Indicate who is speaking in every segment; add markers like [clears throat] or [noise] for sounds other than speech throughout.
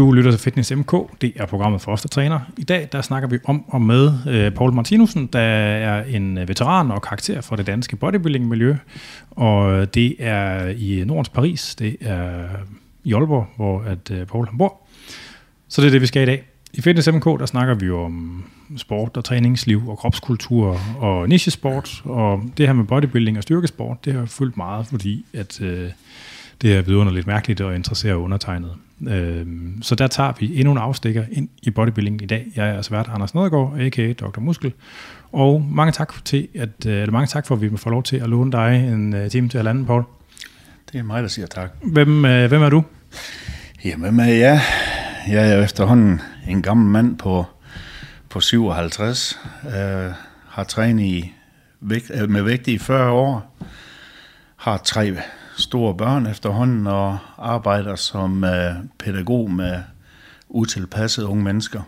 Speaker 1: Du lytter til Fitness MK, det er programmet for os, der træner. I dag der snakker vi om og med øh, Paul Martinussen, der er en øh, veteran og karakter for det danske bodybuilding-miljø. Og øh, det er i Nordens Paris, det er øh, i Aalborg, hvor at, øh, Paul han bor. Så det er det, vi skal i dag. I Fitness MK, der snakker vi om sport og træningsliv og kropskultur og nichesport. Og det her med bodybuilding og styrkesport, det har fyldt meget, fordi at, øh, det er vidunderligt mærkeligt og interesserer undertegnet. Øh, så der tager vi endnu en afstikker ind i bodybuilding i dag. Jeg er svært Anders Nedergaard, a.k.a. Dr. Muskel. Og mange tak, til, at, øh, mange tak for, at vi får lov til at låne dig en uh, time til halvanden, Paul.
Speaker 2: Det er mig, der siger tak.
Speaker 1: Hvem, uh, hvem er du?
Speaker 2: Jamen, er jeg? Jeg er efterhånden en gammel mand på, på 57. Uh, har trænet i vægt, med vægt i 40 år. Har tre store børn efterhånden og arbejder som uh, pædagog med utilpassede unge mennesker.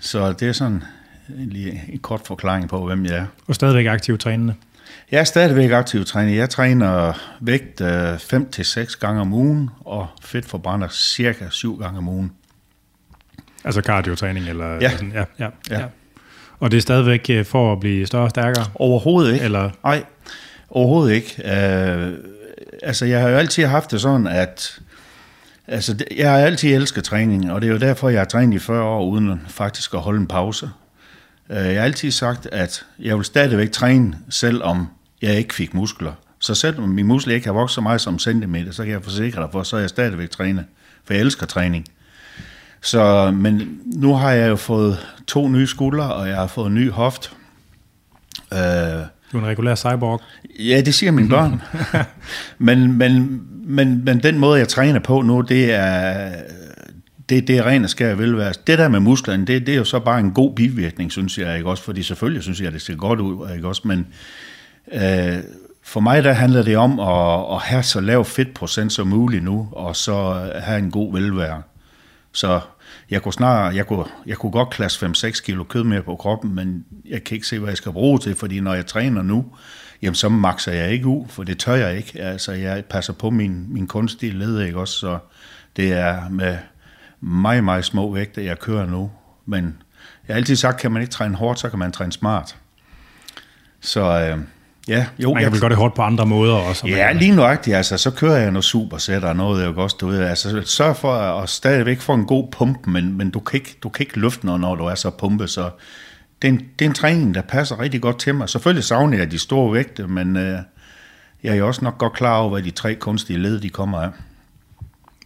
Speaker 2: Så det er sådan lige en kort forklaring på, hvem jeg er.
Speaker 1: Og stadigvæk aktiv trænende?
Speaker 2: Jeg er stadigvæk aktiv træner. Jeg træner vægt 5-6 øh, gange om ugen, og fedtforbrænder cirka 7 gange om ugen.
Speaker 1: Altså cardio-træning? Eller,
Speaker 2: ja.
Speaker 1: Sådan, ja, ja, ja. ja. Og det er stadigvæk øh, for at blive større og stærkere?
Speaker 2: Overhovedet ikke. Eller? Nej, overhovedet ikke. Uh, altså, jeg har jo altid haft det sådan, at altså, jeg har altid elsket træning, og det er jo derfor, jeg har trænet i 40 år, uden faktisk at holde en pause. Uh, jeg har altid sagt, at jeg vil stadigvæk træne, selvom jeg ikke fik muskler. Så selvom min muskler ikke har vokset så meget som centimeter, så kan jeg forsikre dig for, så er jeg stadigvæk træner. For jeg elsker træning. Så, men nu har jeg jo fået to nye skuldre, og jeg har fået en ny hoft.
Speaker 1: Øh, du er en regulær cyborg.
Speaker 2: Ja, det siger mine børn. [laughs] men, men, men, men den måde, jeg træner på nu, det er, det, det er ren og skær velvære. Det der med musklerne, det, det er jo så bare en god bivirkning, synes jeg, ikke også? Fordi selvfølgelig synes jeg, det ser godt ud, ikke også? Men øh, for mig der handler det om at, at have så lav fedtprocent som muligt nu, og så have en god velvære. Så jeg kunne snart, jeg kunne, jeg kunne godt klasse 5-6 kilo kød mere på kroppen, men jeg kan ikke se, hvad jeg skal bruge til, fordi når jeg træner nu, jamen så makser jeg ikke ud, for det tør jeg ikke. Altså jeg passer på min, min kunstige led, ikke også, så det er med meget, meget små vægte, jeg kører nu. Men jeg har altid sagt, kan man ikke træne hårdt, så kan man træne smart. Så øh, ja,
Speaker 1: jo. Man kan vel godt det hårdt på andre måder også.
Speaker 2: Ja, lige nøjagtigt. Altså, så kører jeg noget supersæt og noget, jeg også, du ved. Altså, sørg for at stadigvæk få en god pump, men, men du, kan ikke, du kan ikke løfte noget, når du er så pumpe, så det er, en, det er en træning, der passer rigtig godt til mig. Selvfølgelig savner jeg de store vægte, men øh, jeg er også nok godt klar over, hvad de tre kunstige led, de kommer af.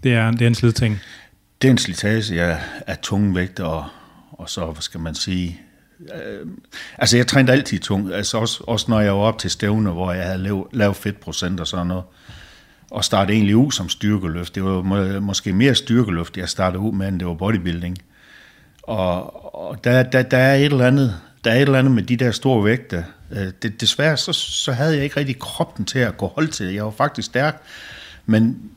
Speaker 1: Det er, det er en slidting.
Speaker 2: Det er en slitage af, af tunge vægte, og, og så, hvad skal man sige, øh, altså jeg trænede altid tungt. altså også, også når jeg var op til stævner, hvor jeg havde lav, lav fedtprocent og sådan noget, og startede egentlig ud som styrkeløft. Det var må, måske mere styrkeløft, jeg startede ud med, end det var bodybuilding. Og, og der, der, der, er et eller andet, der er et eller andet med de der store vægte. Øh, det, desværre så, så havde jeg ikke rigtig kroppen til at gå hold til. Jeg var faktisk stærk, men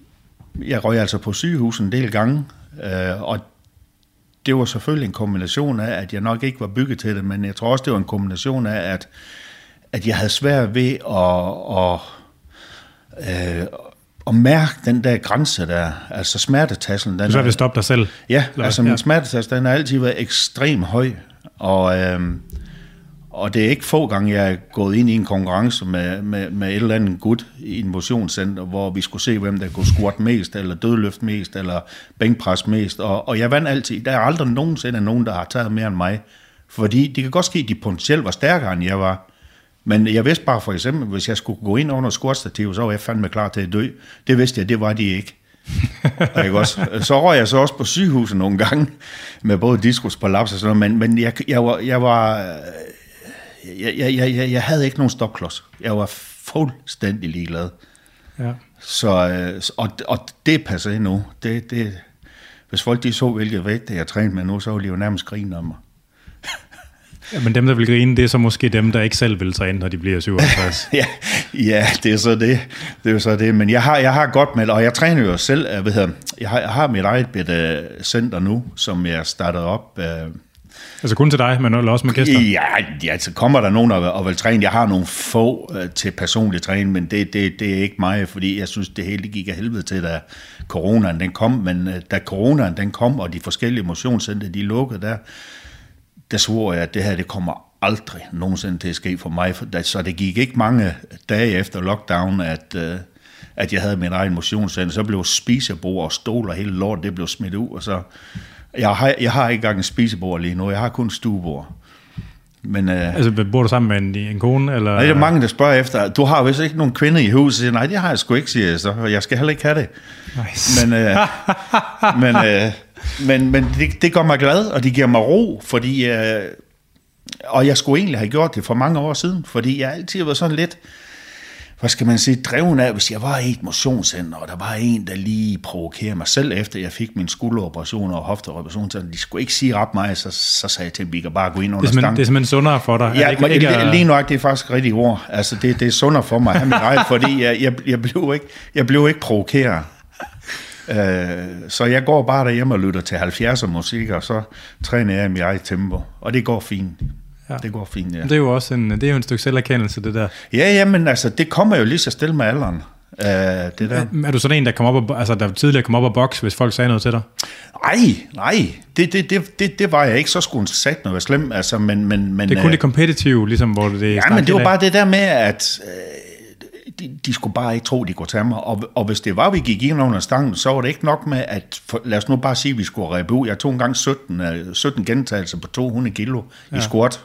Speaker 2: jeg røg altså på sygehus en del gange, øh, og det var selvfølgelig en kombination af, at jeg nok ikke var bygget til det, men jeg tror også, det var en kombination af, at, at jeg havde svært ved at, at, øh, at mærke den der grænse der, altså smertetassen.
Speaker 1: Den så vil stoppe dig selv?
Speaker 2: Ja, altså min ja. smertetasse, den har altid været ekstremt høj, og... Øh, og det er ikke få gange, jeg er gået ind i en konkurrence med, med, med et eller andet gut i en motionscenter, hvor vi skulle se, hvem der kunne squat mest, eller dødløft mest, eller bænkpres mest. Og, og jeg vandt altid. Der er aldrig nogensinde nogen, der har taget mere end mig. Fordi det kan godt ske, at de potentielt var stærkere, end jeg var. Men jeg vidste bare for eksempel, hvis jeg skulle gå ind under squatstativet, så var jeg fandme klar til at dø. Det vidste jeg, det var de ikke. [laughs] og ikke også? Så røg jeg så også på sygehuset nogle gange, med både diskus på laps og sådan noget, men, men jeg, jeg, var, jeg var jeg, jeg, jeg, jeg havde ikke nogen stopklods. Jeg var fuldstændig ligeglad. Ja. Så, øh, og, og det passer ind nu. Det, det, hvis folk de så, hvilket vægt jeg trænede med nu, så ville de jo nærmest grine om mig.
Speaker 1: Ja, men dem, der vil grine, det er så måske dem, der ikke selv vil træne, når de bliver 57. [laughs]
Speaker 2: ja, ja, det er så det. Det er så det. Men jeg har, jeg har godt med, og jeg træner jo selv, jeg, ved, jeg, har, jeg har mit eget bitte center nu, som jeg startede op øh,
Speaker 1: Altså kun til dig, men også med gæster?
Speaker 2: Ja, ja så kommer der nogen og, og vil træne. Jeg har nogle få øh, til personlig træning, men det, det, det er ikke mig, fordi jeg synes, det hele gik af helvede til, da coronaen den kom. Men øh, da coronaen den kom, og de forskellige motionscenter, de lukkede der, der svor jeg, at det her, det kommer aldrig nogensinde til at ske for mig. Så det gik ikke mange dage efter lockdown, at, øh, at jeg havde min egen motionscenter. Så blev spisebord og stol og hele lort, det blev smidt ud, og så jeg har, jeg har ikke engang en spisebord lige nu, jeg har kun stuebord.
Speaker 1: Men, øh, altså, bor du sammen med en, en kone? Eller?
Speaker 2: Nej, der er mange, der spørger efter, du har vist ikke nogen kvinde i huset? Siger, nej, det har jeg sgu ikke, siger jeg så. Jeg skal heller ikke have det. Nice. Men, øh, [laughs] men, øh, men, men det, det gør mig glad, og det giver mig ro, fordi... Øh, og jeg skulle egentlig have gjort det for mange år siden, fordi jeg altid har været sådan lidt hvad skal man sige, dreven af, hvis jeg var i et motionscenter, og der var en, der lige provokerede mig selv, efter jeg fik min skulderoperation og hofteoperation, så de skulle ikke sige ret meget, så, så sagde jeg til dem, vi kan bare gå ind under
Speaker 1: stangen. Det er simpelthen sundere for dig?
Speaker 2: Ja, ikke, ikke, lige nu det er faktisk rigtig ord. Altså, det, det er sundere for mig at have mit eget, fordi jeg, jeg, jeg, blev ikke, jeg blev ikke provokeret. Uh, så jeg går bare derhjemme og lytter til 70'er musik, og så træner jeg i mit eget tempo, og det går fint. Ja. Det går fint, ja.
Speaker 1: Det er jo også en, det er jo en stykke selverkendelse, det der.
Speaker 2: Ja, ja, men altså, det kommer jo lige så stille med alderen. Uh, det der.
Speaker 1: Er, er du sådan en, der, kom op og, altså, der tidligere kom op og boks, hvis folk sagde noget til dig?
Speaker 2: Nej, nej, det, det, det, det, det var jeg ikke. Så skulle hun sagt noget slemt. Altså, men, men, men,
Speaker 1: det er kun uh, det kompetitive, ligesom, hvor det
Speaker 2: Ja, men det var bare det der med, at uh, de, de skulle bare ikke tro, de kunne tage mig. Og, og hvis det var, vi gik ind under stangen, så var det ikke nok med, at for, lad os nu bare sige, at vi skulle ræbe ud. Jeg tog engang 17, uh, 17 gentagelser på 200 kilo ja. i squat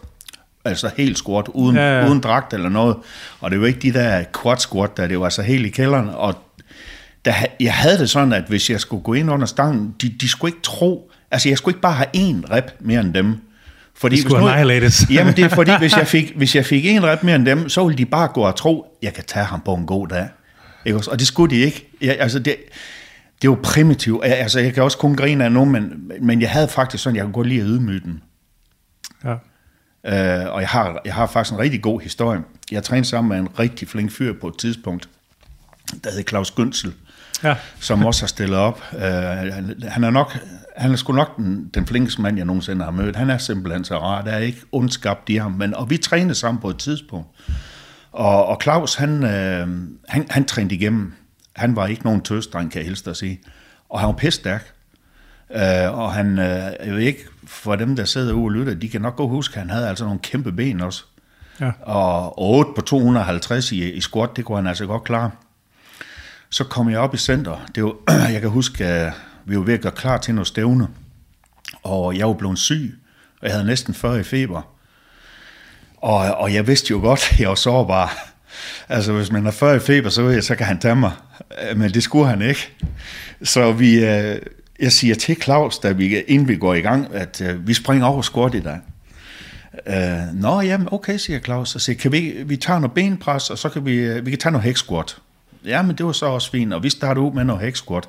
Speaker 2: altså helt squat, uden, ja, ja. uden dragt eller noget. Og det var ikke de der quad squat, der det var altså helt i kælderen. Og der, jeg havde det sådan, at hvis jeg skulle gå ind under stangen, de, de skulle ikke tro, altså jeg skulle ikke bare have én rep mere end dem.
Speaker 1: Fordi hvis nu, annihilates. [laughs]
Speaker 2: jamen det er fordi, hvis jeg, [laughs] fik, hvis jeg fik en rep mere end dem, så ville de bare gå og tro, jeg kan tage ham på en god dag. Ikke? Og det skulle de ikke. Jeg, altså det, det var primitivt. Jeg, altså jeg kan også kun grine af nogen, men, men jeg havde faktisk sådan, jeg kunne godt lide at ydmyge den. Ja. Øh, og jeg har, jeg har faktisk en rigtig god historie. Jeg trænede sammen med en rigtig flink fyr på et tidspunkt, der hed Claus Gønsel, ja. som også har stillet op. Uh, han er nok, han er sgu nok den, den flinkeste mand, jeg nogensinde har mødt. Han er simpelthen så rar. Der er ikke ondskabt i ham. Men, og vi trænede sammen på et tidspunkt. Og, og Claus, han, uh, han, han trænede igennem. Han var ikke nogen tøsdreng, kan jeg helst at sige. Og han var pisse stærk. Uh, og han, uh, jeg ved ikke, for dem, der sidder ude og lytter, de kan nok godt huske, at han havde altså nogle kæmpe ben også. Ja. Og 8 på 250 i, i squat, det kunne han altså godt klare. Så kom jeg op i center. Det var, [clears throat] jeg kan huske, at vi var ved at gøre klar til noget stævne. Og jeg var blevet syg, og jeg havde næsten 40 i feber. Og, og jeg vidste jo godt, at [laughs] jeg var sårbar. Altså, hvis man har 40 i feber, så, så kan han tage mig. Men det skulle han ikke. Så vi, øh, jeg siger til Claus, da vi, inden vi går i gang, at øh, vi springer over squat i dag. Øh, Nå, jamen, okay, siger Claus. Så siger, kan vi, vi tager noget benpres, og så kan vi, øh, vi kan tage noget hex squat. Ja, men det var så også fint, og vi starter ud med noget hex squat.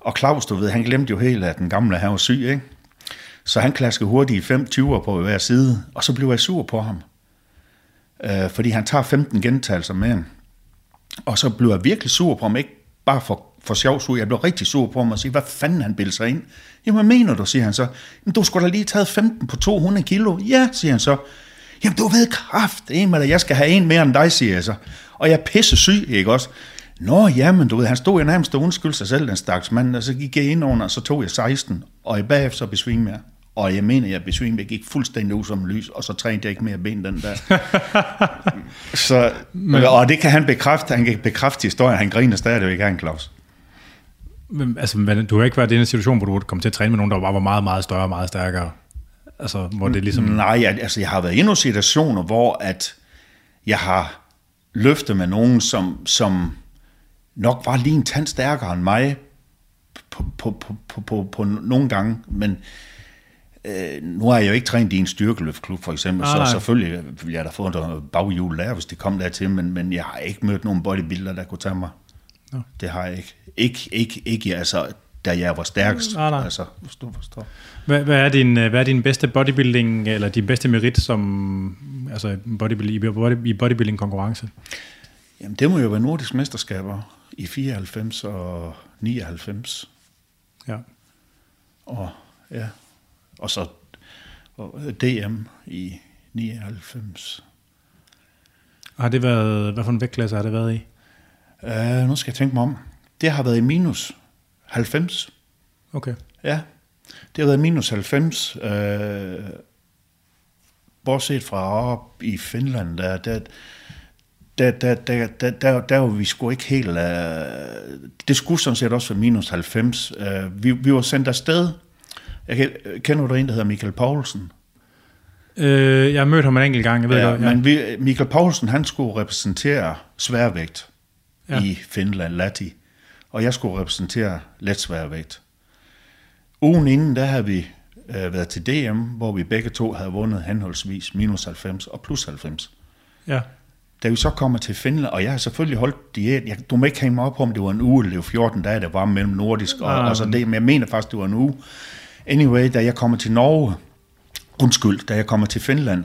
Speaker 2: Og Claus, du ved, han glemte jo helt, at den gamle her var syg, ikke? Så han klaskede hurtigt 5 20'er på hver side, og så blev jeg sur på ham. Øh, fordi han tager 15 gentagelser med Og så blev jeg virkelig sur på ham, ikke bare for for sjov sur. Jeg blev rigtig sur på ham og siger, hvad fanden han billede sig ind? Jamen, hvad mener du, siger han så. Jamen, du skulle da lige taget 15 på 200 kilo. Ja, siger han så. Jamen, du ved kraft, en med jeg skal have en mere end dig, siger jeg så. Og jeg er pisse syg, ikke også? Nå, jamen, du ved, han stod jo nærmest og undskyldte sig selv, den stakkels mand, og så gik jeg ind under, og så tog jeg 16, og i bagefter så besvimede jeg. Og jeg mener, jeg besvimede, jeg gik fuldstændig ud som lys, og så trænede jeg ikke mere ben den der. [laughs] så, Men... Og det kan han bekræfte, han kan bekræfte historien, han griner stadigvæk, han Claus.
Speaker 1: Men, altså, du har ikke været i en situation, hvor du kom til at træne med nogen, der bare var meget, meget større og meget stærkere? Altså, hvor det ligesom...
Speaker 2: Nej, jeg, altså, jeg har været i nogle situationer, hvor at jeg har løftet med nogen, som, som nok var lige en tand stærkere end mig på, på, på, på, på, på nogle gange, men øh, nu har jeg jo ikke trænet i en styrkeløftklub for eksempel, nej, så nej. selvfølgelig ville jeg da få en baghjul der, hvis det kom dertil, men, men jeg har ikke mødt nogen bodybuilder, der kunne tage mig. Ja. Det har jeg ikke. Ikke, ikke, ikke altså, da jeg var stærkest. Nej, nej. Altså, hvis du forstår.
Speaker 1: Hvad, hvad, er din, hvad er din bedste bodybuilding, eller din bedste merit som, altså bodybuilding, i, body, i bodybuilding konkurrence?
Speaker 2: Jamen, det må jo være nordisk mesterskaber i 94 og 99. Ja. Og, ja. Og så, og DM i 99.
Speaker 1: Har det været, hvad for en vægtklasse har det været i?
Speaker 2: Uh, nu skal jeg tænke mig om. Det har været i minus 90.
Speaker 1: Okay.
Speaker 2: Ja, det har været minus 90. Uh, bortset fra op i Finland, der, der, der, der, der, der, der, der var vi sgu ikke helt... Uh, det skulle sådan set også være minus 90. Uh, vi, vi var sendt afsted. Jeg kender du en, der hedder Michael Poulsen?
Speaker 1: Øh, jeg har mødt ham en enkelt gang, jeg ved
Speaker 2: Ja,
Speaker 1: godt. Ja.
Speaker 2: men vi, Michael Poulsen, han skulle repræsentere sværvægt
Speaker 1: Ja.
Speaker 2: i Finland, Lati, og jeg skulle repræsentere let sværvægt. Ugen inden, der havde vi øh, været til DM, hvor vi begge to havde vundet henholdsvis minus 90 og plus 90.
Speaker 1: ja.
Speaker 2: Da vi så kommer til Finland, og jeg har selvfølgelig holdt diæt, jeg, du må ikke hænge mig op på, om det var en uge, eller det var 14 dage, der var mellem nordisk og,
Speaker 1: Nej,
Speaker 2: og så det, men jeg mener faktisk, det var en uge. Anyway, da jeg kommer til Norge, undskyld, da jeg kommer til Finland,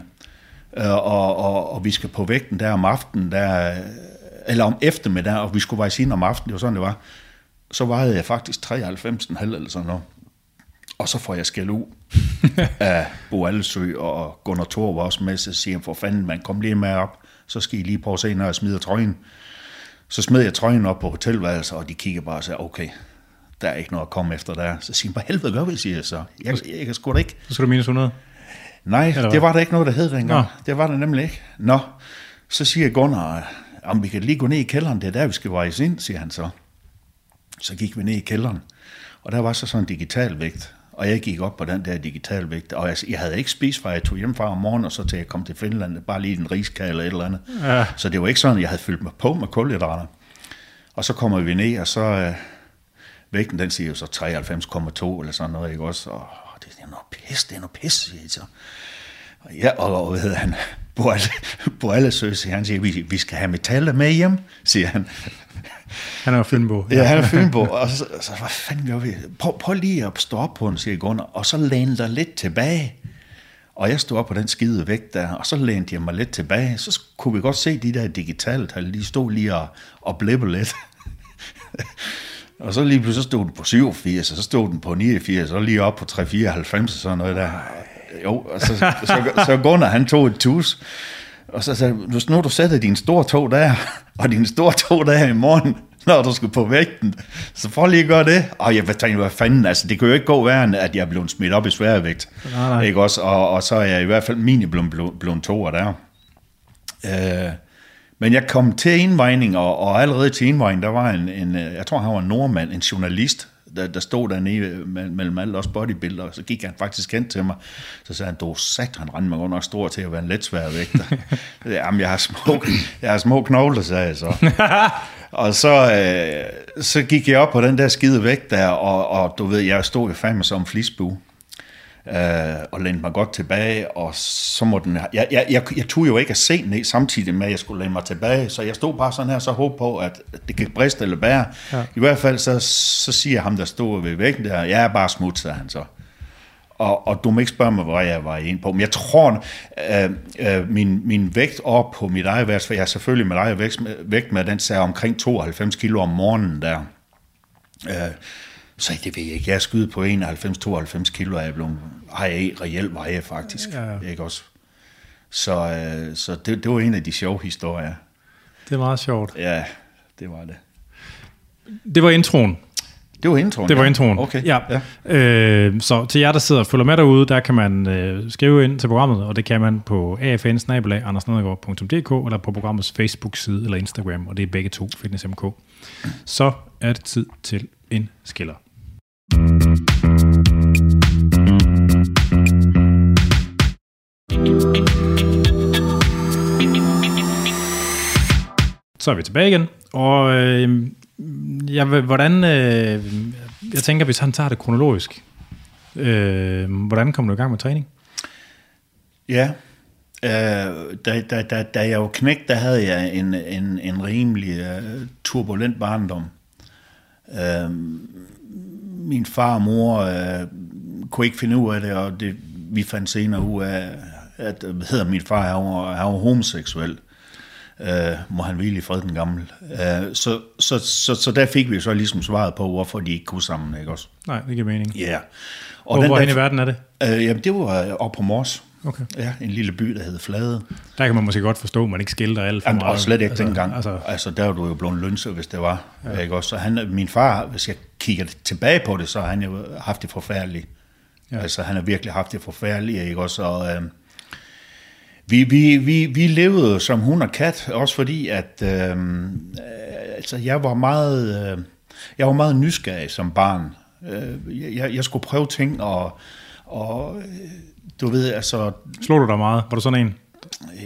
Speaker 2: øh, og, og, og vi skal på vægten der om aftenen, der, eller om eftermiddag, og vi skulle veje ind om aftenen, det var sådan, det var, så vejede jeg faktisk 93,5 eller sådan noget. Og så får jeg skæld ud [laughs] af Bo Allesø, og Gunnar Thor var også med, så siger han, for fanden, man kom lige med op, så skal I lige prøve at se, når jeg smider trøjen. Så smed jeg trøjen op på hotelværelset, og de kigger bare og siger, okay, der er ikke noget at komme efter der. Så siger han, hvad helvede gør vi, siger jeg så. Jeg, jeg kan sgu da ikke.
Speaker 1: Så skal du minus 100.
Speaker 2: Nej, det var der ikke noget, der hed dengang.
Speaker 1: Nå.
Speaker 2: Det var der nemlig ikke. Nå, så siger Gunnar, om vi kan lige gå ned i kælderen, det er der, vi skal vejes ind, siger han så. Så gik vi ned i kælderen, og der var så sådan en digital vægt, og jeg gik op på den der digital vægt, og jeg, jeg havde ikke spist, fra jeg tog hjem fra om morgenen, og så til jeg kom til Finland, bare lige en riskage eller et eller andet.
Speaker 1: Ja.
Speaker 2: Så det var ikke sådan, jeg havde fyldt mig på med kulhydrater. Og så kommer vi ned, og så øh, vægten, den siger jo så 93,2 eller sådan noget, ikke også? Og det er noget pis, det er noget pis, siger jeg så. Ja, og, og hvad hedder han? Bo Allesø, siger han, siger, vi, vi skal have metaller med hjem, siger han.
Speaker 1: Han er jo Fynbo.
Speaker 2: Ja, han er Fynbo. Og så, så hvad fanden gør vi? Prøv, prøv lige at stå op på den, siger Gunnar, og så læne dig lidt tilbage. Og jeg stod op på den skide vægt der, og så lænede jeg mig lidt tilbage. Så kunne vi godt se de der digitale tal, de stod lige og, og blippe lidt. [laughs] og så lige pludselig så stod den på 87, og så stod den på 89, og lige op på 394 og sådan noget der. Jo, og så, så, så Gunnar han tog et tus, og så sagde hvis nu du sætter din store tog der, og din store tog der i morgen, når du skal på vægten, så prøv lige at gøre det. Og jeg tænkte, hvad fanden, altså det kan jo ikke gå værre, end at jeg er blevet smidt op i sværvægt.
Speaker 1: Nej, nej.
Speaker 2: Ikke også? Og, og så er jeg i hvert fald mini blevet, blevet, blevet toer der. Øh, men jeg kom til indvejning, og, og allerede til indvejning, der var en, en, øh, jeg tror han var en nordmand, en journalist, der, der stod dernede me- mellem alle os bodybuilder, og så gik han faktisk hen til mig, så sagde han, du sat, han rendte mig godt nok stor til at være en let svær vægter. [laughs] Jamen, jeg har små, jeg har små knogler, sagde jeg så. [laughs] og så, øh, så gik jeg op på den der skide vægt der, og, og du ved, jeg stod jo fandme som flisbue øh, og lænede mig godt tilbage, og så må den... Jeg, jeg, jeg, jeg tog jo ikke at se ned samtidig med, at jeg skulle læne mig tilbage, så jeg stod bare sådan her, så håb på, at det kan briste eller bære.
Speaker 1: Ja.
Speaker 2: I hvert fald, så, så siger ham, der stod ved væggen der, jeg er bare smut, sagde han så. Og, og du må ikke spørge mig, hvor jeg var ind på, men jeg tror, øh, øh, min, min vægt op på mit eget vægt, for jeg har selvfølgelig mit eget vægt, vægt med, den sagde omkring 92 kilo om morgenen der. Øh, så det ved jeg ikke. Jeg er skydet på 91-92 kilo, og jeg er blevet, har jeg reelt veje faktisk.
Speaker 1: Ja.
Speaker 2: Ikke også? Så, øh, så det, det var en af de sjove historier.
Speaker 1: Det er meget sjovt.
Speaker 2: Ja, det var det.
Speaker 1: Det var introen.
Speaker 2: Det var introen.
Speaker 1: Det var
Speaker 2: ja.
Speaker 1: introen.
Speaker 2: Okay.
Speaker 1: Ja. ja. Øh, så til jer, der sidder og følger med derude, der kan man øh, skrive ind til programmet, og det kan man på afn eller på programmets Facebook-side eller Instagram, og det er begge to, FitnessMK. Så er det tid til en skiller. Så er vi tilbage igen, og øh, jeg, hvordan, øh, jeg tænker, hvis han tager det kronologisk, øh, hvordan kom du i gang med træning?
Speaker 2: Ja, øh, da, da, da, da jeg var knægt, der havde jeg en, en, en rimelig uh, turbulent barndom. Uh, min far og mor uh, kunne ikke finde ud af det, og det, vi fandt senere ud af, at hvad hedder min far, han var, han var homoseksuel. Øh, må han hvile i fred den gamle. Øh, så, så, så, så der fik vi så ligesom svaret på, hvorfor de ikke kunne sammen, ikke også?
Speaker 1: Nej, det giver mening.
Speaker 2: Ja. Yeah.
Speaker 1: Og Hvor, hvor i verden er det?
Speaker 2: Øh, jamen, det var oppe på Mors.
Speaker 1: Okay.
Speaker 2: Ja, en lille by, der hed Flade.
Speaker 1: Der kan man måske godt forstå, at man ikke skilter alt for
Speaker 2: Jamen,
Speaker 1: meget.
Speaker 2: Og slet ikke
Speaker 1: altså,
Speaker 2: dengang. Altså, altså, der var du jo blevet lønset, hvis det var. Ja. Ikke også? Så han, min far, hvis jeg kigger tilbage på det, så har han jo haft det forfærdeligt. Ja. Altså, han har virkelig haft det forfærdeligt, ikke også? Og, øh, vi, vi, vi, vi levede som hund og kat, også fordi, at øh, altså, jeg var meget... Øh, jeg var meget nysgerrig som barn. Øh, jeg, jeg skulle prøve ting, og, og øh, du ved, altså...
Speaker 1: Slog du dig meget? Var du sådan en?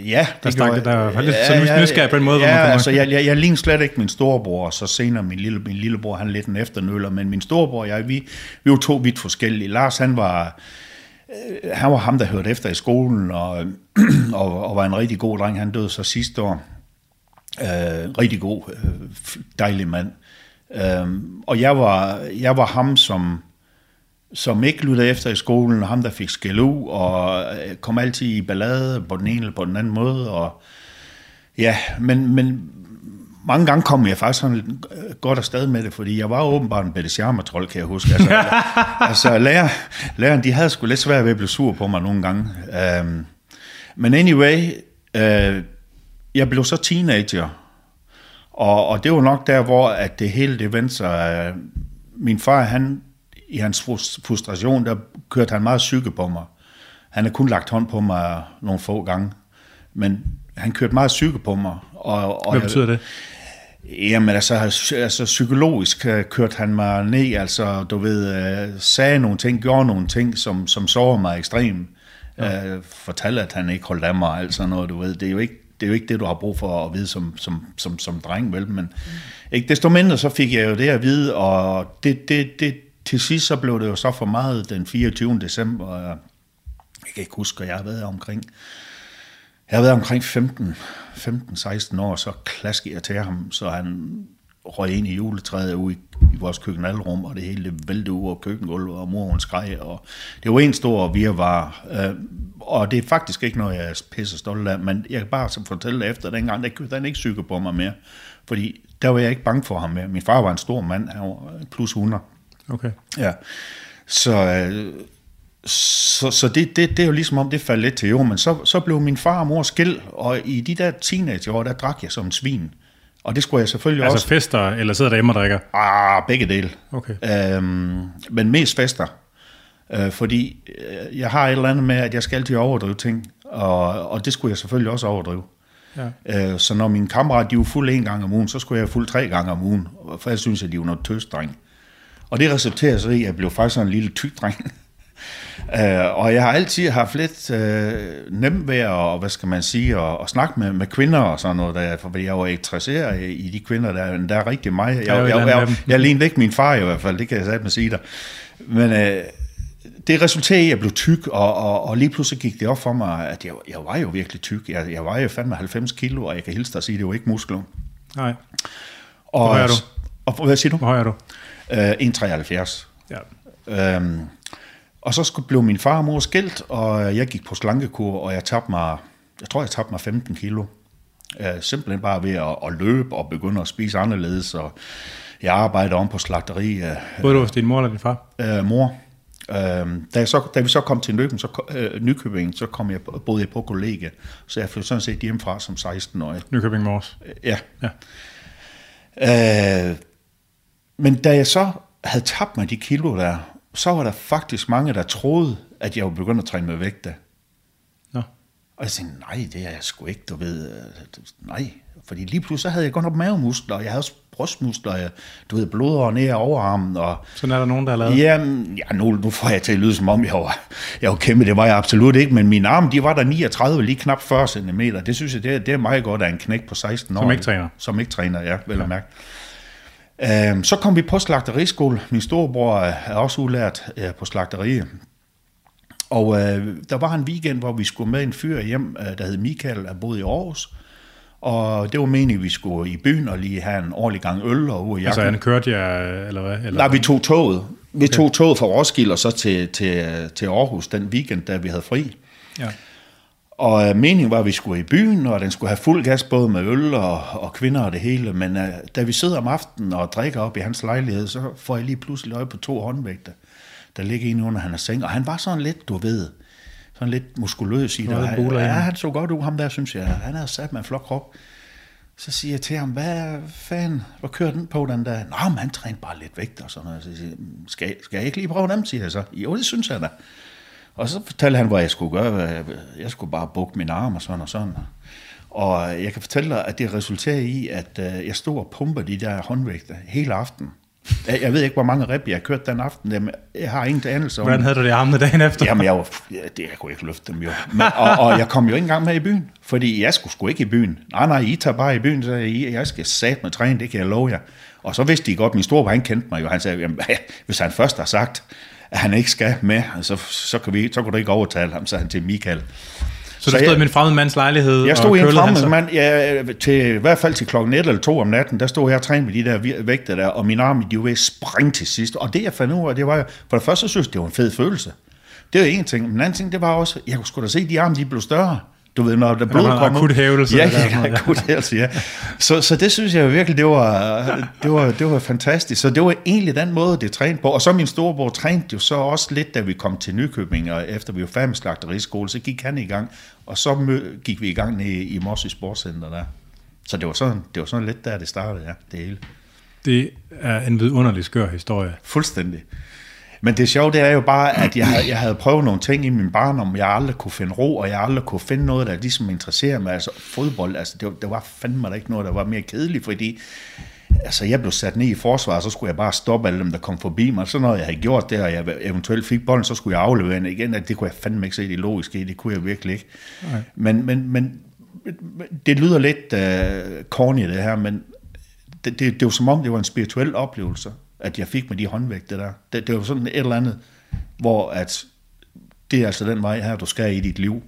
Speaker 2: Ja,
Speaker 1: der stak det, der var lidt ja, så nysgerrig på en måde,
Speaker 2: ja,
Speaker 1: hvor man
Speaker 2: altså, jeg, jeg, jeg lignede slet ikke min storebror, og så senere min, lille, min lillebror, han lidt en efternøller, men min storebror og jeg, vi, vi var to vidt forskellige. Lars, han var, øh, han var ham, der hørte efter i skolen, og, [clears throat] og, og var en rigtig god dreng. Han døde så sidste år. Øh, rigtig god, øh, dejlig mand. Øh, og jeg var, jeg var ham, som som ikke lyttede efter i skolen, ham der fik skæld ud, og øh, kom altid i ballade på den ene eller på den anden måde, og ja, men, men mange gange kom jeg faktisk sådan godt afsted med det, fordi jeg var åbenbart en Bette Charmer-trold, kan jeg huske. Altså, [laughs] altså lærer, læreren, de havde sgu lidt svært ved at blive sur på mig nogle gange. Um, men anyway, uh, jeg blev så teenager, og, og det var nok der, hvor at det hele det vendte sig. Uh, min far, han i hans frustration, der kørte han meget psyke på mig. Han har kun lagt hånd på mig nogle få gange, men han kørte meget psyke på mig. Og, og
Speaker 1: Hvad betyder det?
Speaker 2: Jamen altså, altså, psykologisk øh, kørte han mig ned, altså du ved, øh, sagde nogle ting, gjorde nogle ting, som, som sårer mig ekstremt. Ja. Uh, fortalte, at han ikke holdt af mig, altså noget, du ved. Det er jo ikke det, er jo ikke det du har brug for at vide som, som, som, som dreng, vel? Men mm. ikke desto mindre, så fik jeg jo det at vide, og det, det, det, til sidst så blev det jo så for meget den 24. december, og jeg kan ikke huske, at jeg har været omkring, jeg har været omkring 15, 15-16 år, så klaskede jeg til ham, så han røg ind i juletræet ude i, i vores køkkenalrum, og det hele væltede ud over køkkengulvet, og mor hun skreg, og det var en stor virvar, øh, og det er faktisk ikke noget, jeg er pisse stolt af, men jeg kan bare så fortælle dig efter, dengang, der kunne han ikke psyke på mig mere, fordi der var jeg ikke bange for ham mere. Min far var en stor mand, han var plus 100,
Speaker 1: Okay.
Speaker 2: Ja. Så, øh, så, så det, det, det er jo ligesom om, det faldt lidt til jorden. Men så, så blev min far og mor skilt, og i de der teenageår, der drak jeg som en svin. Og det skulle jeg selvfølgelig
Speaker 1: altså
Speaker 2: også...
Speaker 1: Altså fester, eller sidder derhjemme og drikker?
Speaker 2: Ah, begge dele.
Speaker 1: Okay.
Speaker 2: Øhm, men mest fester. Øh, fordi øh, jeg har et eller andet med, at jeg skal altid overdrive ting. Og, og det skulle jeg selvfølgelig også overdrive. Ja. Øh, så når min kammerat, de var fuld en gang om ugen, så skulle jeg fuld tre gange om ugen. For jeg synes, at de var noget tøsdreng. Og det resulterer så i, at jeg blev faktisk sådan en lille tyk dreng. Uh, [laughs] og jeg har altid haft lidt uh, nemt ved at, hvad skal man sige, at, at snakke med, med kvinder og sådan noget, der, for jeg var interesseret i de kvinder, der, der er rigtig mig. Jeg, jeg, jeg, jeg, jeg lignede ikke min far i hvert fald, det kan jeg med sige dig. Men uh, det resulterede i, at jeg blev tyk, og, og, og lige pludselig gik det op for mig, at jeg, jeg var jo virkelig tyk. Jeg, jeg var jo fandme 90 kilo, og jeg kan hilse dig at sige, at det var ikke muskler.
Speaker 1: Nej.
Speaker 2: Og,
Speaker 1: Hvor er du?
Speaker 2: Og, hvad siger du?
Speaker 1: Hvor høj er du?
Speaker 2: Uh, 1,73.
Speaker 1: Ja.
Speaker 2: Øhm, og så skulle, blev min far og mor skilt, og jeg gik på slankekur, og jeg tabte mig, jeg tror, jeg tabte mig 15 kilo. Uh, simpelthen bare ved at, at løbe og begynde at spise anderledes, og jeg arbejder om på slagteri. Uh,
Speaker 1: Både du hos din mor eller din far?
Speaker 2: Uh, mor. Uh, da, jeg så, da vi så kom til Nøkken, så, uh, Nykøbing, så kom jeg, boede jeg på kollega, så jeg flyttede sådan set hjemmefra som 16-årig.
Speaker 1: Nykøbing Mors?
Speaker 2: Uh, ja.
Speaker 1: ja.
Speaker 2: Uh, men da jeg så havde tabt mig de kilo der, så var der faktisk mange, der troede, at jeg var begyndt at træne med vægte.
Speaker 1: Nå.
Speaker 2: Og jeg tænkte, nej, det er jeg sgu ikke, du ved. Nej, fordi lige pludselig så havde jeg godt nok mavemuskler, og jeg havde også brystmuskler, og jeg, du ved, blodårer ned af overarmen. Og,
Speaker 1: Sådan er der nogen, der har lavet?
Speaker 2: Jamen, ja, nu, nu får jeg til at lyde, som om jeg var, jeg var kæmpe. Det var jeg absolut ikke, men mine arme, de var der 39, lige knap 40 cm. Det synes jeg, det er, det er meget godt af en knæk på 16 år.
Speaker 1: Som ikke træner?
Speaker 2: Som ikke træner, ja, vel ja. at mærke. Øhm, så kom vi på slagteriskole. Min storebror er også udlært på slagteriet. Og øh, der var en weekend, hvor vi skulle med en fyr hjem, øh, der hed Michael, der boede i Aarhus. Og det var meningen, at vi skulle i byen og lige have en ordentlig gang øl og ude i
Speaker 1: jakken. Altså han kørte jer, eller hvad? Eller?
Speaker 2: Nej, vi tog toget. Vi okay. tog toget fra Roskilde og så til, til, til Aarhus den weekend, da vi havde fri.
Speaker 1: Ja.
Speaker 2: Og øh, meningen var, at vi skulle i byen, og den skulle have fuld gas, både med øl og, og kvinder og det hele. Men øh, da vi sidder om aftenen og drikker op i hans lejlighed, så får jeg lige pludselig øje på to håndvægte, der ligger inde under hans seng. Og han var sådan lidt, du ved, sådan lidt muskuløs i det. Og han- Ja, han så godt ud, ham der, synes jeg. Han havde sat med en flot krop. Så siger jeg til ham, hvad fanden, hvor kører den på den der? Nå, men han træner bare lidt vægt og sådan noget. Så siger skal, skal jeg ikke lige prøve dem, siger jeg så. Jo, det synes jeg da. Og så fortalte han, hvad jeg skulle gøre. Jeg skulle bare bukke min arm og sådan og sådan. Og jeg kan fortælle dig, at det resulterer i, at øh, jeg stod og pumper de der håndvægte hele aften. Jeg jeg ved ikke, hvor mange rep jeg har kørt den aften. Dem- Jeg har ingen anelse om
Speaker 1: Hvordan havde du det armene dagen efter?
Speaker 2: Jamen, jeg, var, ja, det, jeg kunne ikke løfte dem jo. Men, og, og jeg kom jo ikke engang med i byen, fordi jeg skulle sgu ikke i byen. Nej, nej, I tager bare i byen, så jeg, jeg skal sat med træne, det kan jeg love jer. Og så vidste de godt, min storebror, han kendte mig jo. Han sagde, jamen, [laughs] hvis han først har sagt, at han ikke skal med, så, så, kan, vi, så kan du ikke overtale ham, sagde han til Michael.
Speaker 1: så du stod i min fremmede mands lejlighed
Speaker 2: Jeg stod
Speaker 1: og
Speaker 2: i en fremmed mand, ja, til, i hvert fald til klokken 1 eller 2 om natten, der stod jeg og trænede med de der vægte der, og min arme, de var ved springe til sidst. Og det jeg fandt ud af, det var, for det første, så synes jeg, det var en fed følelse. Det var en ting. Men den anden ting, det var også, jeg kunne sgu da se, at de arme, de blev større. Du ved, når der blod
Speaker 1: man har
Speaker 2: kom ud.
Speaker 1: akut hævelse,
Speaker 2: Ja, ja, akut hævelse, ja. Så, så det synes jeg jo virkelig, det var, det, var, det var fantastisk. Så det var egentlig den måde, det trænede på. Og så min storebror trænede jo så også lidt, da vi kom til Nykøbing, og efter vi var færdige med slagteriskole, så gik han i gang. Og så mø- gik vi i gang nede i Morsø Sportscenter der. Så det var sådan, det var sådan lidt der, det startede, ja, det hele.
Speaker 1: Det er en vidunderlig skør historie.
Speaker 2: Fuldstændig. Men det sjove, det er jo bare, at jeg, havde- jeg havde prøvet nogle ting i min barndom, jeg aldrig kunne finde ro, og jeg aldrig kunne finde noget, der ligesom interesserer mig. Altså fodbold, altså det, var- det var fandme da ikke noget, der var mere kedeligt, fordi altså, jeg blev sat ned i forsvar, så skulle jeg bare stoppe alle dem, der kom forbi mig. Så når jeg havde gjort det, og jeg eventuelt fik bolden, så skulle jeg aflevere den igen. Det kunne jeg fandme ikke se det logiske i, det kunne jeg virkelig ikke. Men, men, men det lyder lidt uh, corny det her, men det, det, det var som om, det var en spirituel oplevelse, at jeg fik med de håndvægte der. Det, det var sådan et eller andet, hvor at det er altså den vej her, du skal i dit liv.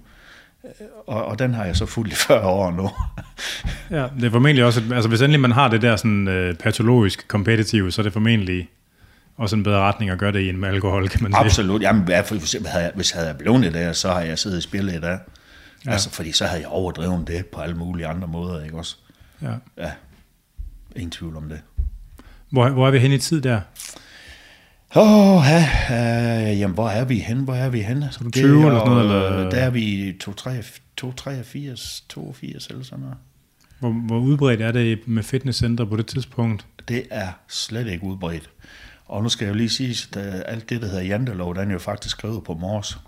Speaker 2: Og, og den har jeg så fuldt i [laughs] 40 år nu. [laughs]
Speaker 1: Ja, det er formentlig også, altså hvis endelig man har det der sådan øh, patologisk competitive, så er det formentlig også en bedre retning at gøre det i en med alkohol, kan man sige.
Speaker 2: Absolut. Jamen, eksempel havde jeg, hvis jeg havde blevet det der, så har jeg siddet og spillet i dag. Ja. Altså, fordi så havde jeg overdrevet det på alle mulige andre måder, ikke også?
Speaker 1: Ja.
Speaker 2: Ja, ingen tvivl om det.
Speaker 1: Hvor, hvor er vi henne i tid der?
Speaker 2: Åh, oh, ja, øh, jamen, hvor er vi hen? Hvor er vi hen? Så
Speaker 1: du 20 eller sådan noget, eller?
Speaker 2: Der er vi i 283, 82 eller sådan noget.
Speaker 1: Hvor, hvor udbredt er det med fitnesscenter på det tidspunkt?
Speaker 2: Det er slet ikke udbredt. Og nu skal jeg jo lige sige, at alt det, der hedder Jantelov, den er jo faktisk skrevet på Mors.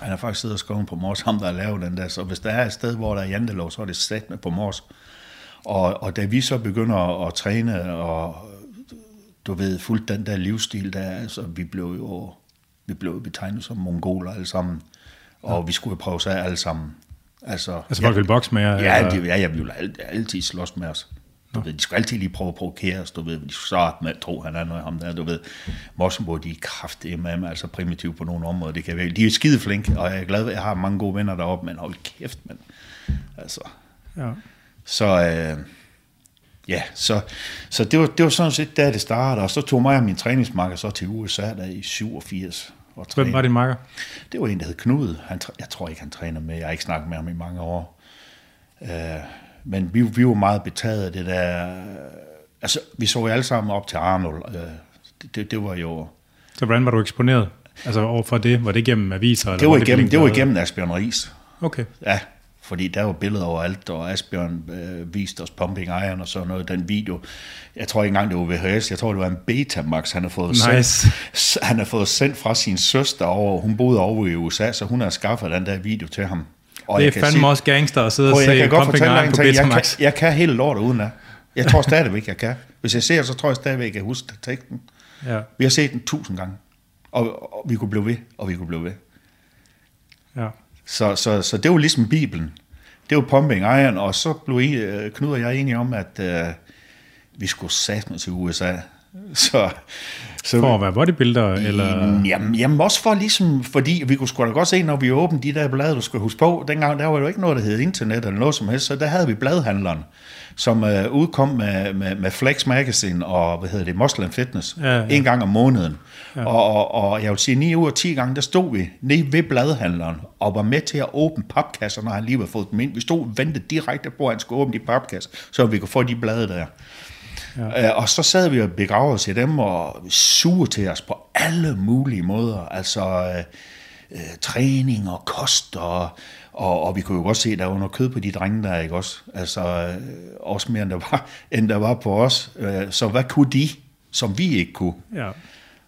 Speaker 2: Han har faktisk siddet og skrevet på Mors, ham der har lavet den der. Så hvis der er et sted, hvor der er Jantelov, så er det sat med på Mors. Og, og da vi så begynder at, træne, og du ved, fuldt den der livsstil, der er, altså, vi blev jo vi blev betegnet som mongoler alle sammen. Og vi skulle jo prøve sig alle sammen. Altså,
Speaker 1: Altså folk vil bokse med jer?
Speaker 2: Ja,
Speaker 1: eller-
Speaker 2: de, ja jeg ville alt, altid slås med os. Du ved, de skulle altid lige prøve at provokere os, du ved, de skulle starte med at tro, han er noget ham der, du ved. Mossenborg, de er kraftige med mig, altså primitive på nogle områder, det kan være. De er skide flinke, og jeg er glad, at jeg har mange gode venner deroppe, men hold kæft, mand. Altså,
Speaker 1: Ja.
Speaker 2: Så, øh, ja, så, så det, var, det var sådan set der, det startede, og så tog mig og min træningsmarker så til USA der i 87. Og
Speaker 1: Hvem var din makker?
Speaker 2: det var en, der hed Knud. Han, jeg tror ikke, han træner med. Jeg har ikke snakket med ham i mange år. Øh, men vi, vi var meget betaget af det der... Altså, vi så jo alle sammen op til Arnold. Øh, det, det, det var jo...
Speaker 1: Så hvordan var du eksponeret? Altså overfor det? Var det igennem aviser? Eller
Speaker 2: Det var,
Speaker 1: det
Speaker 2: igennem, det var
Speaker 1: blinket?
Speaker 2: igennem Asbjørn Ries.
Speaker 1: Okay.
Speaker 2: Ja, fordi der var billeder overalt, og Asbjørn øh, viste os Pumping Iron og sådan noget. Den video, jeg tror ikke engang, det var VHS, jeg tror, det var en Betamax, han har fået,
Speaker 1: Nice.
Speaker 2: sendt, han har fået sendt fra sin søster over. Hun boede over i USA, så hun har skaffet den der video til ham. Og
Speaker 1: Det er fandme
Speaker 2: sige-
Speaker 1: også gangster at sidde og
Speaker 2: jeg
Speaker 1: se Pumping Iron på
Speaker 2: ting. Jeg kan,
Speaker 1: Betamax.
Speaker 2: jeg kan hele lortet uden af. Jeg tror stadigvæk, jeg kan. Hvis jeg ser, så tror jeg stadigvæk, jeg kan huske teksten.
Speaker 1: Ja.
Speaker 2: Vi har set den tusind gange. Og, og vi kunne blive ved, og vi kunne blive ved.
Speaker 1: ja.
Speaker 2: Så, så, så det var ligesom Bibelen. Det var Pumping Iron, og så blev I, øh, Knud og jeg enige om, at øh, vi skulle satme til USA. [laughs] Så, så
Speaker 1: For at være bodybuilder? Eller?
Speaker 2: Jamen, jamen også for ligesom, fordi vi kunne sgu da godt se, når vi åbnede de der blade, du skal huske på, dengang der var jo ikke noget, der hed internet eller noget som helst, så der havde vi bladhandleren. som uh, udkom med, med, med Flex Magazine og, hvad hedder det, Muslim Fitness,
Speaker 1: Ja, ja.
Speaker 2: en gang om måneden. Ja. Og, og, og jeg vil sige, 9 ud af 10 gange, der stod vi nede ved bladhandleren og var med til at åbne papkasser, når han lige var fået dem ind. Vi stod og ventede direkte på, at han skulle åbne de papkasser, så vi kunne få de blade der. Ja. Og så sad vi og begravede os i dem og suge til os på alle mulige måder. Altså øh, øh, træning og kost og, og, og vi kunne jo godt se, at der var noget kød på de drenge der, ikke også? Altså øh, også mere end der var, [laughs] end der var på os. Øh, så hvad kunne de, som vi ikke kunne?
Speaker 1: Ja.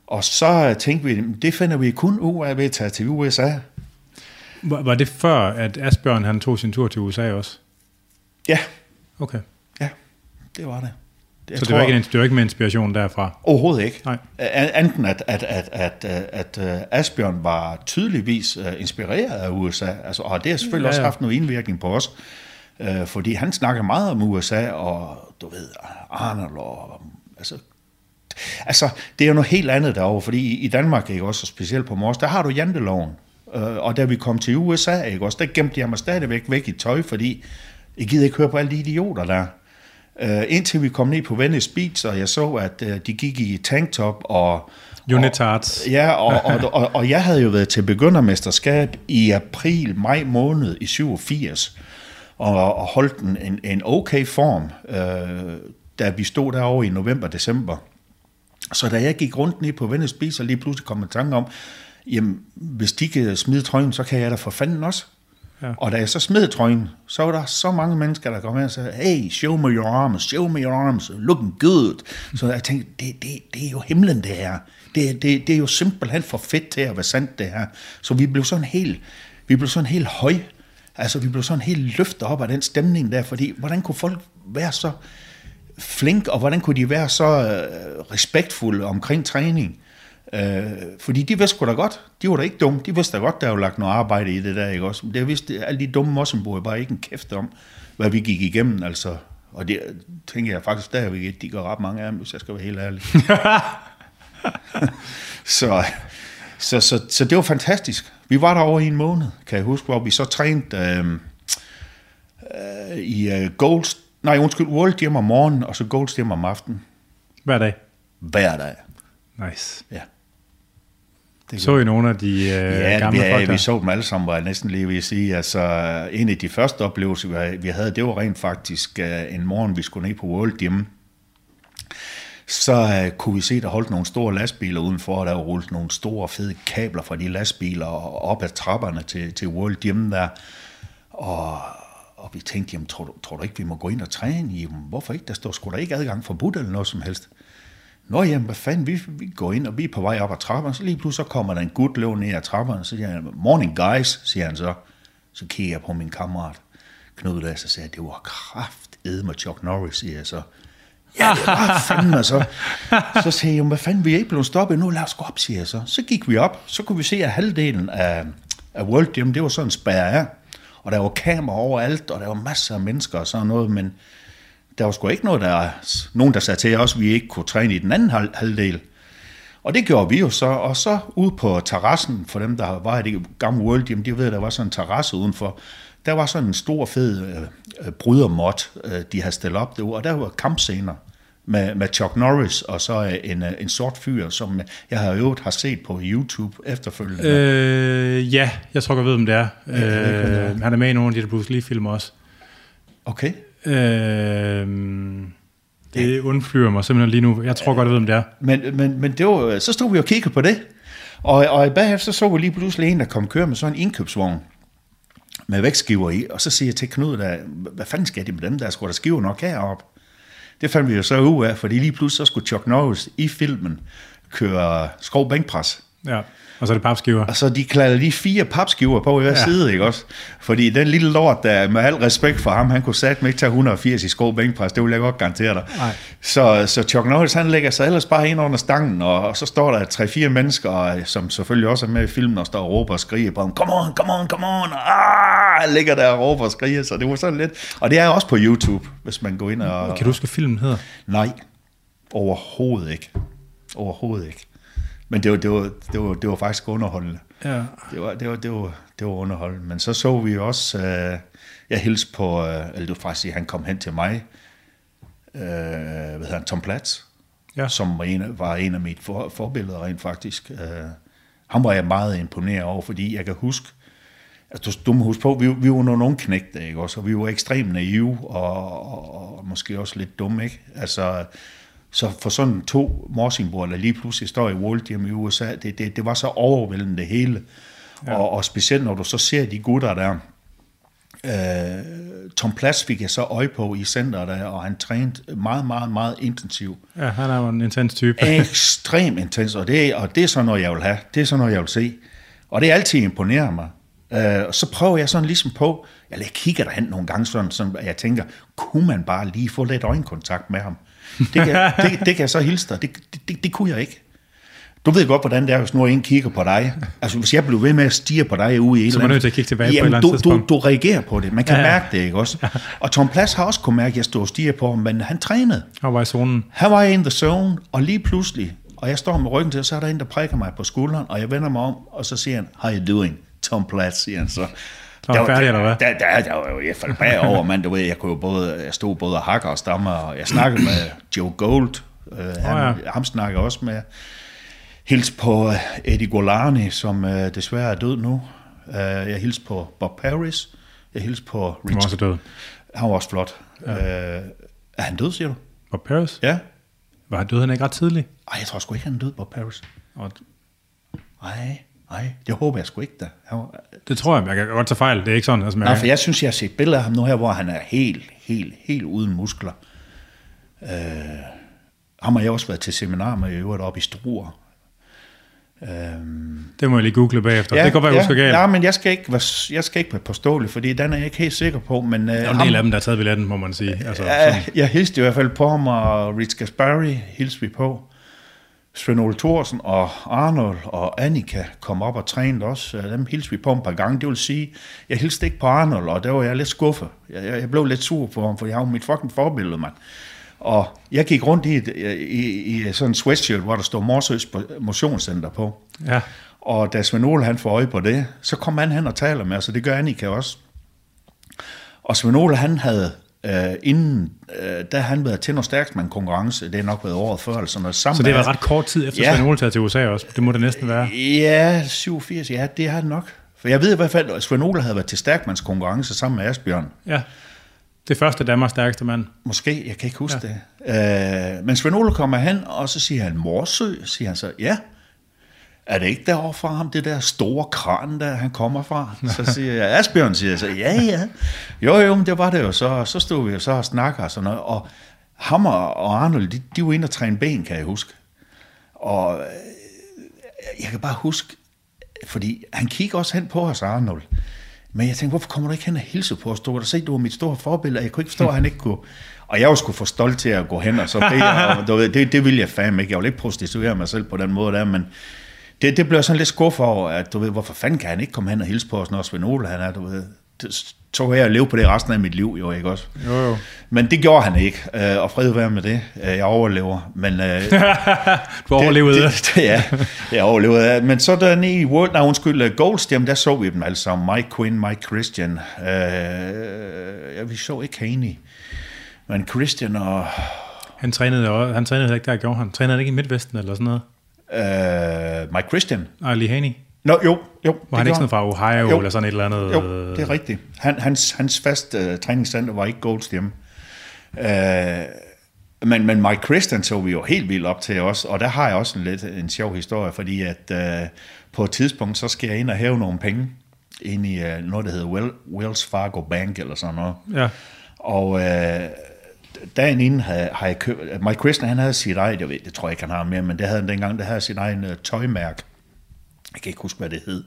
Speaker 2: Og så tænkte vi, det finder vi kun ud af ved at tage til USA.
Speaker 1: Var, var det før, at Asbjørn han tog sin tur til USA også?
Speaker 2: Ja,
Speaker 1: Okay.
Speaker 2: ja, det var det. Jeg
Speaker 1: Så det var, ikke det var ikke med inspiration derfra?
Speaker 2: Overhovedet ikke.
Speaker 1: Nej.
Speaker 2: Enten at, at, at, at, at, at Asbjørn var tydeligvis øh, inspireret af USA, altså, og det har selvfølgelig
Speaker 1: Ja,
Speaker 2: også
Speaker 1: ja.
Speaker 2: haft noget indvirkning på os, øh, fordi han snakker meget om USA, og du ved, Arnold, og altså, altså, det er jo noget helt andet derovre, fordi i- Danmark, ikke også, og specielt på Mors, der har du janteloven, øh, og da vi kom til USA, ikke også, der gemte jeg mig stadigvæk væk i tøj, fordi jeg gider ikke høre på alle de idioter der. Uh, indtil vi kom ned på Venice Beach, og jeg så, at uh, de gik i tanktop og...
Speaker 1: Unitards.
Speaker 2: Og, ja, og, [laughs] og, og, og jeg havde jo været til begyndermesterskab i april, maj måned i 87, og, og holdt en, en, en okay form, uh, da vi stod derovre i november-december. Så da jeg gik rundt ned på Venice Beach, og lige pludselig kom en tanke om, jamen, hvis de kan smide trøjen, så kan jeg da for fanden også.
Speaker 1: Ja.
Speaker 2: Og da jeg så smed trøjen, så var der så mange mennesker, der kom hen og sagde, hey, show me your arms, show me your arms, looking good. Så jeg tænkte, det, det, det er jo himlen det her. Det, det, det er jo simpelthen for fedt til at være sandt det her. Så vi blev sådan helt, vi blev sådan helt høj. Altså vi blev sådan helt løftet op af den stemning der, fordi hvordan kunne folk være så flink, og hvordan kunne de være så øh, respektfulde omkring træning? Øh, fordi de vidste sgu da godt, de var da ikke dumme, de vidste da godt, der var lagt noget arbejde i det der, ikke også? Det vidste alle de dumme mossenboer bare ikke en kæft om, hvad vi gik igennem, altså. Og det tænker jeg faktisk stadigvæk, at de gør ret mange af dem, hvis jeg skal være helt ærlig. [laughs] så, så, så, så det var fantastisk. Vi var der over en måned, kan jeg huske, hvor vi så trænede øh, øh, i øh, Gold, nej undskyld, World Gym om morgenen, og så Gold Gym om aftenen.
Speaker 1: Hver dag.
Speaker 2: Hver dag.
Speaker 1: Nice.
Speaker 2: Ja. Det
Speaker 1: Så I nogle af de øh,
Speaker 2: Ja,
Speaker 1: gamle
Speaker 2: vi,
Speaker 1: folk der?
Speaker 2: vi så dem alle sammen, var jeg næsten lige ved at sige. Altså, en af de første oplevelser, vi- havde, det var rent faktisk uh, en morgen, vi skulle ned på World Gym. Så uh, kunne vi se, der holdt nogle store lastbiler udenfor, og der var rullet nogle store, fede kabler fra de lastbiler og op ad trapperne til, til World Gym der. Og, og vi tænkte, jamen, tror, du, tror du ikke, vi må gå ind og træne? Jamen, hvorfor ikke? Der står sgu da ikke adgang forbudt eller noget som helst. Nå jamen, hvad fanden, vi, vi går ind, og vi er på vej op ad trapperne, så lige pludselig så kommer der en gut løb ned ad trapperne, så siger han, morning guys, siger han så. Så kigger jeg på min kammerat, Knud der, så siger det var kraft med Chuck Norris, siger jeg så. Ja, det var [laughs] fandme så. Så siger jeg, "Jamen, hvad fanden, vi er ikke blevet stoppet nu, lad os gå op, siger jeg så. Så gik vi op, så kunne vi se, at halvdelen af, af World Gym, det var sådan en spærre. Og der var kamera overalt, og der var masser af mennesker og sådan noget, men der var sgu ikke noget, der, nogen, der sagde til os, at vi ikke kunne træne i den anden halv, halvdel. Og det gjorde vi jo så, og så ude på terrassen, for dem, der var i det gamle World Gym, de ved, der var sådan en terrasse udenfor, der var sådan en stor, fed øh, øh, brydermot, øh, de havde stillet op derude, og der var kampscener med, med Chuck Norris, og så øh, en, øh, en sort fyr, som jeg har øvrigt har set på YouTube efterfølgende. Øh.
Speaker 1: Ja, jeg tror godt, jeg ved, hvem det er. Øh, han er med i nogle af de der Bruce Lee-film også.
Speaker 2: Okay.
Speaker 1: Øh, det undflyver mig simpelthen lige nu. Jeg tror godt, jeg ved, hvem det er.
Speaker 2: Men, men, men det var, så stod vi og kiggede på det, og, og bagefter så så vi lige pludselig en, der kom køre med sådan en indkøbsvogn med vægtskiver i, og så siger jeg til Knud, der, hvad fanden skal de med dem, der skulle der skiver nok herop? Det fandt vi jo så ud af, fordi lige pludselig så skulle Chuck Norris i filmen køre skrov bænkpres.
Speaker 1: Ja. Og så er det papskiver.
Speaker 2: Og så de klæder lige fire papskiver på i hver
Speaker 1: Ja.
Speaker 2: side, ikke også? Fordi den lille lort, der med al respekt for ham, han kunne satme ikke tage 180 i skov bænkpres, det vil jeg godt garantere dig.
Speaker 1: Nej.
Speaker 2: Så, så Chuck Norris, han lægger sig ellers bare ind under stangen, og, og så står der tre-fire mennesker, som selvfølgelig også er med i filmen, og står og råber og skriger på ham, come on, come on, come on, ah, han ligger der og råber og skriger, så det var sådan lidt, og det er også på YouTube, hvis man går ind og...
Speaker 1: Kan du huske, filmen hedder?
Speaker 2: Nej, overhovedet ikke. Overhovedet ikke. Men det var, det var, det var, det var faktisk underholdende.
Speaker 1: Ja.
Speaker 2: Det var, det var, det var, det var underholdende. Men så så vi også, øh, jeg hilste på, øh, eller var faktisk, sige, han kom hen til mig. øh, hvad hedder han, Tom Platz,
Speaker 1: Ja.
Speaker 2: som var en, af- var en af mine for, forbilleder rent faktisk. Øh, ham var jeg meget imponeret over, fordi jeg kan huske, altså, du, du må huske på, vi, vi var nogle knægte, ikke også? Og vi var ekstremt naive, og, og, og måske også lidt dumme, ikke? Altså, så for sådan to morsingbror, der lige pludselig står i World Gym i USA, det, det, det var så overvældende det hele. Ja. Og, og specielt når du så ser de gutter der, øh, Tom Plads fik jeg så øje på i centret der, og han trænede meget, meget, meget intensivt.
Speaker 1: Ja, han er jo en intens type. [laughs]
Speaker 2: Ekstremt intens, og det, og det er sådan noget, jeg vil have. Det er sådan noget, jeg vil se. Og det er altid imponerer mig. Øh, og så prøver jeg sådan ligesom på, jeg lige kigger derhen nogle gange, sådan, sådan, at jeg tænker, kunne man bare lige få lidt øjenkontakt med ham? Det kan, det, det kan jeg så hilse dig. Det, det, det, det kunne jeg ikke. Du ved godt, hvordan det er, hvis nu en kigger på dig. Altså, hvis jeg blev ved med at stige på dig ude i et
Speaker 1: Så er man nødt til at kigge tilbage på et
Speaker 2: Jamen,
Speaker 1: eller andet
Speaker 2: du, du, du reagerer på det. Man kan
Speaker 1: Ja,
Speaker 2: ja,
Speaker 1: ja.
Speaker 2: mærke det, ikke også? [laughs] Og Tom Plads har også kunnet mærke, at jeg stod og stiger på ham, men han trænede.
Speaker 1: Han var i zonen.
Speaker 2: Han var in the zone, og lige pludselig, og jeg står med ryggen til, så er der en, der prikker mig på skulderen, og jeg vender mig om, og så siger han, how you doing, Tom Platt, siger han så.
Speaker 1: Så var han færdig, eller hvad?
Speaker 2: Der, der, der, var jo, jeg faldt bagover, mand, du ved, jeg, kunne jo både, jeg stod både og hakker og stammer, og jeg snakkede med Joe Gold, øh, han, oh,
Speaker 1: ja.
Speaker 2: ja. ham snakker også med. Hils på øh, Eddie Golani, som øh, desværre er død nu. Øh, jeg hilste på Bob Paris. Jeg hilste på
Speaker 1: Han var også død.
Speaker 2: Han var også flot. Ja. Øh, er han død, siger du?
Speaker 1: Og Paris?
Speaker 2: Ja.
Speaker 1: Var han død han ikke ret tidligt?
Speaker 2: Ej, jeg tror sgu ikke, han er død, Bob Paris.
Speaker 1: Og
Speaker 2: Nej, nej, det håber jeg sgu ikke da. Var,
Speaker 1: det tror jeg, men jeg kan godt tage fejl. Det er ikke sådan. Altså,
Speaker 2: nej,
Speaker 1: jeg,
Speaker 2: for jeg synes, jeg har set billeder af ham nu her, hvor han er helt, helt, helt uden muskler. Øh, ham har jeg også været til seminar med i øvrigt oppe i Struer. Øh,
Speaker 1: det må jeg lige google bagefter. det kan godt være,
Speaker 2: ja,
Speaker 1: galt.
Speaker 2: Ja, men jeg skal ikke være, jeg skal ikke være påståelig, fordi den er jeg ikke helt sikker på. Men, øh,
Speaker 1: der er en del af dem, der er taget billetten, må man sige. Altså,
Speaker 2: Ja,
Speaker 1: sådan,
Speaker 2: jeg hilste i hvert fald på ham, og Rich Gaspari hilste vi på. Svend Ole Thorsen og Arnold og Annika kom op og trænede også. Dem hilste vi på et par gange. Det vil sige, jeg hilste ikke på Arnold, og der var jeg lidt skuffet. Jeg, jeg, blev lidt sur på ham, for jeg har jo mit fucking forbillede, mand. Og jeg gik rundt i, et, i, i sådan en sweatshirt, hvor der stod Morsøs Motionscenter på.
Speaker 1: ja.
Speaker 2: Og da Svend Ole han får øje på det, så kom han hen og taler med os, og det gør Annika også. Og Svend Ole, han havde øh, inden, øh, da han været til noget stærkmand konkurrence, det er nok været året før, eller sådan noget. Sammen
Speaker 1: Så det var ret kort tid efter,
Speaker 2: Ja.
Speaker 1: ja. Svend Ole tager til USA også. Det må det næsten være.
Speaker 2: Ja, 87, ja, det har det nok. For jeg ved i hvert fald, at Svend Ole havde været til stærkmands konkurrence sammen med Asbjørn.
Speaker 1: Ja. Det første Danmarks stærkeste mand.
Speaker 2: Måske, jeg kan ikke huske ja. det. Øh, men Svend Ole kommer hen, og så siger han, Morsø, siger han så, ja. Er det ikke derovre fra ham, det der store kran, der han kommer fra? Så siger jeg, Asbjørn, siger jeg så, ja, ja. Jo, jo, men det var det jo så. Så stod vi jo så og snakker og sådan noget. Og ham og Arnold, de, de var inde og træne ben, kan jeg huske. Og øh, jeg kan bare huske, fordi han kigger også hen på os, Arnold. Men jeg tænkte, hvorfor kommer du ikke hen og hilse på os? Du kan da se, du var mit store forbillede. Jeg kunne ikke forstå, at han ikke kunne. Og jeg var sgu for stolt til at gå hen og så bede, og du ved, det, det ville jeg fandme ikke. Jeg ville ikke prostituere mig selv på den måde der, men det, det blev jeg sådan lidt skuffet over, at du ved, hvorfor fanden kan han ikke komme hen og hilse på os, når Svend Ole han er, du ved. Det, så jeg at leve på det resten af mit liv, jo ikke også?
Speaker 1: Jo, jo.
Speaker 2: Men det gjorde han ikke, øh, og fred være med det. Øh, Jeg overlever, men... Øh, [laughs]
Speaker 1: Du overlevede det.
Speaker 2: det, det, ja, jeg overlevede det. Men så der i World, nej, undskyld, uh, Gold's, jamen, der så vi dem alle sammen. Mike Quinn, Mike Christian. Uh, ja, vi så ikke Haney. Men Christian og
Speaker 1: Han trænede, han trænede ikke der, gjorde han. Trænede ikke i Midtvesten eller sådan noget?
Speaker 2: Uh, Mike Christian.
Speaker 1: Nej, lige Haney.
Speaker 2: Nå, jo, jo.
Speaker 1: Var han ikke sådan fra Ohio
Speaker 2: Jo.
Speaker 1: eller sådan et eller andet?
Speaker 2: Jo, det er rigtigt. Han, hans, hans faste uh, træningscenter var ikke Golds hjemme. Uh, men, men Mike Christian så vi jo helt vildt op til os, og der har jeg også en lidt en sjov historie, fordi at uh, på et tidspunkt, så skal jeg ind og hæve nogle penge ind i uh, noget, der hedder Well, Wells Fargo Bank eller sådan noget.
Speaker 1: Ja.
Speaker 2: Og uh, dagen inden havde, har jeg købt, Mike Christian han havde sit eget, jeg ved, det tror jeg ikke han har mere, men det havde han dengang, der havde sit egen uh, tøjmærke. Jeg kan ikke huske, hvad det hed.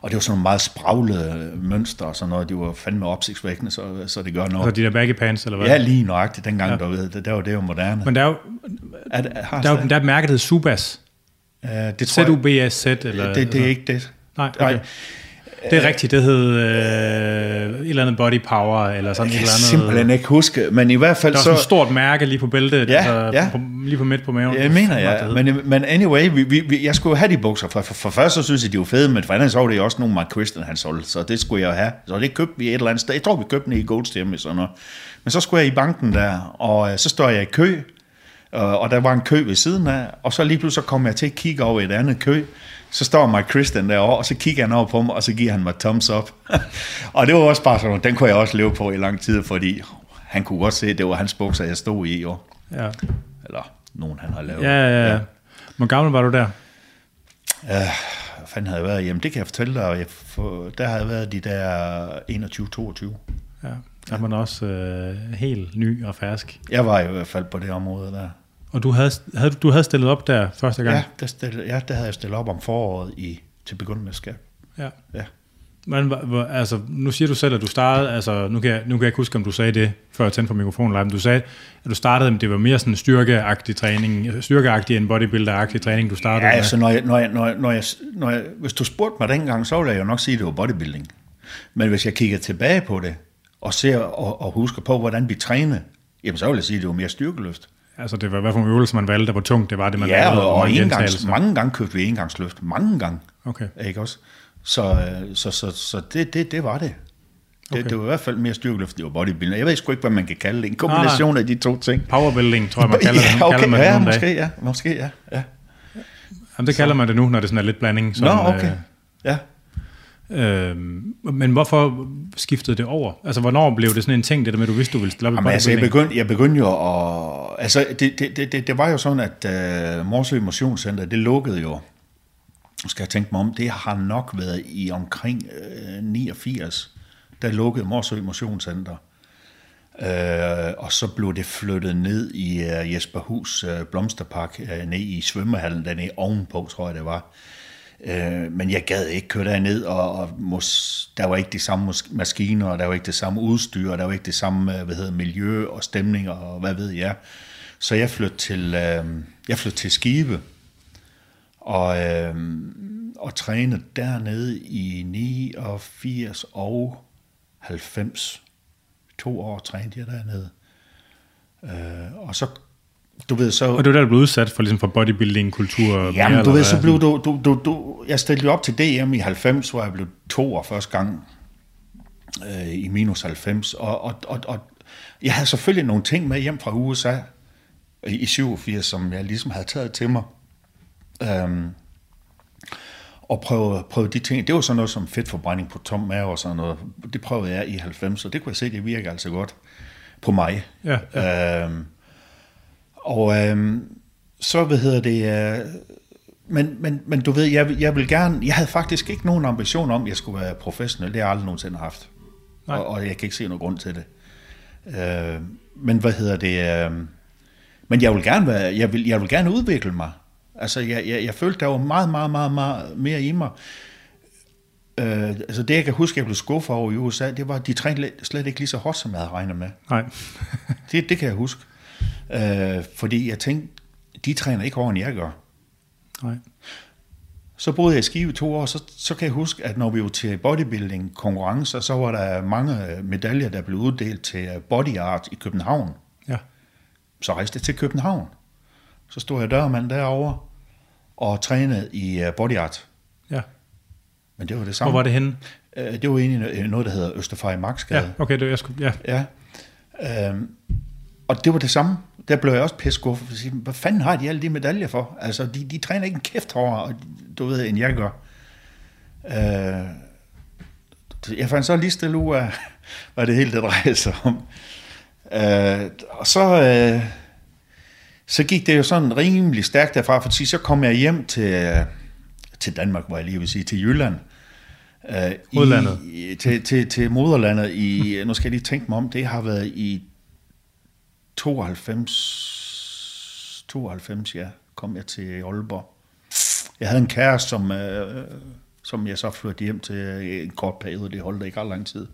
Speaker 2: Og det var sådan nogle meget spraglede mønster og sådan noget. De var fandme opsigtsvækkende, så, så det gør noget.
Speaker 1: de der baggy pants, eller hvad?
Speaker 2: Ja, lige nøjagtigt dengang, ja. du ved, det, der var det jo moderne.
Speaker 1: Men der er jo,
Speaker 2: er, det, har
Speaker 1: der er, der er et mærke, der hedder Subas.
Speaker 2: uh, det tror
Speaker 1: Z-U-B-A-Z, eller...
Speaker 2: det, det er ikke det.
Speaker 1: Nej, okay. Det er rigtigt, det hed øh, et eller andet body power, eller sådan et eller andet.
Speaker 2: simpelthen ikke huske, men i hvert fald
Speaker 1: Der var
Speaker 2: så...
Speaker 1: et stort mærke lige på bæltet,
Speaker 2: Ja,
Speaker 1: altså,
Speaker 2: ja.
Speaker 1: På, lige på midt på maven.
Speaker 2: Jeg mener jeg, men, men anyway, vi, vi, vi, jeg skulle jo have de bukser. For, for, for først så synes jeg, de var fede, men for andet så var det jo også nogle Mark Christian, han solgte, så det skulle jeg jo have. Så det købte vi et eller andet sted. Jeg tror, vi købte den i Golds hjemme, sådan noget. Men så skulle jeg i banken der, og øh, så står jeg i kø, og, og der var en kø ved siden af, og så lige pludselig så kom jeg til at kigge over et andet kø, så står Mark Christian derovre, og så kigger han over på mig, og så giver han mig thumbs up. [laughs] og det var også bare sådan, den kunne jeg også leve på i lang tid, fordi han kunne godt se, at det var hans bukser, jeg stod i, jo.
Speaker 1: Ja.
Speaker 2: Eller nogen, han har lavet.
Speaker 1: Ja, ja, ja. Hvor gammel var du der?
Speaker 2: Øh, hvad fanden havde jeg været? Jamen, det kan jeg fortælle dig. Jeg, for, der har jeg været de der 21-22.
Speaker 1: Ja. Der var man også øh, helt ny og fersk.
Speaker 2: Jeg var i hvert fald på det område der.
Speaker 1: Og du havde, havde, du havde stillet op der første gang?
Speaker 2: Ja, der, stillede, ja, der havde jeg stillet op om foråret i, til begyndelse
Speaker 1: ja.
Speaker 2: Ja.
Speaker 1: Men altså, nu siger du selv, at du startede, altså, nu kan, jeg, nu kan jeg ikke huske, om du sagde det, før jeg tændte på mikrofonen, men du sagde, at du startede, men det var mere sådan styrkeagtig træning, styrkeagtig end bodybuilder-agtig træning, du startede
Speaker 2: Ja,
Speaker 1: med.
Speaker 2: altså, når jeg, når jeg, når jeg, når jeg, når jeg, hvis du spurgte mig dengang, så ville jeg jo nok sige, at det var bodybuilding. Men hvis jeg kigger tilbage på det, og ser og, og husker på, hvordan vi trænede, jamen så vil jeg sige, at det var mere styrkeløft.
Speaker 1: Altså, det var hvad for en øvelse, man valgte, der var tungt, det var det, man
Speaker 2: Ja,
Speaker 1: lavede,
Speaker 2: og, og
Speaker 1: mange gentagelser.
Speaker 2: mange gange købte vi engangsløft. Mange gange.
Speaker 1: Okay.
Speaker 2: Ikke også? Så, øh, så, så, så det, det, det var det. Det,
Speaker 1: Okay.
Speaker 2: det var i hvert fald mere styrkeløft, det var bodybuilding. Jeg ved sgu ikke, hvad man kan kalde det. En kombination af de to ting.
Speaker 1: Powerbuilding, tror jeg, man [laughs] kalder det.
Speaker 2: ja,
Speaker 1: Nu
Speaker 2: okay,
Speaker 1: kalder man det
Speaker 2: ja, måske, ja, måske, ja. ja.
Speaker 1: Jamen, det kalder man det nu, når det sådan er lidt blanding.
Speaker 2: Nå,
Speaker 1: Sådan,
Speaker 2: okay. Ja.
Speaker 1: Øh, øh, men hvorfor skiftede det over? Altså, hvornår blev det sådan en ting, det der med, at du vidste, du ville stille op
Speaker 2: Jamen, altså, jeg begyndte, jeg begyndte jo at... Altså, det, det, det, det, var jo sådan, at uh, Morsø Motionscenter, det lukkede jo. Skal jeg tænke mig om, det har nok været i omkring uh, 89, der lukkede Morsø Motionscenter. Uh, og så blev det flyttet ned i uh, Jesperhus uh, Blomsterpark, uh, ned i svømmehallen, der nede ovenpå, tror jeg det var. Uh, Øh, men jeg gad ikke køre derned, og, og mos, der var ikke de samme mos- maskiner, og der var ikke det samme udstyr, og der var ikke det samme øh, hvad hedder, miljø og stemning, og hvad ved jeg. Så jeg flyttede til, øh, jeg flyttede til Skive, og, øh, og trænede dernede i 89 og 90 to år trænede jeg dernede. Øh, og så, du ved, så...
Speaker 1: Og det var der, du blev udsat for, ligesom for bodybuilding-kultur?
Speaker 2: Jamen,
Speaker 1: mere,
Speaker 2: du ved, så blev du, du, du, du... Jeg stillede op til DM i 90, hvor jeg blev to år første gang øh, i minus 90. Og, og, og, og jeg havde selvfølgelig nogle ting med hjem fra USA i, i 87, som jeg ligesom havde taget til mig. Øhm, og prøve, prøve de ting. Det var sådan noget som fedtforbrænding på tom mave og sådan noget. Det prøvede jeg i 90, og det kunne jeg se, det virker altså godt på mig.
Speaker 1: Ja, ja.
Speaker 2: Øhm, og øhm, så, hvad hedder det... Øh, men, men, men du ved, jeg, vil- jeg vil gerne... Jeg havde faktisk ikke nogen ambition om, at jeg skulle være professionel. Det har jeg aldrig nogensinde haft.
Speaker 1: Nej.
Speaker 2: Og, og jeg kan ikke se nogen grund til det. Øh, men hvad hedder det... Øh, men jeg vil gerne være, jeg vil, jeg vil gerne udvikle mig. Altså, jeg, jeg, jeg følte, der var meget, meget, meget, meget mere i mig. Øh, altså, det jeg kan huske, jeg blev skuffet over i USA, det var, at de trænede slet ikke lige så hårdt, som jeg havde regnet med.
Speaker 1: Nej.
Speaker 2: Det, det kan jeg huske. Øh, fordi jeg tænkte, de træner ikke hårdere, end jeg gør.
Speaker 1: Nej.
Speaker 2: Så boede jeg i Skive to år, så, så kan jeg huske, at når vi var til bodybuilding konkurrencer, så var der mange medaljer, der blev uddelt til body art i København.
Speaker 1: Ja.
Speaker 2: Så rejste jeg til København. Så stod jeg dørmand derovre og trænede i uh, body art.
Speaker 1: Ja.
Speaker 2: Men det var det
Speaker 1: Hvor
Speaker 2: samme.
Speaker 1: var det henne?
Speaker 2: Øh, Det var egentlig noget, der hedder Østerfej Marksgade.
Speaker 1: Ja, okay, det, jeg skulle, ja.
Speaker 2: Ja. Øhm, og det var det samme. Der blev jeg også pisskuffet. for at sige, Hvad fanden har de alle de medaljer for? Altså, de, de træner ikke en kæft hårdere, og du ved, end jeg gør. Øh, jeg fandt så lige stille ud af, [laughs] hvad det hele det drejer sig om. Øh, og så, øh, så gik det jo sådan rimelig stærkt derfra, for så kom jeg hjem til, til Danmark, hvor jeg lige vil sige, til Jylland. Øh. I, til, til, til moderlandet i, nu skal jeg lige tænke mig om, det har været i 92, 92, ja, kom jeg til Aalborg. Jeg havde en kæreste, som, øh, som jeg så flyttede hjem til en kort periode, det holdt ikke ret lang tid.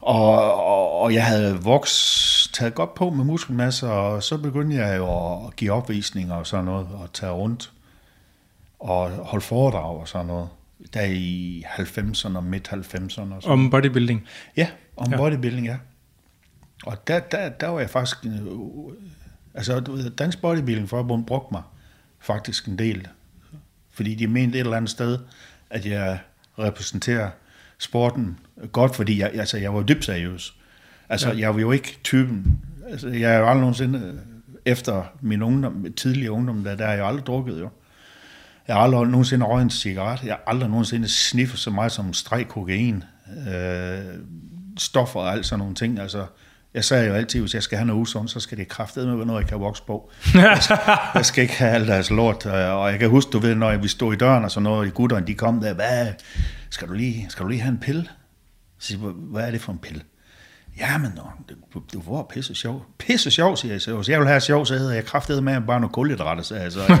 Speaker 2: Og, og, og jeg havde voks, taget godt på med muskelmasse, og så begyndte jeg jo at give opvisninger og sådan noget, og tage rundt, og holde foredrag og sådan noget. der i 90'erne og midt-90'erne. Og
Speaker 1: Om bodybuilding?
Speaker 2: Ja, om
Speaker 1: ja.
Speaker 2: bodybuilding, ja. Og der, der, der var jeg faktisk... øh, Altså, du ved, Dansk Bodybuilding Forbund brugte mig faktisk en del. Fordi de mente et eller andet sted, at jeg repræsenterer sporten godt, fordi jeg, altså, jeg var dybt seriøs. Altså,
Speaker 1: Ja.
Speaker 2: ja. jeg var jo ikke typen... Altså, jeg er jo aldrig nogensinde... øh, Efter min ungdom, tidlige ungdom, der, der har jeg jo aldrig drukket, jo. Jeg har aldrig nogensinde røget en cigaret. Jeg har aldrig nogensinde sniffet så meget som en streg kokain. Øh, stoffer og alt sådan nogle ting. Altså, jeg sagde jo altid, hvis jeg skal have noget usundt, så skal det kraftedeme være noget, jeg kan vokse på. Jeg [laughs] skal, jeg skal ikke have alt deres lort. øh, Og jeg kan huske, du ved, når vi stod i døren og sådan noget, og de gutterne, de kom der, hvad, skal du lige, skal du lige have en pille? Så siger hvad er det for en pille? Jamen, du, var pisse sjov. Pisse sjov, siger jeg så. Hvis jeg vil have sjov, så hedder jeg kraftedet med bare noget kulhydrater, sagde jeg så. [laughs]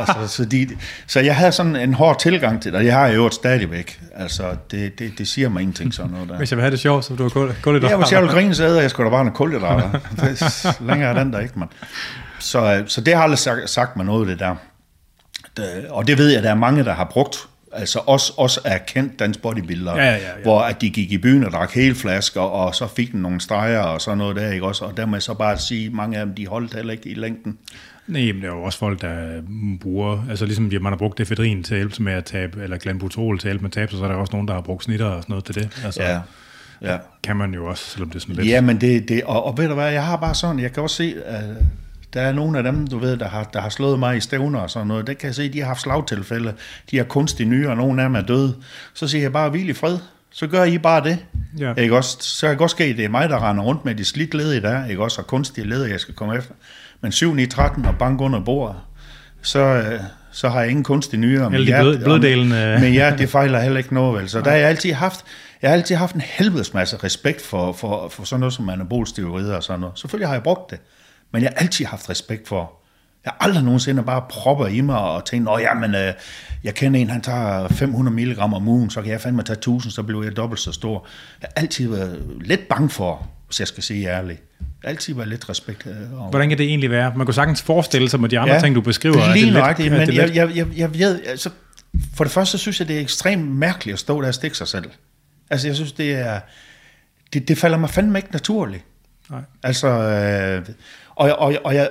Speaker 2: altså, så, de, så jeg havde sådan en hård tilgang til det, og jeg har jo stadigvæk. Altså, det, det, det siger mig ingenting sådan noget der.
Speaker 1: Hvis jeg vil have det sjovt, så vil du gå lidt
Speaker 2: Ja, hvis jeg vil grine, så æder jeg sgu da bare noget kulhydrater. [laughs] Længere er den der ikke, mand. Så, øh, så det har aldrig sagt, sagt mig noget, det der. Og det ved jeg, der er mange, der har brugt. Altså også, også er kendt dansk bodybuilder,
Speaker 1: Ja, ja, ja,
Speaker 2: hvor at de gik i byen og drak hele flasker, og så fik den nogle streger og sådan noget der, ikke også? Og der må jeg så bare sige, mange af dem, de holdt heller ikke i længden.
Speaker 1: Nej, men der er jo også folk, der mm, bruger, altså ligesom man har brugt efedrin til at hjælpe med at tabe, eller glanbutrol til at hjælpe med at tabe, så er der også nogen, der har brugt snitter og sådan noget til det. Altså,
Speaker 2: Ja, ja.
Speaker 1: kan man jo også, selvom det er sådan lidt...
Speaker 2: Ja, men det, det og, og ved du hvad, jeg har bare sådan, jeg kan også se, at der er nogle af dem, du ved, der har, der har slået mig i stævner og sådan noget. Det kan jeg se, de har haft slagtilfælde. De har kunstige nyere, og nogle af dem er døde. Så siger jeg bare, hvil i fred. Så gør I bare det.
Speaker 1: Ja.
Speaker 2: Ikke også? Så kan godt ske, at det er mig, der render rundt med de slidt led i der, ikke også? Og kunstige led, jeg skal komme efter. Men 7 9 13 og bank under bordet, så, øh, så har jeg ingen kunstige nyere.
Speaker 1: Alle de blød- bløddelen, øh.
Speaker 2: Men ja, det fejler heller ikke noget, vel? Så der har jeg altid haft, jeg har altid haft en helvedes masse respekt for, for, for sådan noget som anabolsteroider og sådan noget. Selvfølgelig har jeg brugt det, men jeg har altid haft respekt for, jeg har aldrig nogensinde bare propper i mig og tænkt, åh jamen, øh, jeg kender en, han tager 500 mg om ugen, så kan jeg fandme tage 1000, så bliver jeg dobbelt så stor. Jeg har altid været lidt bange for, hvis jeg skal sige ærligt. Jeg har altid været lidt respekt øh, over.
Speaker 1: Hvordan kan det egentlig være? Man kunne sagtens forestille sig med de andre ja, ting, du beskriver.
Speaker 2: Det er
Speaker 1: at
Speaker 2: lige nøjagtigt,
Speaker 1: at
Speaker 2: men jeg, jeg, jeg, jeg ved, altså, for det første så synes jeg, det er ekstremt mærkeligt at stå der og stikke sig selv. Altså, jeg synes, det er, det, det falder mig fandme ikke naturligt.
Speaker 1: Nej.
Speaker 2: Altså, øh, og, og, og jeg,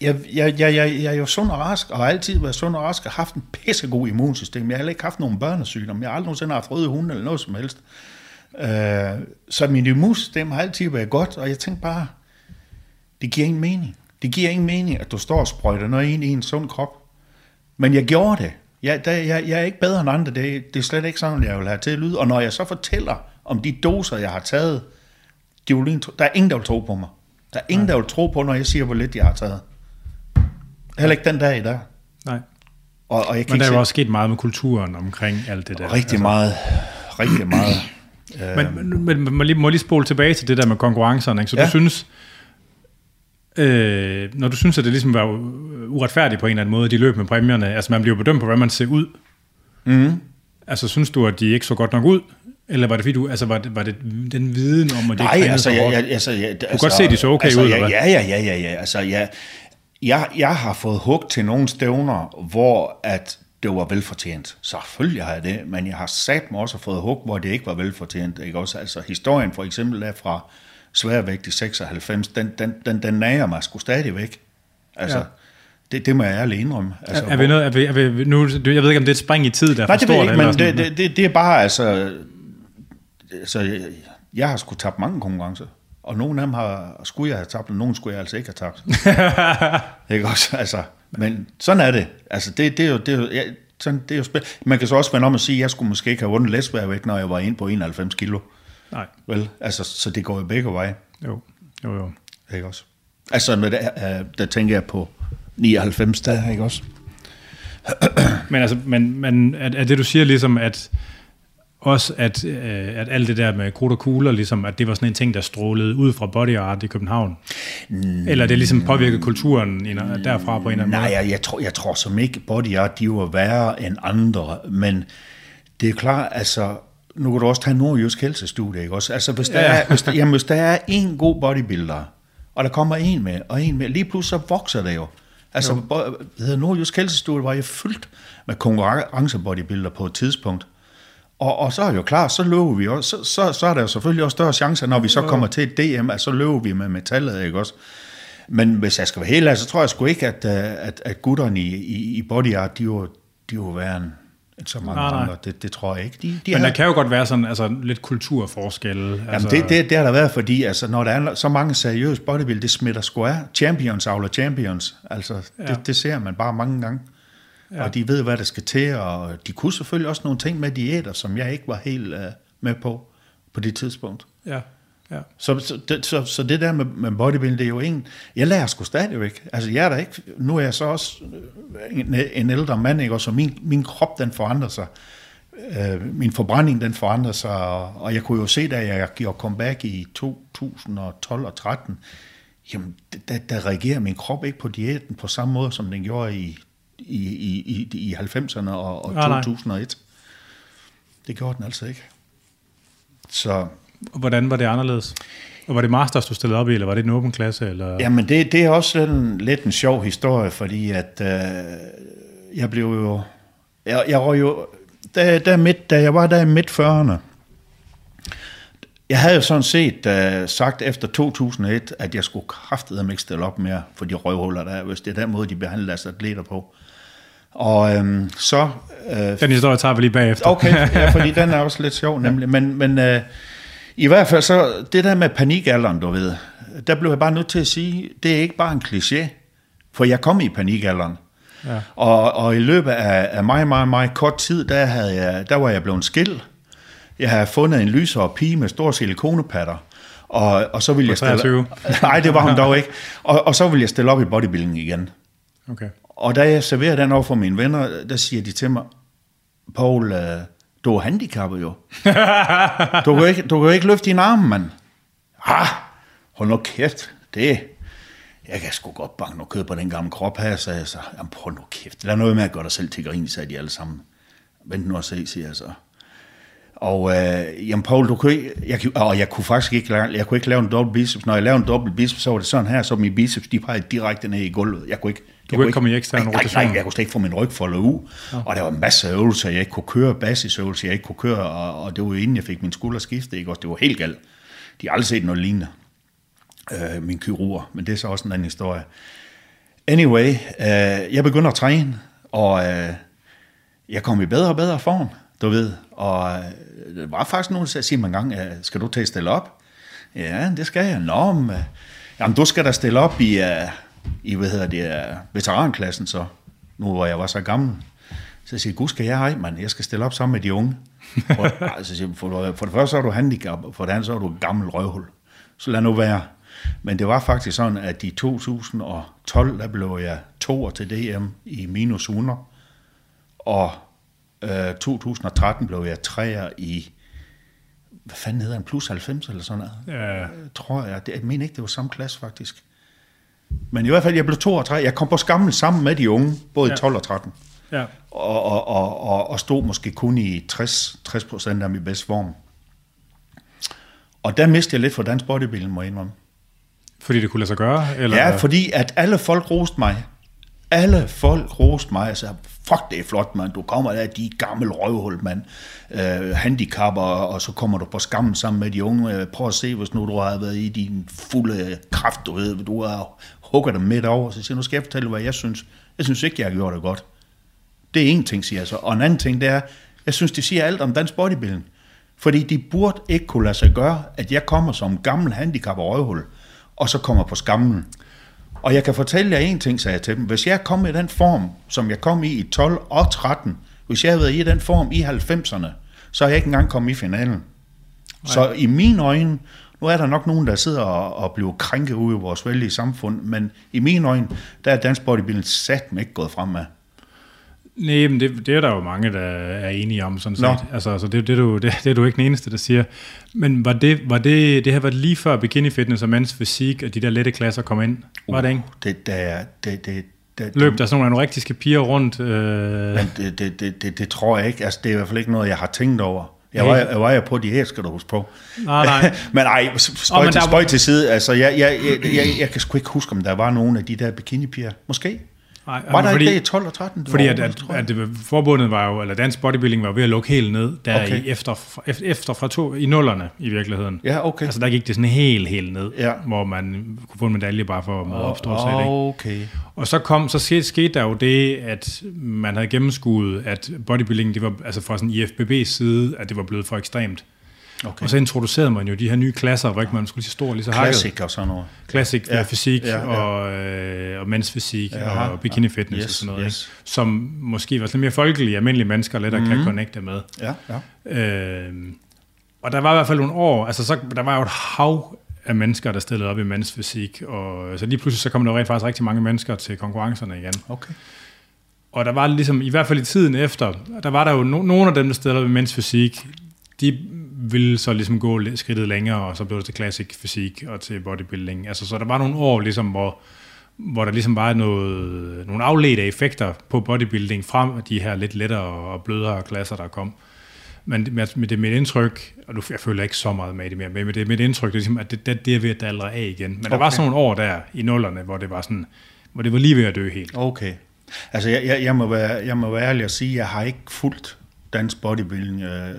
Speaker 2: jeg, jeg, jeg, jeg, jeg er jo sund og rask, og har altid været sund og rask, og haft en pissegod immunsystem. Jeg har heller ikke haft nogen børnesygdomme. Jeg har aldrig nogensinde haft røde hunde eller noget som helst. Øh, så min immunsystem har altid været godt, og jeg tænkte bare, det giver ingen mening. Det giver ingen mening, at du står og sprøjter noget ind i en sund krop. Men jeg gjorde det. Jeg, der, jeg, jeg er ikke bedre end andre. Det, det er slet ikke sådan, jeg vil have til at lyde. Og når jeg så fortæller om de doser, jeg har taget, de vil, der er ingen, der vil tro på mig. Der er ingen, der vil tro på, når jeg siger, hvor lidt jeg har taget. Heller ikke den dag i dag.
Speaker 1: Nej.
Speaker 2: Og, og jeg kan
Speaker 1: Men der er jo også sket meget med kulturen omkring alt det der.
Speaker 2: rigtig meget. Rigtig meget.
Speaker 1: Men, men, men man lige, må lige spole tilbage til det der med konkurrencerne. Ikke? Så ja. Du synes, øh, når du synes, at det ligesom var uretfærdigt på en eller anden måde, de løb med præmierne, altså man bliver bedømt på, hvad man ser ud.
Speaker 2: Mm.
Speaker 1: Altså synes du, at de ikke så godt nok ud? Eller var det fordi du, altså var det, var det den viden om, at de
Speaker 2: Nej, altså, jeg, jeg, altså, jeg, du
Speaker 1: kan godt se, de så okay
Speaker 2: altså,
Speaker 1: ud,
Speaker 2: ja,
Speaker 1: eller hvad?
Speaker 2: ja, ja, ja, ja, ja. Altså, jeg, jeg, jeg har fået hug til nogle stævner, hvor at det var velfortjent. Selvfølgelig har jeg det, men jeg har sat mig også fået hug, hvor det ikke var velfortjent. Ikke? Også, altså, historien for eksempel er fra sværvægt i 96, den, den, den, den nager mig sgu stadigvæk. Altså,
Speaker 1: Ja.
Speaker 2: ja. det, det må jeg ærligt indrømme. Altså,
Speaker 1: Er, er vi noget, er vi, er vi, nu, jeg ved ikke, om det er et spring i tid, der er
Speaker 2: Nej, det ved ikke, men det, det, det, det er bare, altså... altså jeg, jeg har sgu tabt mange konkurrencer, og nogle af dem har, skulle jeg have tabt, og nogle skulle jeg altså ikke have tabt. [laughs] ikke også? Altså, men sådan er det. Altså, det, det er jo... Det er jo ja, sådan, det er jo spæ- Man kan så også vende om og sige, at jeg skulle måske ikke have vundet læsværvægt, når jeg var inde på 91 kilo.
Speaker 1: Nej,
Speaker 2: Vel? Altså, så det går jo begge veje.
Speaker 1: jo, jo, jo.
Speaker 2: Ikke også? Altså, med det, øh, der tænker jeg på 99, der, ikke også?
Speaker 1: Men, altså, men, men er, er det, du siger ligesom, at også at, øh, at alt det der med krudt og kugler, ligesom, at det var sådan en ting, der strålede ud fra body art i København? Mm. Eller det ligesom påvirkede kulturen i- derfra på en eller anden
Speaker 2: Nej,
Speaker 1: måde?
Speaker 2: jeg, jeg, tror, jeg tror som ikke, body art, de var værre end andre, men det er klart, altså, nu kan du også tage Nordjysk Helsestudie, ikke også? Altså, hvis der,
Speaker 1: Ja.
Speaker 2: er, hvis der, jamen, hvis der er en god bodybuilder, og der kommer en med, og en med, lige pludselig så vokser det jo. Altså, bo- det hedder Nordjysk Helsestudie var jo fyldt med konkurrencebodybuilder på et tidspunkt. Og, og så er det jo klart, så løber vi også, så, så, så er der jo selvfølgelig også større chancer, når vi så kommer til et DM, at så løber vi med metallet, ikke også? Men hvis jeg skal være helt ærlig, så tror jeg sgu ikke, at, øh, at, at gutterne i, i, i body art, de jo, de jo værre end, end så mange
Speaker 1: Nej, nej.
Speaker 2: andre. Det, det tror jeg ikke. De, de
Speaker 1: Men
Speaker 2: har-
Speaker 1: der kan jo godt være sådan altså, lidt kulturforskelle. Altså,
Speaker 2: Jamen det, det, det har der været, fordi altså, når der er så mange seriøse bodybuildere, det smitter sgu af. Champions avler champions. Altså. Ja. det, det ser man bare mange gange. Ja. Og de ved, hvad der skal til, og de kunne selvfølgelig også nogle ting med diæter, som jeg ikke var helt uh, med på på det tidspunkt.
Speaker 1: Ja, ja.
Speaker 2: Så, så, det, så, så det der med, med bodybuilding, det er jo ingen... Jeg lærer sgu stadigvæk. Altså, jeg er der ikke... Nu er jeg så også øh, en, en ældre mand, ikke? Og så min, min krop, den forandrer sig. Øh, min forbrænding, den forandrer sig. Og, og jeg kunne jo se, da jeg gjorde comeback i 2012 og 13, jamen, der, der reagerer min krop ikke på diæten på samme måde, som den gjorde i, i, i, i, i 90'erne og, og
Speaker 1: Nej, nej.
Speaker 2: 2001. Det gjorde den altså ikke. Så
Speaker 1: hvordan var det anderledes? Og var det masters, du stillede op i, eller var det en åben klasse? Eller?
Speaker 2: Jamen, det, det er også en, lidt en sjov historie, fordi at øh, jeg blev jo... Jeg, jeg var jo... Da, da, midt, da jeg var der i midt 40'erne, jeg havde jo sådan set uh, sagt efter 2001, at jeg skulle kraftedeme ikke stille op mere for de røvhuller, der er, hvis det er den måde, de behandler deres atleter på. Og øhm, så... Øh,
Speaker 1: Den historie tager vi lige bagefter.
Speaker 2: Okay, ja, [laughs] fordi den er også lidt sjov nemlig. Men, men øh, i hvert fald så, det der med panikalderen, du ved, der blev jeg bare nødt til at sige, det er ikke bare en kliché, for jeg kom i panikalderen.
Speaker 1: Ja.
Speaker 2: Og, og i løbet af, af meget, meget, meget kort tid, der, havde jeg, der var jeg blevet skilt. Jeg havde fundet en lysere pige med store silikonepatter. Og, og så ville jeg stille...
Speaker 1: 23?
Speaker 2: Nej, det var hun dog ikke. Og, og så ville jeg stille op i bodybuilding igen.
Speaker 1: Okay.
Speaker 2: Og da jeg serverer den over for mine venner, der siger de til mig, Paul, øh, du er handicappet jo. [laughs] du, kan jo ikke, du kan ikke løfte dine arme, mand. Ah, hold nu kæft, det... Jeg kan sgu godt banke noget kød på den gamle krop her, sagde jeg så. Jamen, prøv nu kæft. Er noget med at gøre dig selv til grin, sagde de alle sammen. Vent nu og se, siger jeg så. Og øh, jamen Paul, du kunne jeg, og jeg kunne faktisk ikke, jeg kunne ikke lave en dobbelt biceps. Når jeg lavede en dobbelt biceps, så var det sådan her, så min biceps, de pegede direkte ned i gulvet. Jeg kunne ikke, jeg
Speaker 1: kunne ikke komme i ekstern
Speaker 2: nej, nej,
Speaker 1: rotation?
Speaker 2: Nej, jeg kunne slet ikke få min ryg foldet ud. Ja. Og der var masser af øvelser, jeg ikke kunne køre, basisøvelser, jeg ikke kunne køre, og, og det var jo inden jeg fik min skulder skiftet, ikke? Og det var helt galt. De har aldrig set noget lignende, øh, min kirurger, men det er så også en anden historie. Anyway, øh, jeg begynder at træne, og øh, jeg kom i bedre og bedre form, du ved. Og øh, der var faktisk nogen, der sagde mig en gang, øh, skal du til at stille op? Ja, det skal jeg. Nå, men, øh, jamen, du skal da stille op i, uh, i hvad hedder det, uh, veteranklassen så, nu hvor jeg var så gammel. Så jeg siger, gud skal jeg ej, mand, jeg skal stille op sammen med de unge. [laughs] For, altså, siger, for, for det første så er du handicap, og for det andet så er du et gammel røvhul. Så lad nu være. Men det var faktisk sådan, at i 2012, der blev jeg toer til DM i minus 100, og øh, 2013 blev jeg træer i, hvad fanden hedder en plus 90 eller sådan noget.
Speaker 1: Ja.
Speaker 2: Øh, tror jeg. Det, jeg mener ikke, det var samme klasse faktisk. Men i hvert fald, jeg blev 2 og 3. Jeg kom på skammen sammen med de unge, både. Ja. i 12 og 13.
Speaker 1: Ja.
Speaker 2: Og, og, og, og, og stod måske kun i 60, 60 procent af min bedste form. Og der mistede jeg lidt for dansk bodybuilding, må jeg indrømme.
Speaker 1: Fordi det kunne lade sig gøre? Eller?
Speaker 2: Ja, fordi at alle folk roste mig. Alle folk roste mig og sagde, fuck det er flot, mand. Du kommer der, de gammel røvhul, mand. øh, handicapper, og så kommer du på skammen sammen med de unge. Øh, prøv at se, hvis nu du har været i din fulde kraft, du ved, du har hugget dem midt over. Så siger jeg, nu skal jeg fortælle, hvad jeg synes. Jeg synes ikke, jeg har gjort det godt. Det er en ting, siger jeg så. Og en anden ting, det er, jeg synes, det siger alt om dansk bodybuilding. Fordi de burde ikke kunne lade sig gøre, at jeg kommer som gammel handicap og røvhul, og så kommer på skammen. Og jeg kan fortælle jer en ting, sagde jeg til dem. Hvis jeg kom i den form, som jeg kom i i 12 og 13, hvis jeg havde været i den form i 90'erne, så er jeg ikke engang kommet i finalen. Nej. Så i mine øjne, nu er der nok nogen, der sidder og, og bliver krænket ude i vores vældige samfund, men i mine øjne, der er dansk bodybuilding sat ikke gået fremad.
Speaker 1: Nej, men det, det er der jo mange, der er enige om, sådan
Speaker 2: Nå.
Speaker 1: set. Altså, altså det, det, er du, det, det er du ikke den eneste, der siger. Men var det, var det, det her var lige før bikini fitness og mens fysik og de der lette klasser kom ind? Var det ikke?
Speaker 2: Det, det, er- det, det, det,
Speaker 1: Løb der sådan nogle anorektiske piger rundt? Øh,
Speaker 2: Men det, det, det, det, det tror jeg ikke. Altså, det er i hvert fald ikke noget, jeg har tænkt over. Jeg
Speaker 1: Nej.
Speaker 2: var, jeg var jo på diæt, skal du huske på.
Speaker 1: Nej, nej. [laughs]
Speaker 2: men ej,
Speaker 1: Åh,
Speaker 2: spøj,
Speaker 1: men
Speaker 2: til,
Speaker 1: der-
Speaker 2: spøj til side. Altså, jeg, jeg, jeg, jeg, jeg kan sgu ikke huske, om der var nogen af de der bikinipiger. Måske. Nej, var der fordi, ikke det i 12 og 13?
Speaker 1: Fordi at, at, at, at, forbundet var jo, eller dansk bodybuilding var ved at lukke helt ned, der okay. i efter, efter, fra to, i nullerne i virkeligheden.
Speaker 2: Ja, okay.
Speaker 1: Altså der gik det sådan helt, helt ned, ja. hvor man kunne få en medalje bare for at møde op stort set.
Speaker 2: Okay.
Speaker 1: Og så kom, så skete, skete der jo det, at man havde gennemskuet, at bodybuilding, det var, altså fra sådan IFBB's side, at det var blevet for ekstremt. Okay. Og så introducerede man jo de her nye klasser, hvor ikke man skulle lige så stor, lige så
Speaker 2: hakket. Classic og sådan noget.
Speaker 1: Classic ja. fysik ja, ja. Og, øh, og mens fysik ja, og bikini fitness yes, og sådan noget. Yes. Ikke? Som måske var lidt mere folkelige, almindelige mennesker lettere mm. kan mhm. connecte med.
Speaker 2: Ja, ja. Øh,
Speaker 1: og der var i hvert fald nogle år, altså så, der var jo et hav af mennesker, der stillede op i mandsfysik, og så lige pludselig så kom der rent faktisk rigtig mange mennesker til konkurrencerne igen.
Speaker 2: Okay.
Speaker 1: Og der var ligesom, i hvert fald i tiden efter, der var der jo no, nogle af dem, der stillede op i mændsfysik, de ville så ligesom gå skridtet længere, og så blev det til classic fysik og til bodybuilding. Altså, så der var nogle år, ligesom, hvor, hvor der ligesom var noget, nogle afledte effekter på bodybuilding frem de her lidt lettere og blødere klasser, der kom. Men med det mit indtryk, og nu jeg føler ikke så meget med det mere, men med det mit indtryk, det er ligesom, at det, det, det er ved at dalre af igen. Men okay. der var sådan nogle år der i nullerne, hvor det var sådan, hvor det var lige ved at dø helt.
Speaker 2: Okay. Altså, jeg, jeg, jeg, må, være, jeg må være ærlig at sige, at jeg har ikke fulgt dansk bodybuilding. Øh,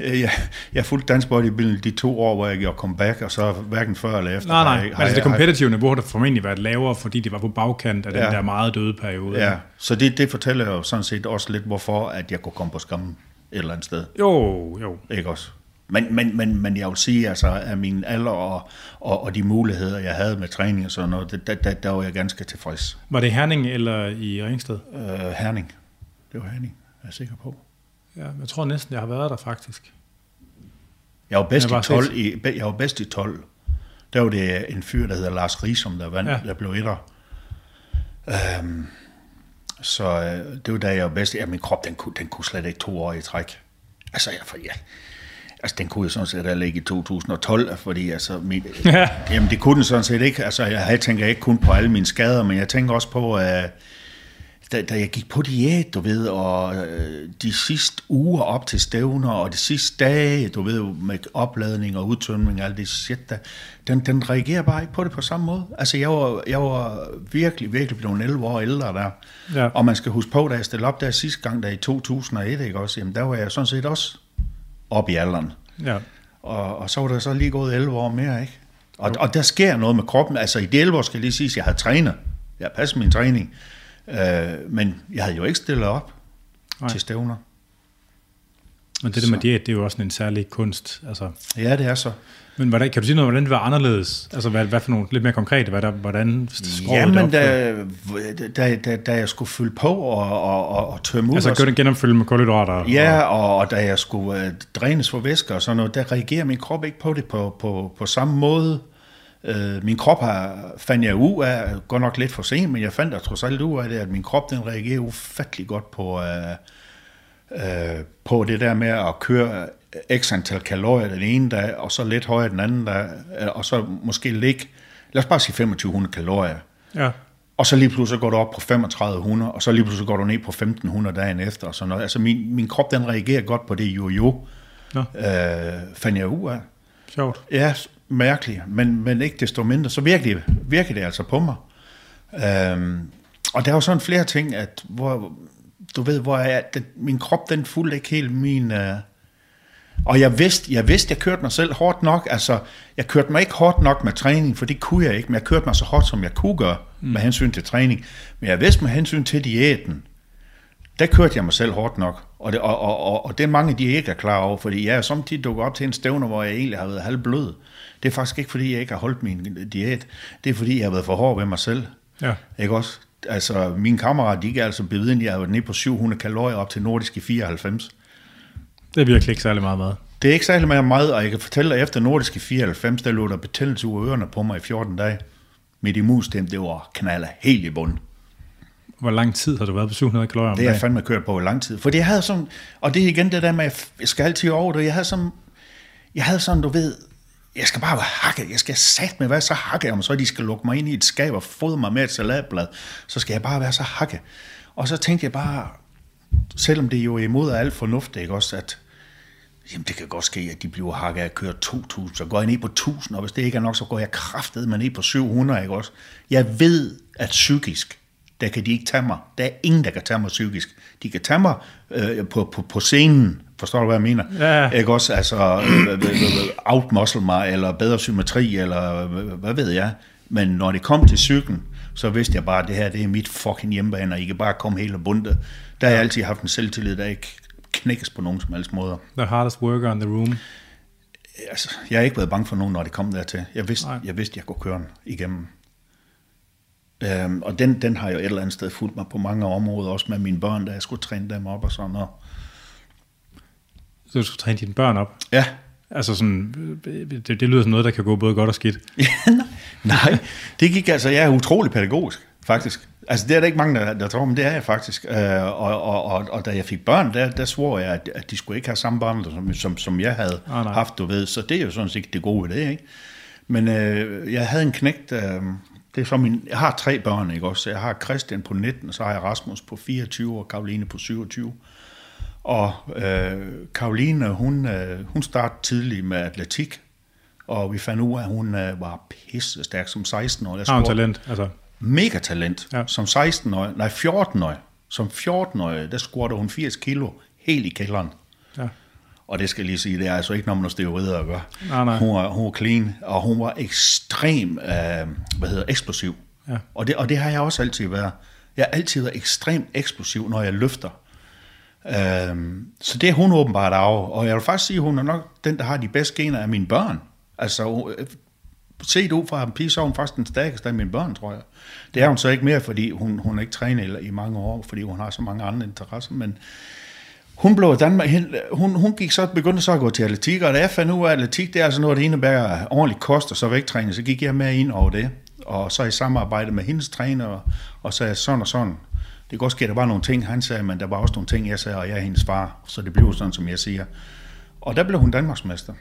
Speaker 2: [laughs] jeg, jeg fulgte dansk bodybuilding de to år, hvor jeg gjorde comeback, og så hverken før eller efter.
Speaker 1: Nej, nej, jeg, altså det kompetitive niveau har formentlig været lavere, fordi det var på bagkant af den ja. der meget døde periode.
Speaker 2: Ja, så det, det fortæller jo sådan set også lidt, hvorfor at jeg kunne komme på skammen et eller andet sted.
Speaker 1: Jo, jo.
Speaker 2: Ikke også? Men, men, men, men jeg vil sige, altså, at min alder og, og, og de muligheder, jeg havde med træning og sådan noget, der, der, der var jeg ganske tilfreds.
Speaker 1: Var det Herning eller i Ringsted?
Speaker 2: Uh, Herning. Det var Herning, er jeg sikker på.
Speaker 1: Ja, jeg tror næsten, jeg har været der faktisk.
Speaker 2: Jeg var bedst, jeg i, 12, i, jeg var bedst i 12. Der var det en fyr, der hedder Lars Risom, der vandt, ja. der blev etter. Um, så øh, det var da jeg var bedst. Ja, min krop, den kunne, den kunne slet ikke to år i træk. Altså, jeg, for, ja, altså den kunne jo sådan set ligge i 2012, fordi altså, min, ja. jamen det kunne den sådan set ikke. Altså, jeg tænker ikke kun på alle mine skader, men jeg tænker også på, at da, da jeg gik på diæt, du ved, og øh, de sidste uger op til stævner, og de sidste dage, du ved, med opladning og udtømning og alt det shit, der, den, den reagerer bare ikke på det på samme måde. Altså, jeg var, jeg var virkelig, virkelig blevet 11 år ældre der. Ja. Og man skal huske på, da jeg stillede op der sidste gang, der i 2001, ikke også, jamen der var jeg sådan set også op i alderen.
Speaker 1: Ja.
Speaker 2: Og, og så var der så lige gået 11 år mere, ikke? Og, og der sker noget med kroppen. Altså, i de 11 år skal jeg lige sige, at jeg havde trænet. Jeg passet min træning. Øh, men jeg havde jo ikke stillet op Nej. til stævner.
Speaker 1: Og det der med diæt, det er jo også en særlig kunst. Altså.
Speaker 2: Ja, det er så.
Speaker 1: Men hvordan, kan du sige noget, hvordan det var anderledes? Altså, hvad, hvad for nogle lidt mere konkrete? Hvad der, hvordan
Speaker 2: Jamen, da, da, da, da, jeg skulle fylde på og, og, og, og tømme ud...
Speaker 1: Altså, gøre det genopfylde med kulhydrater?
Speaker 2: Ja, og, og da jeg skulle uh, drænes for væske og sådan noget, der reagerer min krop ikke på det på, på, på samme måde. Øh, min krop har, fandt jeg ud af, går nok lidt for sent, men jeg fandt da trods alt ud af det, at min krop den reagerer ufattelig godt på, øh, øh, på det der med at køre x antal kalorier den ene dag, og så lidt højere den anden dag, øh, og så måske ligge, lad os bare sige 2500 kalorier.
Speaker 1: Ja.
Speaker 2: Og så lige pludselig går du op på 3500, og så lige pludselig går du ned på 1500 dagen efter. Og sådan noget. Altså min, min krop den reagerer godt på det jo-jo, ja. øh, fandt jeg ud af.
Speaker 1: Sjovt.
Speaker 2: Ja, mærkelig, men, men ikke desto mindre, så virkelig, virker det altså på mig. Øhm, og der er jo sådan flere ting, at hvor, du ved, hvor jeg, det, min krop, den fulgte ikke helt min... Øh, og jeg vidste, jeg vidste, jeg kørte mig selv hårdt nok. Altså, jeg kørte mig ikke hårdt nok med træning, for det kunne jeg ikke, men jeg kørte mig så hårdt, som jeg kunne gøre mm. med hensyn til træning. Men jeg vidste med hensyn til diæten, der kørte jeg mig selv hårdt nok. Og det, og, og, og, og det er mange, de ikke er klar over, fordi jeg er samtidig dukket op til en stævne, hvor jeg egentlig har været halvblød. Det er faktisk ikke, fordi jeg ikke har holdt min diæt. Det er, fordi jeg har været for hård ved mig selv.
Speaker 1: Ja.
Speaker 2: Ikke også? Altså, mine kammerater, de er altså bevidende, jeg har været nede på 700 kalorier op til nordisk i 94.
Speaker 1: Det er virkelig ikke særlig meget mad.
Speaker 2: Det er ikke særlig meget mad, og jeg kan fortælle dig, efter nordisk i 94, der lå der betændelse ud af ørerne på mig i 14 dage. Mit immunsystem, det var knaller helt i bunden.
Speaker 1: Hvor lang tid har du været på 700 kalorier om
Speaker 2: Det har jeg fandme kørt på i lang tid. For det havde sådan, og det er igen det der med, at jeg skal altid over det. Jeg havde sådan, jeg havde sådan, du ved, jeg skal bare være hakket. Jeg skal sat med være så hakket, om så de skal lukke mig ind i et skab og fodre mig med et salatblad. Så skal jeg bare være så hakket. Og så tænkte jeg bare, selvom det jo er imod alt fornuft, ikke også, at jamen det kan godt ske, at de bliver hakket af at køre 2.000, så går jeg ned på 1.000, og hvis det ikke er nok, så går jeg kraftet med ned på 700, ikke også? Jeg ved, at psykisk, der kan de ikke tage mig. Der er ingen, der kan tage mig psykisk. De kan tage mig øh, på, på, på scenen, forstår du, hvad jeg mener?
Speaker 1: Ja.
Speaker 2: Ikke også, altså, øh, øh, øh, outmuscle mig, eller bedre symmetri, eller hvad ved jeg. Men når det kom til cyklen, så vidste jeg bare, at det her, det er mit fucking hjemmebane, og I kan bare komme helt og bunde. Der har jeg altid haft en selvtillid, der ikke knækkes på nogen som helst måder.
Speaker 1: The hardest worker in the room.
Speaker 2: Altså, jeg har ikke været bange for nogen, når det kom dertil. Jeg vidste,
Speaker 1: Nej.
Speaker 2: jeg vidste, jeg kunne køre den igennem. Øhm, og den, den har jo et eller andet sted fulgt mig på mange områder, også med mine børn, da jeg skulle træne dem op og sådan noget.
Speaker 1: Du skal træne dine børn op.
Speaker 2: Ja,
Speaker 1: Altså sådan, det, det lyder som noget, der kan gå både godt og skidt. [laughs]
Speaker 2: nej, det gik altså, jeg er utrolig pædagogisk, faktisk. Altså, det er der ikke mange, der, der tror, men det er jeg faktisk. Øh, og, og, og, og, da jeg fik børn, der, der svor jeg, at, at de skulle ikke have samme børn, som, som, som jeg havde
Speaker 1: nej.
Speaker 2: haft, du ved. Så det er jo sådan set det gode ved det, ikke? Men øh, jeg havde en knægt, øh, det er så min, jeg har tre børn, ikke også? Jeg har Christian på 19, og så har jeg Rasmus på 24, og Karoline på 27. Og øh, Karoline, hun, øh, hun startede tidligt med atletik, og vi fandt ud af, at hun øh, var pisse stærk som 16-årig. Jeg
Speaker 1: Har hun talent? Altså,
Speaker 2: mega talent.
Speaker 1: Ja.
Speaker 2: Som 16-årig, nej 14-årig, som 14-årig, der squatter hun 80 kilo helt i kælderen.
Speaker 1: ja.
Speaker 2: Og det skal jeg lige sige, det er altså ikke noget med steroider at gøre.
Speaker 1: Nej, nej.
Speaker 2: Hun, var, hun var clean, og hun var ekstrem, øh, hvad hedder, eksplosiv.
Speaker 1: Ja.
Speaker 2: Og, det, og det har jeg også altid været. Jeg har altid været ekstremt eksplosiv, når jeg løfter. Øhm, så det er hun åbenbart af. Og jeg vil faktisk sige, at hun er nok den, der har de bedste gener af mine børn. Altså, øh, set ud fra en pige, så er hun faktisk den stærkeste af mine børn, tror jeg. Det er hun så ikke mere, fordi hun, hun er ikke trænet i mange år, fordi hun har så mange andre interesser, men hun blev Danmark, hun, hun gik så, begyndte så at gå til atletik, og da jeg fandt ud af, at atletik, det er altså noget, der indebærer ordentligt kost og så vægttræning, så gik jeg med ind over det, og så i samarbejde med hendes træner, og, og sagde sådan og sådan. Det kan godt ske, at der var nogle ting, han sagde, men der var også nogle ting, jeg sagde, og jeg er hendes far, så det blev sådan, som jeg siger. Og der blev hun Danmarksmester.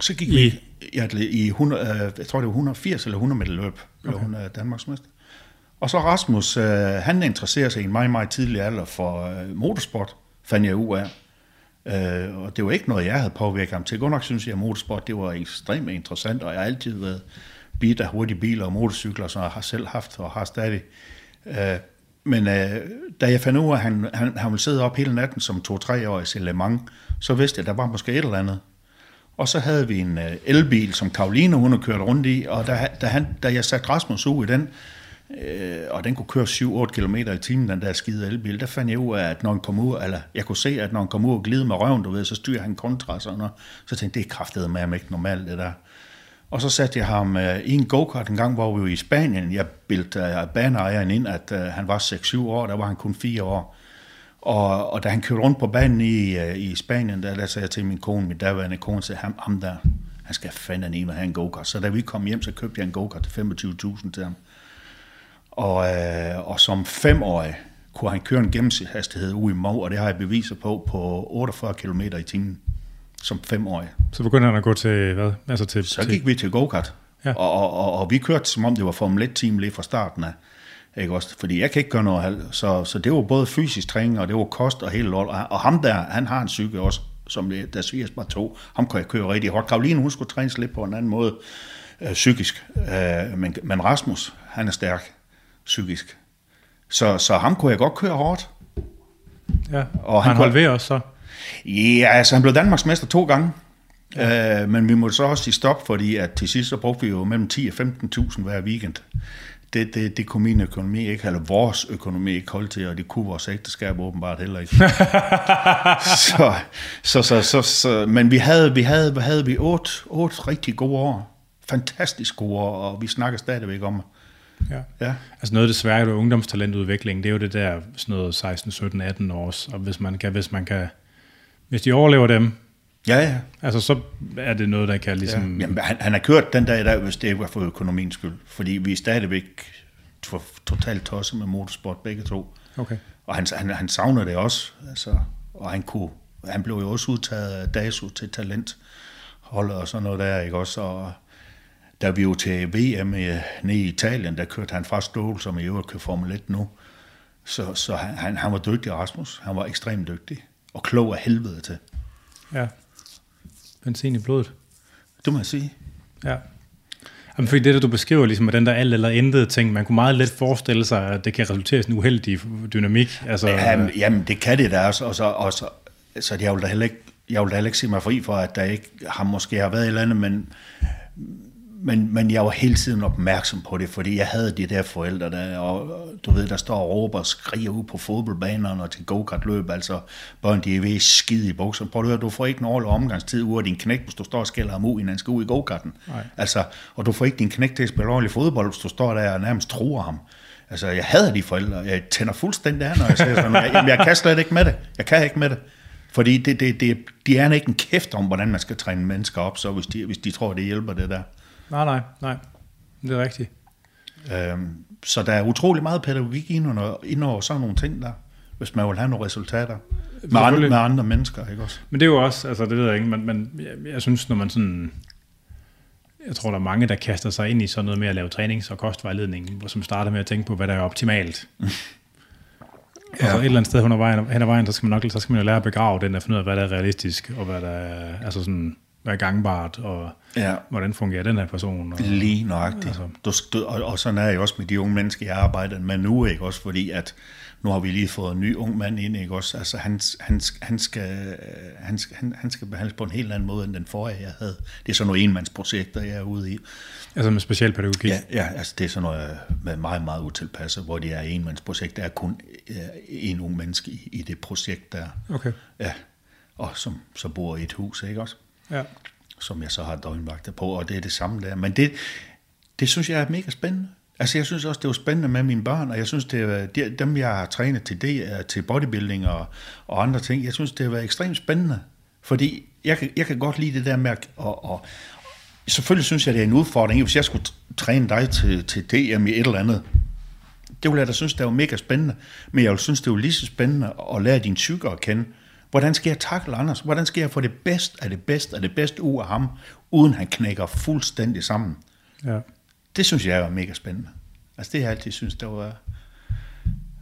Speaker 2: Så gik
Speaker 1: I?
Speaker 2: vi i, i 100, øh, jeg tror det var 180 eller 100 meter løb, blev
Speaker 1: Okay.
Speaker 2: hun øh, Danmarksmester. Og så Rasmus, øh, han interesserer sig i en meget, meget tidlig alder for motorsport, fandt jeg ud af. Øh, og det var ikke noget, jeg havde påvirket ham til. Godt nok synes jeg, at motorsport det var ekstremt interessant, og jeg har altid været bit af hurtige biler og motorcykler, som jeg har selv haft og har stadig. Øh, men øh, da jeg fandt ud af, at han, han, han ville sidde op hele natten som to-tre år i Le Mans, så vidste jeg, at der var måske et eller andet. Og så havde vi en øh, elbil, som Karoline hun havde kørt rundt i, og da, da, han, da jeg satte Rasmus ud i den, øh, og den kunne køre 7-8 km i timen, den der skide elbil, der fandt jeg ud af, at når han kom ud, eller jeg kunne se, at når han kom ud og glide med røven, du ved, så styrer han kontra og sådan noget. Så tænkte jeg, det er kraftedet med ham ikke normalt, det der. Og så satte jeg ham øh, i en go-kart en gang, hvor vi var i Spanien. Jeg bildte øh, baneejeren ind, at øh, han var 6-7 år, der var han kun 4 år. Og, og da han kørte rundt på banen i, øh, i Spanien, der, der sagde jeg til min kone, min daværende kone, så ham, ham der, han skal fandme i med have en go-kart. Så da vi kom hjem, så købte jeg en go-kart til 25.000 til ham. Og, øh, og som femårig kunne han køre en gennemsnitshastighed ude i Mov, og det har jeg beviser på, på 48 km i timen som femårig.
Speaker 1: Så begynder han at gå til, hvad? Altså til,
Speaker 2: Så
Speaker 1: til,
Speaker 2: gik vi til go-kart,
Speaker 1: Ja.
Speaker 2: og, og, og, og vi kørte, som om det var Formel 1-team lige fra starten af. Ikke også? Fordi jeg kan ikke gøre noget halv. Så, så det var både fysisk træning, og det var kost og hele lort. Og, og ham der, han har en psyke også, som det, der sviger bare to. Ham kan jeg køre rigtig hårdt. Karoline, hun skulle trænes lidt på en anden måde øh, psykisk. Øh, men, men Rasmus, han er stærk psykisk. Så, så ham kunne jeg godt køre hårdt.
Speaker 1: ja.
Speaker 2: og han
Speaker 1: han
Speaker 2: kunne-
Speaker 1: holdt ved også så.
Speaker 2: Ja, altså han blev Danmarks mester to gange. Ja. Øh, men vi måtte så også sige stop, fordi at til sidst så brugte vi jo mellem 10 og 15.000 hver weekend. Det, det, det kunne min økonomi ikke, eller vores økonomi ikke holde til, og det kunne vores ægteskab åbenbart heller ikke. [laughs] så, så, så, så, så, men vi havde, vi havde, hvad havde vi, otte, otte rigtig gode år. Fantastisk gode år, og vi snakker stadigvæk om.
Speaker 1: Ja.
Speaker 2: Ja.
Speaker 1: Altså noget af det svære ved ungdomstalentudvikling, det er jo det der sådan noget 16, 17, 18 års, og hvis man kan, hvis man kan, hvis de overlever dem,
Speaker 2: Ja, ja.
Speaker 1: altså så er det noget, der kan ligesom...
Speaker 2: Jamen, han, han har kørt den dag i dag, hvis det var for økonomiens skyld. Fordi vi er stadigvæk to- totalt tosset med motorsport, begge to.
Speaker 1: Okay.
Speaker 2: Og han, han, han savner det også. Altså, og han, kunne, han blev jo også udtaget af DASU til talentholdet og sådan noget der, ikke også? Og da vi jo til VM i, nede i Italien, der kørte han fra Stål, som i øvrigt kører Formel 1 nu. Så, så han, han, han var dygtig, Rasmus. Han var ekstremt dygtig. Og klog af helvede til.
Speaker 1: Ja. Benzin i blodet.
Speaker 2: Det må jeg sige.
Speaker 1: Ja. Jamen, fordi det, der du beskriver, ligesom med den der alt eller intet ting, man kunne meget let forestille sig, at det kan resultere i sådan en uheldig dynamik. Altså,
Speaker 2: Jamen, jamen, det kan det da også, og så, og så, så jeg vil da heller ikke, jeg vil da heller ikke se mig fri for, at der ikke har måske har været et eller andet, men, men, men jeg var hele tiden opmærksom på det, fordi jeg havde de der forældre, der, og du ved, der står og råber og skriger ud på fodboldbanerne og til go-kart-løb, altså børn, de er ved skide i bukser. Prøv at høre, du får ikke en årlig omgangstid ud af din knæk, hvis du står og skælder ham ud, inden han skal ud i go-karten. Altså, og du får ikke din knæk til at spille ordentlig fodbold, hvis du står der og nærmest truer ham. Altså, jeg hader de forældre. Jeg tænder fuldstændig af, når jeg siger sådan, jeg, jamen, jeg kan slet ikke med det. Jeg kan ikke med det. Fordi det, det, det, de er ikke en kæft om, hvordan man skal træne mennesker op, så hvis de, hvis de tror, det hjælper det der.
Speaker 1: Nej, nej, nej. Det er rigtigt.
Speaker 2: Øhm, så der er utrolig meget pædagogik ind under, ind over sådan nogle ting der, hvis man vil have nogle resultater med, andre, med andre mennesker, ikke også?
Speaker 1: Men det er jo også, altså det ved jeg ikke, men, men jeg, jeg synes, når man sådan, jeg tror, der er mange, der kaster sig ind i sådan noget med at lave trænings- og kostvejledning, som starter med at tænke på, hvad der er optimalt. [laughs] Ja. Altså et eller andet sted hen ad vejen, hen ad vejen så skal man nok så skal man jo lære at begrave den og finde ud af, hvad der er realistisk, og hvad der er, altså sådan, er gangbart, og ja. hvordan fungerer den her person. Og,
Speaker 2: Lige nøjagtigt. Altså. Du, du, og, og sådan er jeg også med de unge mennesker, jeg arbejder med nu, ikke også, fordi at nu har vi lige fået en ny ung mand ind, ikke også, altså han, han, han, skal, han, han, han skal behandles på en helt anden måde, end den forrige, jeg havde. Det er sådan nogle enmandsprojekter, jeg er ude i.
Speaker 1: Altså med specialpædagogik?
Speaker 2: Ja, ja, altså det er sådan noget med meget, meget utilpasset, hvor det er enmandsprojekt. Der er kun en ung menneske i, i det projekt der.
Speaker 1: Okay.
Speaker 2: Ja, og som så bor i et hus, ikke også?
Speaker 1: Ja.
Speaker 2: Som jeg så har døgnvagter på, og det er det samme der. Men det, det synes jeg er mega spændende. Altså jeg synes også, det var spændende med mine børn, og jeg synes, det er dem, jeg har trænet til, det, øh, til bodybuilding og, og andre ting, jeg synes, det har været ekstremt spændende. Fordi jeg kan, jeg kan godt lide det der med at, og, og, selvfølgelig synes jeg, det er en udfordring, hvis jeg skulle træne dig til, til DM i et eller andet. Det ville jeg da synes, det var mega spændende. Men jeg ville synes, det var lige så spændende at lære din psyke at kende. Hvordan skal jeg takle Anders? Hvordan skal jeg få det bedste af det bedste af det bedste ud af ham, uden han knækker fuldstændig sammen?
Speaker 1: Ja.
Speaker 2: Det synes jeg var mega spændende. Altså det har jeg altid synes, det var,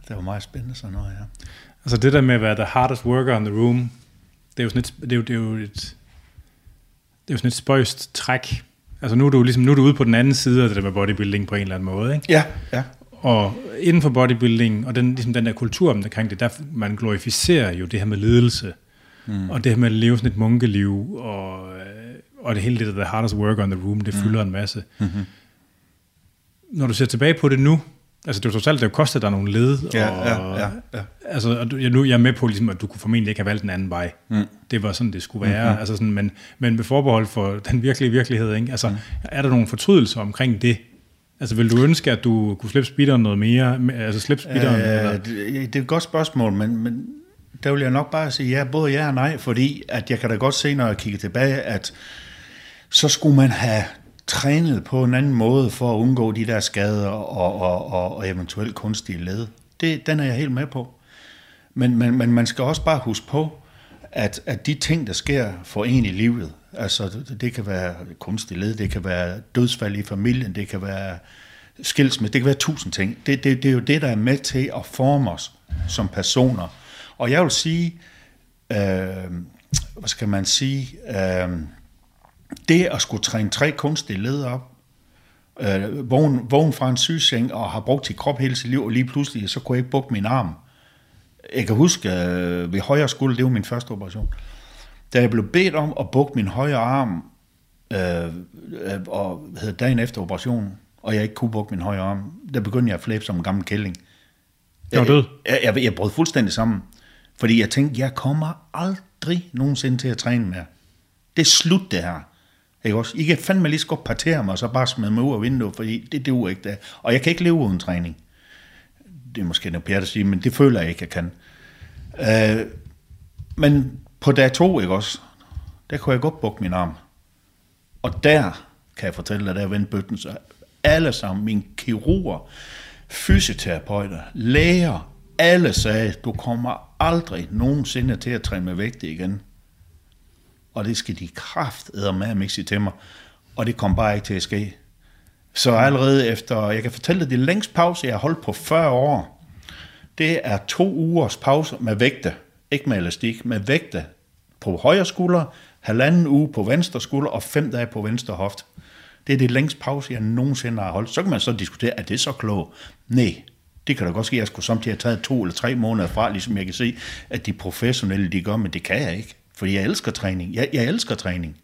Speaker 2: det var meget spændende sådan noget, ja.
Speaker 1: Altså det der med at være the hardest worker in the room, det er jo sådan et, det er jo, det er jo et, det er jo sådan et spøjst træk. Altså nu er du ligesom nu er du ude på den anden side af det der med bodybuilding på en eller anden måde, ikke?
Speaker 2: Ja, ja.
Speaker 1: Og inden for bodybuilding, og den, ligesom den der kultur omkring det, der man glorificerer jo det her med ledelse, mm. og det her med at leve sådan et munkeliv, og, og det hele det der the hardest worker in the room, det mm. fylder en masse. Mm-hmm. Når du ser tilbage på det nu, altså det jo totalt, det jo kostet dig nogle led,
Speaker 2: ja,
Speaker 1: og,
Speaker 2: ja, ja, ja.
Speaker 1: altså, og jeg, nu jeg er med på, ligesom, at du kunne formentlig ikke have valgt en anden vej. Mm. Det var sådan, det skulle være. Mm-hmm. Altså sådan, men, men med forbehold for den virkelige virkelighed, ikke? Altså, mm. er der nogle fortrydelser omkring det? Altså vil du ønske, at du kunne slippe speederen noget mere? Altså slippe speederen?
Speaker 2: Øh, det, det er et godt spørgsmål, men, men der vil jeg nok bare sige ja, både ja og nej, fordi at jeg kan da godt se, når jeg kigger tilbage, at så skulle man have trænet på en anden måde for at undgå de der skader og, og, og, og eventuelt kunstige led. Det, den er jeg helt med på. Men, men, men man skal også bare huske på, at, at de ting, der sker for en i livet, altså det, det kan være kunstig led, det kan være dødsfald i familien, det kan være skilsmisse, det kan være tusind ting. Det, det, det er jo det, der er med til at forme os som personer. Og jeg vil sige, øh, hvad skal man sige, øh, det at skulle træne tre kunstige led op, øh, vågen, vågen fra en sygeseng og har brugt sin krop hele sit liv, og lige pludselig, så kunne jeg ikke bukke min arm. Jeg kan huske, øh, ved højre skulder, det var min første operation, da jeg blev bedt om at bukke min højre arm, øh, og hedder dagen efter operationen, og jeg ikke kunne bukke min højre arm, der begyndte jeg at flæbe som en gammel kælling.
Speaker 1: Jeg var død?
Speaker 2: Jeg, jeg, jeg, jeg brød fuldstændig sammen, fordi jeg tænkte, jeg kommer aldrig nogensinde til at træne mere. Det er slut, det her. Ikke også? I kan fandme lige godt partere mig, og så bare smide mig ud af vinduet, fordi det duer ikke der. Og jeg kan ikke leve uden træning. Det er måske noget pjat at sige, men det føler jeg ikke, jeg kan. Øh, men på dag to, ikke også, der kunne jeg godt bukke min arm. Og der kan jeg fortælle dig, der vendte bøtten så alle sammen, mine kirurger, fysioterapeuter, læger, alle sagde, du kommer aldrig nogensinde til at træne med vægt igen og det skal de kraft med at mixe til mig, og det kom bare ikke til at ske. Så allerede efter, jeg kan fortælle dig, det længste pause, jeg har holdt på 40 år, det er to ugers pause med vægte, ikke med elastik, med vægte på højre skulder, halvanden uge på venstre skulder og fem dage på venstre hoft. Det er det længste pause, jeg nogensinde har holdt. Så kan man så diskutere, er det så klogt? Nej, det kan da godt ske, at jeg skulle samtidig have taget to eller tre måneder fra, ligesom jeg kan se, at de professionelle, de gør, men det kan jeg ikke. Fordi jeg elsker træning. Jeg, jeg elsker træning.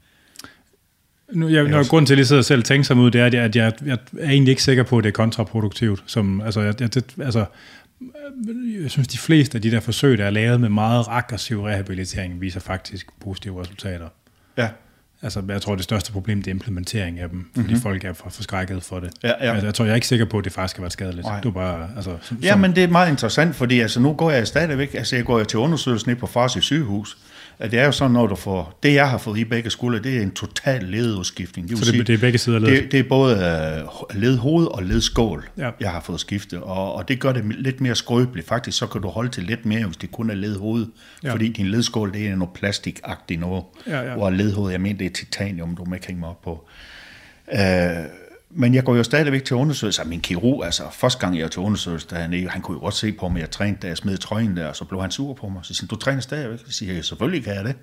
Speaker 1: Nu, jeg, når grund til, at jeg sidder selv tænker sig ud, det er, at jeg, jeg er egentlig ikke sikker på, at det er kontraproduktivt. Som, altså, jeg, jeg, altså, jeg synes, de fleste af de der forsøg, der er lavet med meget aggressiv rehabilitering, viser faktisk positive resultater.
Speaker 2: Ja.
Speaker 1: Altså, jeg tror, det største problem, det er implementering af dem, fordi mm-hmm. folk er for forskrækket for det.
Speaker 2: Ja, ja.
Speaker 1: Altså, jeg tror, jeg er ikke sikker på, at det faktisk skal være skadeligt. Du bare, altså, som,
Speaker 2: Ja, men det er meget interessant, fordi altså, nu går jeg stadigvæk, altså jeg går til undersøgelse ned på Farsi sygehus, at det er jo sådan, når du får, det jeg har fået i begge skuldre, det er en total ledudskiftning.
Speaker 1: så det, det er begge sider af ledet?
Speaker 2: Det, det er både uh, ledhoved og ledskål,
Speaker 1: Ja.
Speaker 2: jeg har fået skiftet, og, og det gør det lidt mere skrøbeligt. Faktisk så kan du holde til lidt mere, hvis det kun er ledhoved,
Speaker 1: Ja.
Speaker 2: fordi din ledskål, det er noget plastikagtigt noget,
Speaker 1: Ja, ja.
Speaker 2: hvor ledhoved, jeg mener, det er titanium, du må ikke hænge mig op på. Uh, men jeg går jo stadigvæk til undersøgelse. Altså, min kirurg, altså første gang jeg var til undersøgelse, der han, han kunne jo godt se på mig, jeg trænede, da jeg smed trøjen der, og så blev han sur på mig. Så siger du træner stadigvæk? Så siger jeg, selvfølgelig kan jeg det.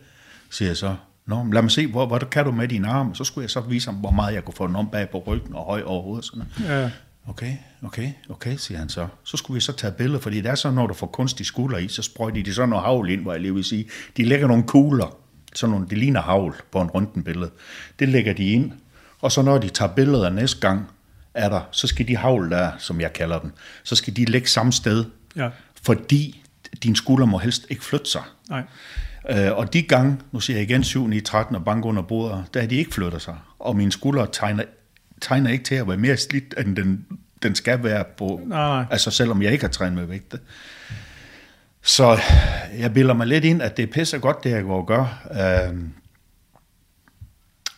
Speaker 2: Så siger jeg så, Nå, lad mig se, hvor, hvor kan du med dine arme? Så skulle jeg så vise ham, hvor meget jeg kunne få den om bag på ryggen og høj over hovedet. Sådan.
Speaker 1: Ja.
Speaker 2: Okay, okay, okay, siger han så. Så skulle vi så tage billeder, fordi det er så, når du får kunstig skulder i, så sprøjter de sådan noget havl ind, hvor jeg lige vil sige. De lægger nogle kugler, sådan nogle, det ligner havl på en røntgenbillede. Det lægger de ind, og så når de tager billeder næste gang, er der, så skal de havl der, som jeg kalder den, så skal de ligge samme sted,
Speaker 1: Ja.
Speaker 2: fordi din skulder må helst ikke flytte sig.
Speaker 1: Nej.
Speaker 2: Øh, og de gange, nu siger jeg igen 7, 9, 13 og bank under bordet, der er de ikke flytter sig. Og mine skuldre tegner, tegner ikke til at være mere slidt, end den, den skal være på.
Speaker 1: Nej.
Speaker 2: Altså selvom jeg ikke har trænet med vægte. Så jeg bilder mig lidt ind, at det er pisse godt, det jeg går og gør. Øh,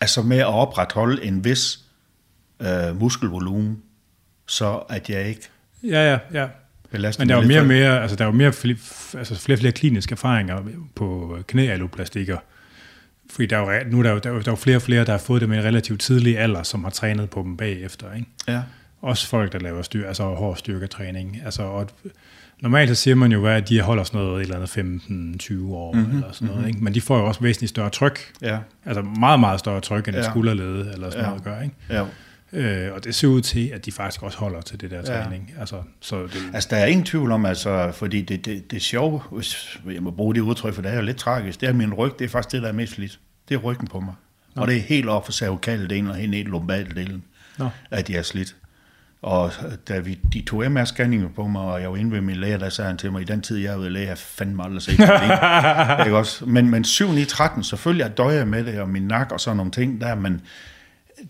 Speaker 2: altså med at opretholde en vis øh, muskelvolumen, så at jeg ikke
Speaker 1: Ja, ja, ja. Men der er jo mere mere, altså der er jo mere, altså flere flere kliniske erfaringer på knæalloplastikker. Fordi der er jo, nu er der, jo, der, er jo, der er jo flere og flere, der har fået det med en relativt tidlig alder, som har trænet på dem bagefter. Ikke?
Speaker 2: Ja.
Speaker 1: Også folk, der laver styr, altså hård styrketræning. Altså, og normalt så siger man jo, at de holder sådan noget et eller andet 15-20 år, mm-hmm, eller sådan noget, ikke? men de får jo også væsentligt større tryk.
Speaker 2: Ja.
Speaker 1: Altså meget, meget større tryk, end et
Speaker 2: Ja.
Speaker 1: skulderlede eller sådan
Speaker 2: Ja.
Speaker 1: noget gør. Ikke?
Speaker 2: Ja.
Speaker 1: Øh, og det ser ud til, at de faktisk også holder til det der
Speaker 2: Ja.
Speaker 1: træning. Altså, så det,
Speaker 2: Altså, der er ingen tvivl om, altså, fordi det, det, det er sjovt, hvis jeg må bruge det udtryk, for det er jo lidt tragisk, det er min ryg, det er faktisk det, der er mest slidt. Det er ryggen på mig. Og det er helt op for cervikaldelen og helt ned i lumbaldelen,
Speaker 1: Nå.
Speaker 2: at jeg er slidt. Og da vi, de tog MR-scanninger på mig, og jeg var inde ved min læge, der sagde han til mig, i den tid, jeg er ude læge, jeg fandme aldrig set det. [laughs] ikke? Også? Men, men 7 9 13 selvfølgelig er døjer med det, og min nak og sådan nogle ting der, men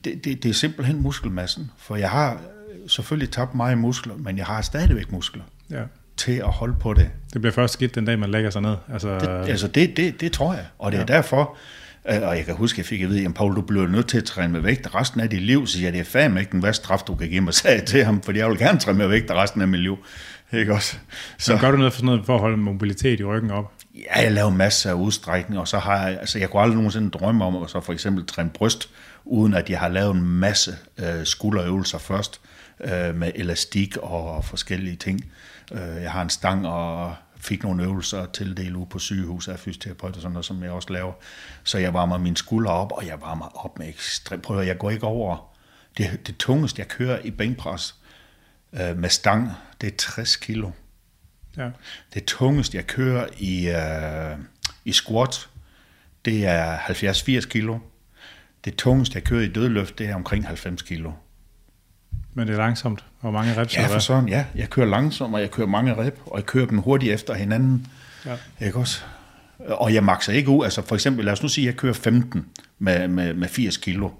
Speaker 2: det, det, det er simpelthen muskelmassen. For jeg har selvfølgelig tabt meget muskler, men jeg har stadigvæk muskler
Speaker 1: ja.
Speaker 2: til at holde på det.
Speaker 1: det bliver først skidt den dag, man lægger sig ned. Altså,
Speaker 2: det altså det, det, det tror jeg, og det er ja. derfor, øh, og jeg kan huske, jeg fik at vide, at Paul, du bliver nødt til at træne med vægt resten af dit liv, så jeg, det er fandme ikke den værste straf, du kan give mig, sagde jeg til ham, fordi jeg vil gerne træne med vægt resten af mit liv. Ikke også?
Speaker 1: så gør du noget for sådan noget for at holde mobilitet i ryggen op?
Speaker 2: Ja, jeg laver masser af udstrækning, og så har jeg, altså jeg kunne aldrig nogensinde drømme om at så for eksempel træne bryst, uden at jeg har lavet en masse øh, skulderøvelser først, øh, med elastik og forskellige ting. Øh, jeg har en stang og fik nogle øvelser tildelt ude på sygehus af fysioterapeut og sådan noget, som jeg også laver. Så jeg varmer mine skuldre op, og jeg varmer op med ekstremt. Prøv at jeg går ikke over. Det, det tungeste, jeg kører i bænkpres øh, med stang, det er 60 kilo.
Speaker 1: Ja.
Speaker 2: Det tungeste, jeg kører i, øh, i squat, det er 70-80 kilo. Det tungeste, jeg kører i dødløft, det er omkring 90 kilo.
Speaker 1: Men det er langsomt. Hvor mange reps
Speaker 2: Ja, for sådan, ja. Jeg kører langsomt, og jeg kører mange rep, og jeg kører dem hurtigt efter hinanden.
Speaker 1: Ja.
Speaker 2: Ikke også? Og jeg makser ikke ud. Altså for eksempel, lad os nu sige, at jeg kører 15 med, med, med 80 kilo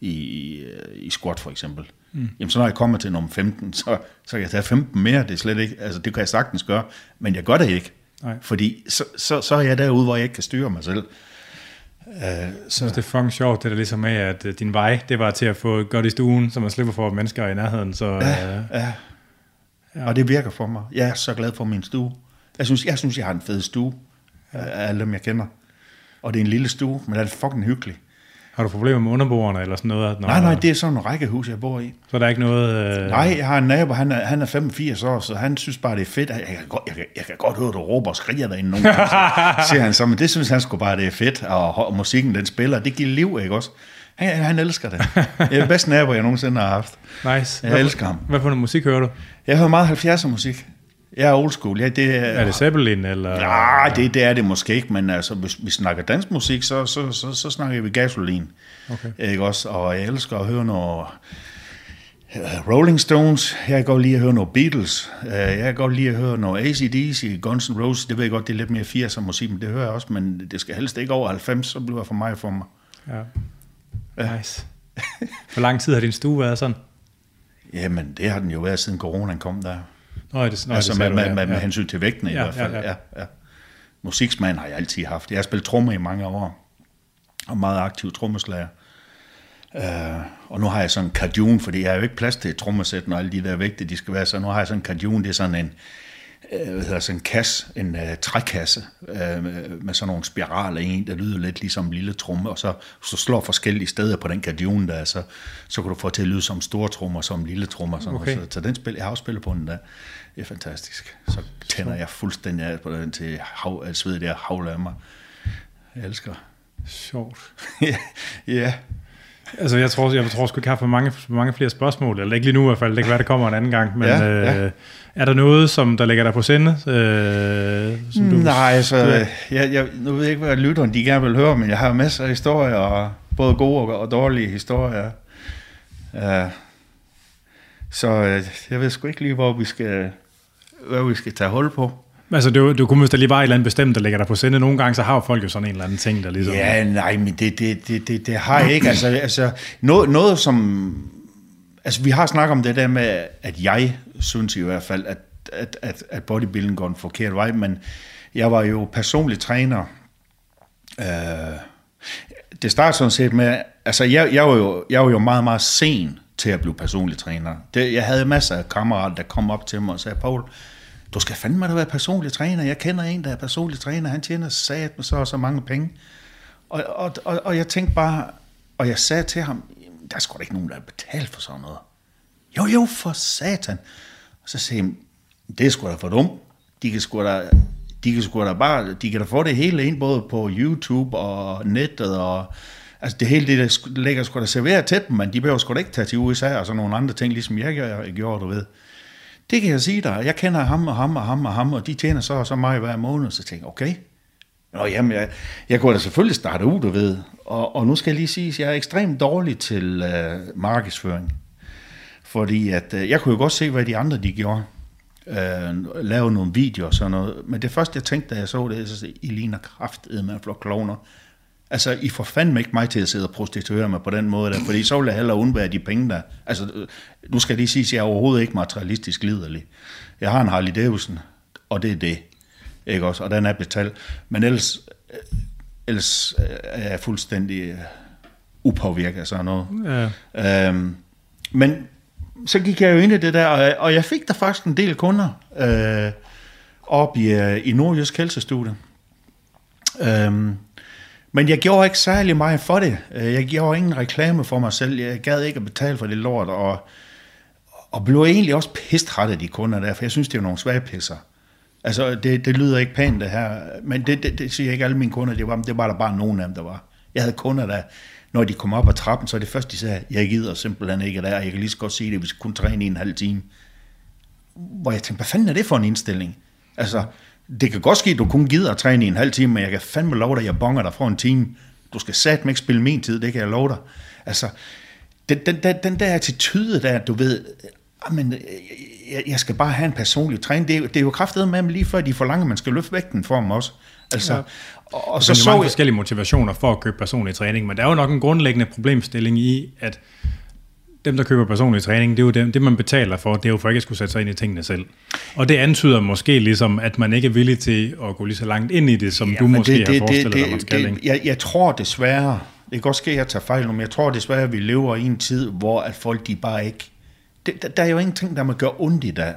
Speaker 2: i, i, i squat for eksempel. Mm. Jamen så når jeg kommer til nummer 15, så, så kan jeg tage 15 mere. Det er slet ikke, altså det kan jeg sagtens gøre, men jeg gør det ikke.
Speaker 1: Nej.
Speaker 2: Fordi så, så, så er jeg derude, hvor jeg ikke kan styre mig selv. Uh, så,
Speaker 1: Det er fucking sjovt, det der ligesom med, at øh, din vej, det var til at få godt i stuen, så man slipper for mennesker i nærheden. Så,
Speaker 2: Ja,
Speaker 1: øh,
Speaker 2: ja. ja. Og det virker for mig. Jeg er så glad for min stue. Jeg synes, jeg, synes, jeg har en fed stue af alle dem, jeg kender. Og det er en lille stue, men det er fucking hyggeligt.
Speaker 1: Har du problemer med underboerne eller sådan noget? Når,
Speaker 2: Nej, nej, det er sådan en rækkehus, jeg bor i.
Speaker 1: Så er der ikke noget... Øh,
Speaker 2: Nej, jeg har en nabo, han er, han er 85 år, så han synes bare, det er fedt. Jeg kan godt, jeg kan, jeg kan godt høre, du råber og skriger derinde nogle gange, [laughs] siger han så. Men det synes han sgu bare, det er fedt, og, og musikken, den spiller, det giver liv, ikke også? Han, han elsker det. [laughs] Det er det bedste nabo, jeg nogensinde har haft.
Speaker 1: Nice.
Speaker 2: Jeg
Speaker 1: Hvad-
Speaker 2: elsker ham.
Speaker 1: Hvad for noget musik hører du?
Speaker 2: Jeg hører meget 70'er musik. Jeg er old school. Ja, det er,
Speaker 1: Er det Zeppelin, eller?
Speaker 2: Ja, det, det er det måske ikke, men altså, hvis vi snakker dansk musik, så, så, så, så snakker vi gasolin.
Speaker 1: Okay.
Speaker 2: Ikke også? Og jeg elsker at høre noget øh, Rolling Stones. Jeg kan godt lide at høre noget Beatles. Øh, Jeg kan godt lide at høre noget ACDC, Guns N' Roses. Det ved jeg godt, det er lidt mere 80'er musik, men det hører jeg også, men det skal helst ikke over 90, så bliver det for mig for mig.
Speaker 1: Ja. Nice. Hvor lang tid har din stue været sådan?
Speaker 2: Jamen, det har den jo været siden coronaen kom der.
Speaker 1: Nå, er det, nå,
Speaker 2: altså
Speaker 1: det
Speaker 2: med,
Speaker 1: du,
Speaker 2: med,
Speaker 1: ja.
Speaker 2: med, med
Speaker 1: ja.
Speaker 2: hensyn til vægten i
Speaker 1: Ja,
Speaker 2: hvert fald.
Speaker 1: ja,
Speaker 2: Ja,
Speaker 1: ja.
Speaker 2: ja. Musiksmand har jeg altid haft. Jeg har spillet trommer i mange år, og meget aktiv trommeslager. Uh, og nu har jeg sådan en kajun, fordi jeg har jo ikke plads til et trommesæt, når alle de der vægte, de skal være. Så nu har jeg sådan en kajun, det er sådan en, uh, hvad hedder, sådan en kasse, en uh, trækasse, uh, med, med sådan nogle spiraler i en, der lyder lidt ligesom en lille tromme, og så, så slår forskellige steder på den kajun der, så, så kan du få til at lyde som store trommer, som lille trommer. Sådan
Speaker 1: okay.
Speaker 2: så, så den spil, jeg har også spillet på den der. Det er fantastisk. Så tænder jeg fuldstændig af på den til hav, at sved der havler af mig. Jeg elsker.
Speaker 1: Sjovt. [laughs]
Speaker 2: ja, ja.
Speaker 1: Altså, jeg tror, jeg tror sgu ikke, jeg har for mange, for mange flere spørgsmål. Eller ikke lige nu i hvert fald. Det kan være, det kommer en anden gang. Men
Speaker 2: Ja,
Speaker 1: øh,
Speaker 2: ja.
Speaker 1: er der noget, som der ligger dig på sinde? Øh, som du,
Speaker 2: Nej, altså,
Speaker 1: Ja.
Speaker 2: jeg, jeg, nu ved jeg ikke, hvad lytteren de gerne vil høre, men jeg har masser af historier, og både gode og, og dårlige historier. Uh, så øh, jeg ved sgu ikke lige, hvor vi skal, hvad vi skal tage hul på.
Speaker 1: Altså, du, du kunne måske lige bare et eller andet bestemt, der ligger dig på sinde. Nogle gange, så har folk jo sådan en eller anden ting, der ligesom...
Speaker 2: Ja, nej, men det, det, det, det, det har jeg ikke. Altså, altså noget, noget som... Altså, vi har snakket om det der med, at jeg synes i hvert fald, at, at, at, at bodybuilding går en forkert vej, men jeg var jo personlig træner. Øh, det startede sådan set med... Altså, jeg, jeg, var jo, jeg var jo meget, meget sen til at blive personlig træner. Det, jeg havde masser af kammerater, der kom op til mig og sagde, Paul, du skal fandme da være personlig træner. Jeg kender en, der er personlig træner. Han tjener sat med så og så mange penge. Og, og, og, og jeg tænkte bare, og jeg sagde til ham, der er sgu da ikke nogen, der er betalt for sådan noget. Jo, jo, for satan. Og så sagde han, det er sgu da for dumt. De kan sgu da, de kan sgu da bare, de kan da få det hele ind, både på YouTube og nettet, og altså det hele det der ligger sgu da serveret til dem, men de behøver sgu da ikke tage til USA og sådan nogle andre ting, ligesom jeg gjorde, du ved. Det kan jeg sige dig. Jeg kender ham og ham og ham og ham, og de tjener så og så meget hver måned. Så tænker jeg, okay. Nå, jamen, jeg, jeg kunne da selvfølgelig starte ud, du ved. Og, og nu skal jeg lige sige, at jeg er ekstremt dårlig til øh, markedsføring. Fordi at, øh, jeg kunne jo godt se, hvad de andre de gjorde. Øh, lave nogle videoer og sådan noget. Men det første, jeg tænkte, da jeg så det, så sagde jeg, I ligner kraftedme flok kloner Altså, I får fandme ikke mig til at sidde og prostituere mig på den måde der, fordi så vil jeg hellere undvære de penge der. Altså, nu skal jeg lige sige, at jeg er overhovedet ikke materialistisk liderlig. Jeg har en Harley Davidson, og det er det. Ikke også? Og den er betalt. Men ellers, øh, ellers øh, er jeg fuldstændig øh, upåvirket af sådan noget.
Speaker 1: Ja.
Speaker 2: Øhm, men så gik jeg jo ind i det der, og, og jeg fik der faktisk en del kunder øh, op i, i Nordjysk Helsestudie. Øhm, men jeg gjorde ikke særlig meget for det. Øh, jeg gjorde ingen reklame for mig selv. Jeg gad ikke at betale for det lort, og, og blev egentlig også pisstræt af de kunder der, for jeg synes, det er nogle svage pisser. Altså, det, det lyder ikke pænt det her, men det, det, det siger ikke alle mine kunder, det var, det var der bare nogen af dem, der var. Jeg havde kunder, der, når de kom op ad trappen, så er det først, de sagde, jeg gider simpelthen ikke der, jeg kan lige så godt sige det, vi skal kun træne i en halv time. Hvor jeg tænkte, hvad fanden er det for en indstilling? Altså, det kan godt ske, at du kun gider at træne i en halv time, men jeg kan fandme love dig, at jeg bonger dig for en time. Du skal satme ikke spille min tid, det kan jeg love dig. Altså, den, den, den, den der attitude der, du ved, men jeg, jeg skal bare have en personlig træning. Det er, jo- det er jo kraftedet med dem lige før, de forlanger, at man skal løfte vægten for dem også. Altså,
Speaker 1: Ja.
Speaker 2: og, og
Speaker 1: Så
Speaker 2: så
Speaker 1: så
Speaker 2: så
Speaker 1: mange
Speaker 2: jeg,
Speaker 1: forskellige motivationer for at købe personlig træning, men der er jo nok en grundlæggende problemstilling i, at dem, der køber personlig træning, det er jo dem, det, man betaler for, det er jo for ikke at skulle sætte sig ind i tingene selv. Og det antyder måske ligesom, at man ikke er villig til at gå lige så langt ind i det, som ja, du måske det, har forestillet dig, man skal.
Speaker 2: det,
Speaker 1: ikke?
Speaker 2: jeg, jeg tror desværre, det kan godt ske, at jeg tager fejl men jeg tror desværre, at vi lever i en tid, hvor at folk de bare ikke... Det, der, der er jo ingenting, der må gøre ondt i dag.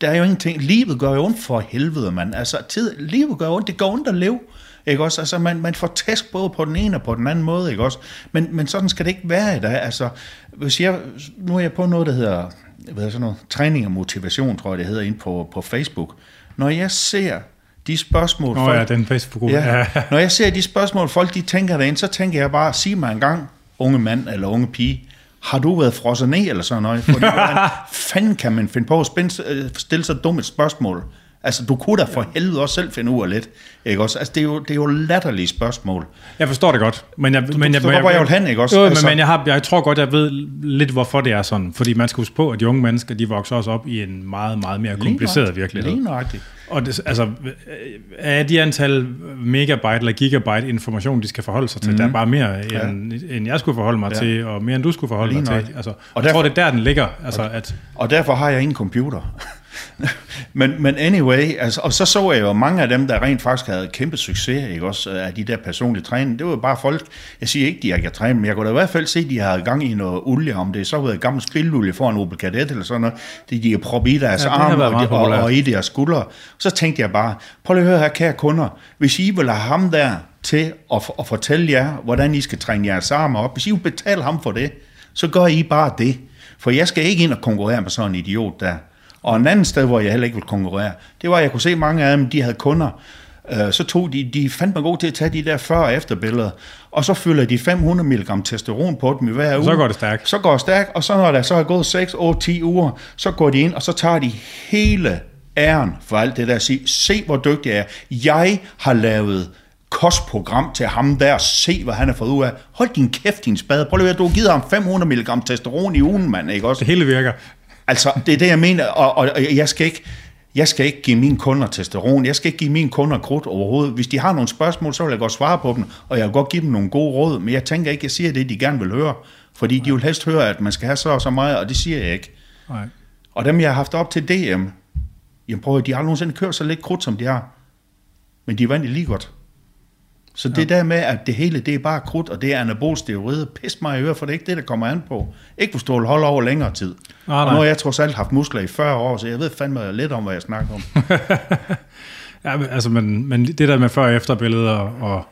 Speaker 2: Der er jo ingenting... Livet gør jo ondt for helvede, mand. Altså, tid, livet gør ondt. Det gør ondt at leve. Ikke også? Altså, man, man får tæsk både på den ene og på den anden måde, ikke også? Men, men sådan skal det ikke være i dag. Altså, hvis jeg, nu er jeg på noget, der hedder, jeg ved, sådan noget, træning og motivation, tror jeg, det hedder, inde på, på Facebook. Når jeg ser de spørgsmål...
Speaker 1: Nå
Speaker 2: folk-
Speaker 1: ja, den Facebook-gruppe.
Speaker 2: Ja. Når jeg ser de spørgsmål, folk de tænker derinde, så tænker jeg bare, sig mig en gang, unge mand eller unge pige, har du været frosset ned eller sådan noget? Fordi, [laughs] hvordan fanden kan man finde på at øh, stille så dumt et spørgsmål? Altså, du kunne da for helvede også selv finde ud af lidt. Ikke også? Altså, det er jo, det er jo latterlige spørgsmål.
Speaker 1: Jeg forstår det godt. Men jeg,
Speaker 2: Du,
Speaker 1: men jeg,
Speaker 2: forstår godt, hvor jeg vil hen, ikke også?
Speaker 1: Jo,
Speaker 2: Altså-
Speaker 1: men, men jeg, har, jeg tror godt, jeg ved lidt, hvorfor det er sådan. Fordi man skal huske på, at de unge mennesker, de vokser også op i en meget, meget mere kompliceret virkelighed.
Speaker 2: Lige nøjagtigt.
Speaker 1: Og det, altså, af de antal megabyte eller gigabyte information, de skal forholde sig til, mm. der er bare mere, end, end jeg skulle forholde mig
Speaker 2: Ja.
Speaker 1: ja. til, og mere end du skulle forholde
Speaker 2: Lige
Speaker 1: dig til.
Speaker 2: nøjagtigt.
Speaker 1: Altså,
Speaker 2: Og
Speaker 1: og jeg
Speaker 2: derfor-
Speaker 1: tror, det er der, den ligger. Altså, at,
Speaker 2: Og derfor har jeg ingen computer. [laughs] men, men anyway, altså, og så så jeg jo mange af dem, der rent faktisk havde kæmpe succes, ikke også, af de der personlige træning. Det var jo bare folk, jeg siger ikke, de har ikke trænet, men jeg kunne da i hvert fald se, at de havde gang i noget olie, om det så var et gammelt spilolie for en Opel Kadett eller sådan noget, det de har proppet i deres
Speaker 1: Ja, har
Speaker 2: arme
Speaker 1: været
Speaker 2: og, og, og, i deres skuldre. Så tænkte jeg bare, prøv lige at høre her, kære kunder, hvis I vil have ham der til at, at fortælle jer, hvordan I skal træne jeres arme op, hvis I vil betale ham for det, så gør I bare det. For jeg skal ikke ind og konkurrere med sådan en idiot der. Og en anden sted, hvor jeg heller ikke vil konkurrere, det var, at jeg kunne se mange af dem, de havde kunder, øh, så tog de, de fandt mig god til at tage de der før- og efterbilleder, og så fylder de 500 mg testosteron på dem i hver uge.
Speaker 1: så går det stærkt.
Speaker 2: Så går det stærkt, og så når der så er gået 6, 8, 10 uger, så går de ind, og så tager de hele æren for alt det der. Se, se hvor dygtig jeg er. Jeg har lavet kostprogram til ham der. Se, hvad han har fået ud af. Hold din kæft, din spade. Prøv lige at du har givet ham 500 mg testosteron i ugen, mand, ikke også?
Speaker 1: det hele virker.
Speaker 2: Altså, det er det, jeg mener, og, og, og jeg skal ikke... Jeg skal ikke give mine kunder testosteron. Jeg skal ikke give mine kunder krudt overhovedet. Hvis de har nogle spørgsmål, så vil jeg godt svare på dem, og jeg vil godt give dem nogle gode råd. Men jeg tænker ikke, jeg siger det, de gerne vil høre. Fordi de vil helst høre, at man skal have så og så meget, og det siger jeg ikke.
Speaker 1: Nej.
Speaker 2: Og dem, jeg har haft op til DM, jamen prøv at de har aldrig nogensinde kørt så lidt krudt, som de har. Men de er vandt lige godt. Så det der med, at det hele, det er bare krudt, og det er anabol steroider, pis mig i øre, for det er ikke det, der kommer an på. Ikke du vil holde over længere tid.
Speaker 1: Nej,
Speaker 2: og nu har jeg trods alt haft muskler i 40 år, så jeg ved fandme lidt om, hvad jeg snakker om. [laughs]
Speaker 1: Ja, men, altså, men, men det der med før- og efterbilleder, og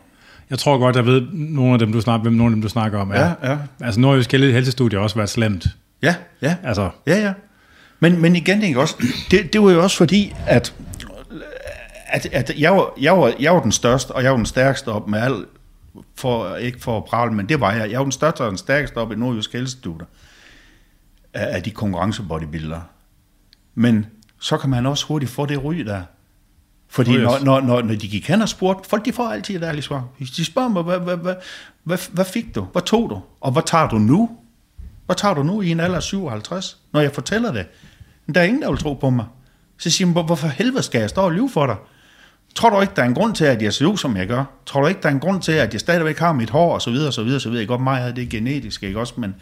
Speaker 1: jeg tror godt, jeg ved, nogle af dem, du snakker, hvem nogle af dem, du snakker om er.
Speaker 2: Ja, ja.
Speaker 1: Altså, Helsestudie har også været slemt.
Speaker 2: Ja, ja.
Speaker 1: Altså,
Speaker 2: Ja, ja. Men, men igen, ikke også, det, det var jo også fordi, at, at, at jeg, var, jeg, var, jeg var den største, og jeg var den stærkeste op med al, for, ikke for at prale, men det var jeg. Jeg var den største og den stærkeste op i Nordjysk Helsestudier af, af de konkurrencebodybuildere. Men så kan man også hurtigt få det ry der. Fordi
Speaker 1: Oh, yes.
Speaker 2: når, når, når, når de gik hen og spurgte, folk de får altid et ærligt svar. De spørger mig, hvad, hvad, hvad, hvad, hvad fik du? Hvad tog du? Og hvad tager du nu? Hvad tager du nu i en alder af 57? Når jeg fortæller det. Men der er ingen, der vil tro på mig. Så siger man, "Hvor- hvorfor helvede skal jeg stå og lyve for dig? Tror du ikke, der er en grund til, at jeg ser ud, som jeg gør? Tror du ikke, der er en grund til, at jeg stadigvæk har mit hår, og så videre, og så videre, og så videre? Jeg godt mig af det er genetisk, ikke også? Men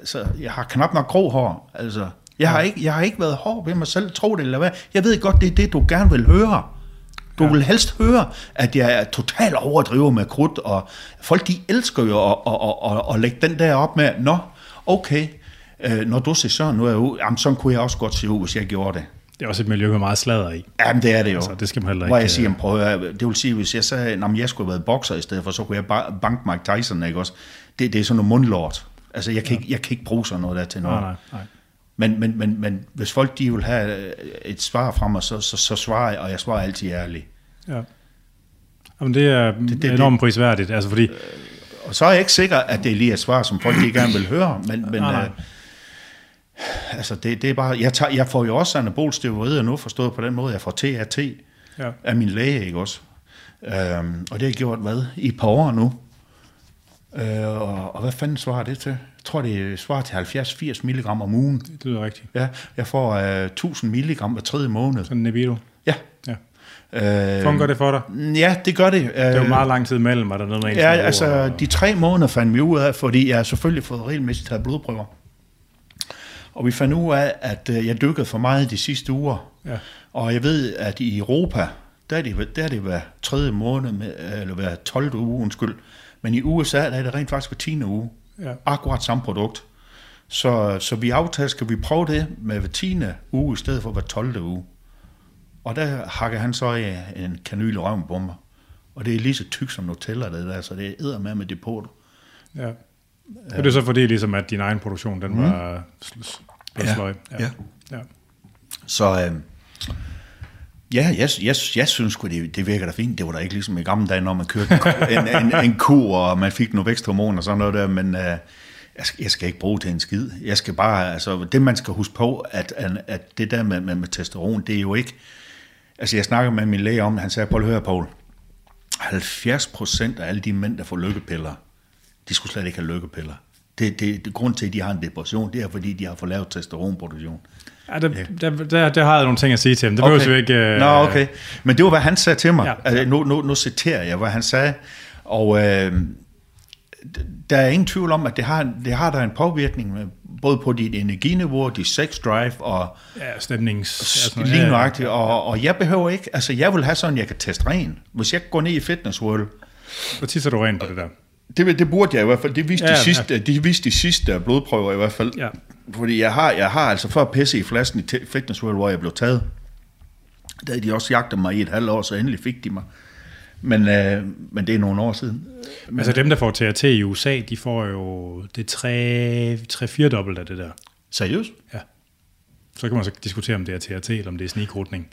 Speaker 2: altså, jeg har knap nok grå hår. Altså, jeg har, ikke, jeg har ikke været hård ved mig selv, tro det eller hvad. Jeg ved godt, det er det, du gerne vil høre. Du ja. vil helst høre, at jeg er totalt overdriver med krudt, og folk de elsker jo at, at, at, at, at lægge den der op med, nå, okay, øh, når du ser sådan ud, jamen sådan kunne jeg også godt se ud, hvis jeg gjorde det.
Speaker 1: Det er også et miljø med meget sladder i.
Speaker 2: Jamen det er det jo.
Speaker 1: Altså, det skal man heller
Speaker 2: Hvor
Speaker 1: ikke,
Speaker 2: jeg siger,
Speaker 1: øh,
Speaker 2: prøv at, høre, det vil sige, hvis jeg sagde, at jeg skulle have været bokser i stedet for, så kunne jeg bare banke Mike Tyson, ikke også? Det, det er sådan noget mundlort. Altså, jeg kan, ikke, jeg kan ikke bruge sådan noget der til noget.
Speaker 1: Nej, nej, nej.
Speaker 2: Men, men, men, men hvis folk de vil have øh, et svar fra mig, så, så, så svarer jeg, og jeg svarer altid ærligt.
Speaker 1: Ja. Jamen, det er det, det, enormt prisværdigt, altså fordi,
Speaker 2: Og så er jeg ikke sikker, at det er lige et svar, som folk ikke gerne vil høre, men, men
Speaker 1: Nej, nej.
Speaker 2: øh, altså det, det er bare, jeg, tager, jeg får jo også anabol steroider nu, forstået på den måde, jeg får TAT
Speaker 1: ja.
Speaker 2: af min læge, ikke også? Øhm, og det har jeg gjort, hvad, i et par år nu. Øh, og, og hvad fanden svarer det til? Jeg tror, det svarer til 70-80 milligram om ugen.
Speaker 1: det lyder rigtigt.
Speaker 2: Ja, jeg får øh, 1000 milligram hver tredje måned.
Speaker 1: Sådan en Nebido.
Speaker 2: Ja.
Speaker 1: Ja.
Speaker 2: Øh,
Speaker 1: Fungerer det for dig?
Speaker 2: Ja, det gør det.
Speaker 1: Det er jo meget lang tid mellem, var der noget med
Speaker 2: Ja, altså
Speaker 1: og-
Speaker 2: de tre måneder fandt vi ud af, fordi jeg har selvfølgelig fået regelmæssigt taget blodprøver. Og vi fandt ud af, at øh, jeg dykkede for meget de sidste uger.
Speaker 1: Ja.
Speaker 2: Og jeg ved, at i Europa, der er det, der er det hver tredje måned, med, eller hver 12. uge, undskyld. Men i USA, der er det rent faktisk hver 10. uge.
Speaker 1: Ja.
Speaker 2: Akkurat samme produkt. Så, så vi aftalte, skal vi prøve det med hver 10. uge, i stedet for hver 12. uge. Og der hakker han så i en kanyl i røven på mig. Og det er lige så tyk som Nutella, det der, så det er med med depot.
Speaker 1: Ja. Og det er så fordi, ligesom, at din egen produktion, den var sl- blev
Speaker 2: Ja,
Speaker 1: sløj.
Speaker 2: ja.
Speaker 1: ja.
Speaker 2: Så, øh, Ja, jeg, jeg, jeg synes sgu, det, det virker da fint. Det var da ikke ligesom i gamle dage, når man kørte en, en, en, en kur, og man fik nogle væksthormoner og sådan noget der, men uh, jeg, skal, jeg skal ikke bruge til en skid. Jeg skal bare, altså det man skal huske på, at, at det der med, med, med testosteron, det er jo ikke, altså jeg snakker med min læge om, han sagde, prøv at høre, Paul, 70 procent af alle de mænd, der får lykkepiller, de skulle slet ikke have lykkepiller. Det, det, det grund til, at de har en depression, det er, fordi de har fået lavet testosteronproduktion.
Speaker 1: Ja, der, der, der, der har jeg nogle ting at sige til ham. Det okay. ikke... Uh...
Speaker 2: Nå, okay. Men det var, hvad han sagde til mig. Ja. Altså, nu, nu, nu citerer jeg, hvad han sagde. Og øh, der er ingen tvivl om, at det har, det har der en påvirkning med, både på dit energiniveau, dit sex drive og...
Speaker 1: Ja, stemnings...
Speaker 2: Ja, lige nøjagtigt. Ja, ja. Og, og jeg behøver ikke... Altså, jeg vil have sådan, jeg kan teste ren. Hvis jeg går ned i Fitness World...
Speaker 1: Hvor tisser du ren på det der?
Speaker 2: Det, det burde jeg i hvert fald. Det viste, ja, de, sidste, ja. de viste de sidste blodprøver i hvert fald. Ja. Fordi jeg har, jeg har altså før pisse i flasken i Fitness World, hvor jeg blev taget. Der havde de også jagtet mig i et halvt år, så endelig fik de mig. Men, øh, men det er nogle år siden. Men,
Speaker 1: altså dem, der får TRT i USA, de får jo det 3-4 dobbelt af det der.
Speaker 2: Seriøst?
Speaker 1: Ja. Så kan man så diskutere, om det er TRT, eller om det er snikrutning.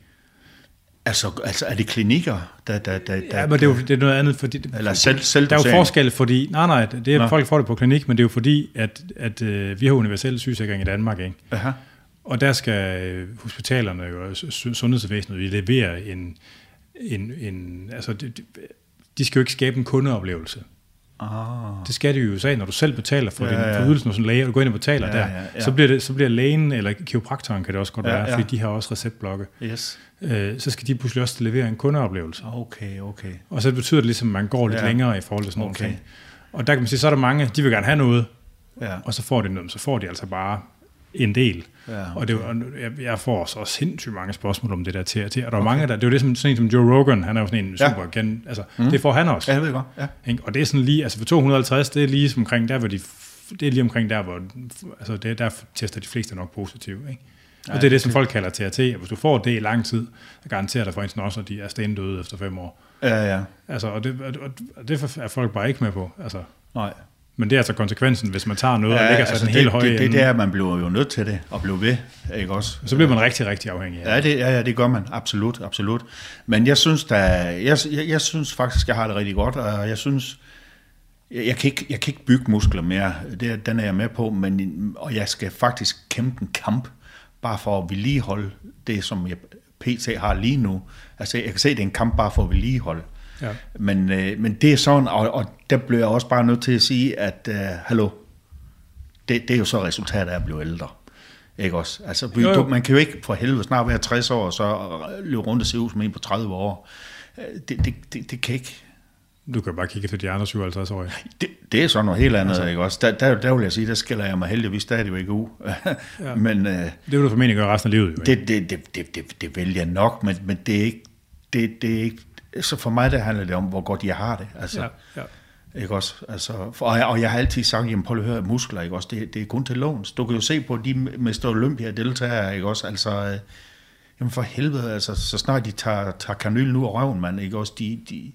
Speaker 2: Altså, altså er det klinikker, der... der, der,
Speaker 1: der ja, men det er jo det er noget andet, fordi...
Speaker 2: Eller selv, selv
Speaker 1: Der er jo forskel, fordi... Nej, nej, det er, Nå. folk får det på klinik, men det er jo fordi, at, at uh, vi har universel sygesikring i Danmark, ikke?
Speaker 2: Aha.
Speaker 1: Og der skal øh, hospitalerne jo, sundhedsvæsenet, vi levere en... en, en altså, de, de skal jo ikke skabe en kundeoplevelse.
Speaker 2: Ah.
Speaker 1: Det skal jo i USA, når du selv betaler for, ja, din, for ydelsen hos en læge, og du går ind og betaler ja, der, ja, ja. Så, bliver det, så bliver lægen, eller kiropraktoren kan det også godt ja, være, ja. fordi de har også receptblokke.
Speaker 2: Yes.
Speaker 1: Øh, så skal de pludselig også levere en kundeoplevelse.
Speaker 2: Okay, okay.
Speaker 1: Og så betyder det ligesom, at man går lidt ja. længere i forhold til sådan okay. noget. Og der kan man sige, så er der mange, de vil gerne have noget,
Speaker 2: ja.
Speaker 1: og så får de noget, så får de altså bare en del.
Speaker 2: Ja, okay.
Speaker 1: Og det, jeg, jeg får så sindssygt mange spørgsmål om det der til og der er okay. mange, der, det er jo det som, sådan en som Joe Rogan, han er jo sådan en super ja. gen, altså mm. det får han også.
Speaker 2: Ja, jeg ved godt. Ja.
Speaker 1: Ikke? Og det er sådan lige, altså for 250, det er lige omkring der, hvor de, det er lige omkring der, hvor, altså det, der tester de fleste nok positivt. Ikke? Og ja, det er det, som folk kalder TRT. Og hvis du får det i lang tid, så garanterer dig for instance også, at de er stendøde efter fem år.
Speaker 2: Ja, ja.
Speaker 1: Altså, og det, og det er folk bare ikke med på. Altså.
Speaker 2: Nej.
Speaker 1: Men det er altså konsekvensen, hvis man tager noget ja, og lægger sig altså den helt høje
Speaker 2: det, det, det er, at man bliver jo nødt til det, og blive ved, ikke også?
Speaker 1: Så bliver man rigtig, rigtig afhængig
Speaker 2: af det. Ja, det, ja, ja, det gør man, absolut, absolut. Men jeg synes, da, jeg, jeg, jeg synes faktisk, jeg har det rigtig godt, og jeg synes, jeg, jeg, kan, ikke, jeg kan ikke bygge muskler mere, det, den er jeg med på, men, og jeg skal faktisk kæmpe en kamp, bare for at vedligeholde det, som jeg PT har lige nu. Altså, jeg kan se, det er en kamp bare for at vedligeholde.
Speaker 1: Ja.
Speaker 2: Men, øh, men det er sådan, og, og der bliver jeg også bare nødt til at sige, at øh, hallo, det, det er jo så resultatet af at blive ældre. Ikke også? Altså, jo, jo. man kan jo ikke for helvede snart være 60 år, og så løbe rundt og se ud som en på 30 år. Øh, det, det, det, det kan ikke.
Speaker 1: Du kan bare kigge til de andre 57 år.
Speaker 2: Det, det er så noget helt andet, altså. ikke også? Der, der, der vil jeg sige, der skiller jeg mig heldigvis stadigvæk ud. [laughs] ja. men, øh, det
Speaker 1: vil du formentlig gøre resten af livet. Jo,
Speaker 2: det, det, det, det, det, det vil jeg nok, men, men det er ikke, det, det er ikke så for mig der handler det om, hvor godt jeg har det. Altså,
Speaker 1: ja, ja.
Speaker 2: Ikke også? Altså, for, og, jeg, og jeg har altid sagt, jamen prøv at høre, muskler, ikke også? Det, det er kun til låns. Du kan jo se på de Mr. Olympia deltagere, ikke også? Altså, øh, jamen for helvede, altså, så snart de tager, tager kanyl nu og røven, man, ikke også? De, de,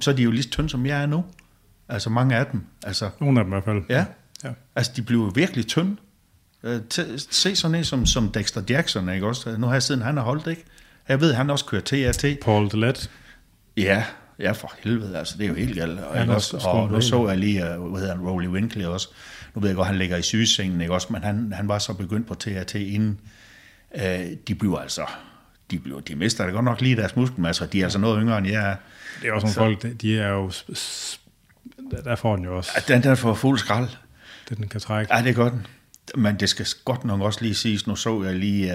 Speaker 2: så er de jo lige så tynde, som jeg er nu. Altså mange af dem. Altså,
Speaker 1: Nogle af dem i hvert fald.
Speaker 2: Ja. ja. Altså, de bliver virkelig tynde. Øh, se sådan en som, som Dexter Jackson, ikke også? Nu har jeg siden han har holdt, ikke? Jeg ved, han også kører TRT.
Speaker 1: Paul Delet.
Speaker 2: Ja, ja for helvede, altså det er jo helt galt. Og, ja, også, og nu så jeg lige, uh, hvad hedder han, Rolly Winkley også. Nu ved jeg godt, han ligger i sygesengen, ikke også, men han, han var så begyndt på TRT inden. Uh, de bliver altså, de, bliver, de mister det godt nok lige deres muskelmasse, de er altså noget yngre end jeg er.
Speaker 1: Det er også nogle folk, de er jo, der får den jo også.
Speaker 2: Den der får fuld skrald.
Speaker 1: Det den kan trække.
Speaker 2: Ja, det gør den. Men det skal godt nok også lige siges, nu så jeg lige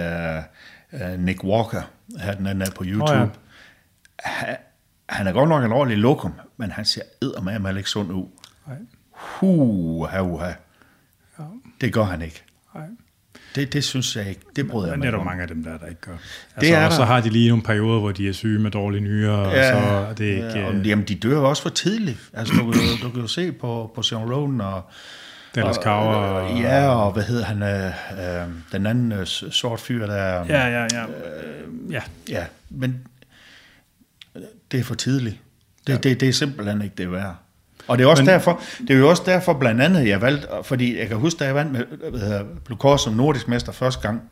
Speaker 2: uh, uh, Nick Walker, her den anden på YouTube. Oh, ja han er godt nok en ordentlig lokum, men han ser eddermame ikke sund ud.
Speaker 1: Nej.
Speaker 2: Huha, huha.
Speaker 1: Ja.
Speaker 2: Det gør han ikke.
Speaker 1: Nej.
Speaker 2: Det, det synes jeg ikke. Det bryder jeg
Speaker 1: mig Men det er der mange af dem, der, der ikke gør. Altså, det er og der. så har de lige nogle perioder, hvor de er syge med dårlige nyere, ja, og så er det ikke... Ja,
Speaker 2: og, jamen, de dør også for tidligt. Altså, du, du, du kan jo se på, på Sean Roden og...
Speaker 1: Dallas Cower. Og,
Speaker 2: ja, og hvad hedder han? Øh, øh, den anden øh, sort fyr, der...
Speaker 1: Ja, ja, ja. Øh, ja.
Speaker 2: Ja, men det er for tidligt. Det, ja. det, det er simpelthen ikke det værd. Og det er, også Men, derfor, det er jo også derfor blandt andet, jeg valgte, fordi jeg kan huske, da jeg vandt med hvad hedder, Blue som nordisk mester første gang,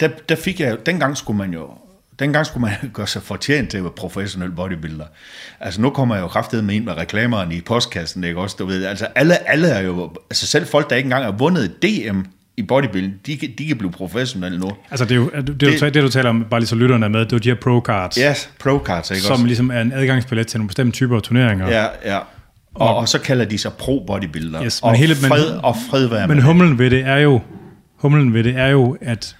Speaker 2: der, der fik jeg, dengang skulle man jo dengang skulle man [laughs] gøre sig fortjent til at være professionel bodybuilder. Altså nu kommer jeg jo med ind med reklamerne i postkassen, ikke også? Du ved, altså alle, alle er jo, altså selv folk, der ikke engang har vundet DM i bodybuilding, de, kan- de kan blive professionelle nu.
Speaker 1: Altså det, er jo, det, det, det, det, du taler om, bare lige så lytterne er med, det er jo de her pro-cards,
Speaker 2: Yes, pro cards, ikke
Speaker 1: som
Speaker 2: også?
Speaker 1: ligesom er en adgangsbillet til nogle bestemte typer af turneringer.
Speaker 2: Ja, ja. Og, og så kalder de sig pro bodybuilder.
Speaker 1: Yes, men
Speaker 2: og,
Speaker 1: hele- men-
Speaker 2: fred, og fred være
Speaker 1: Men humlen ved det er jo, humlen ved det er jo, at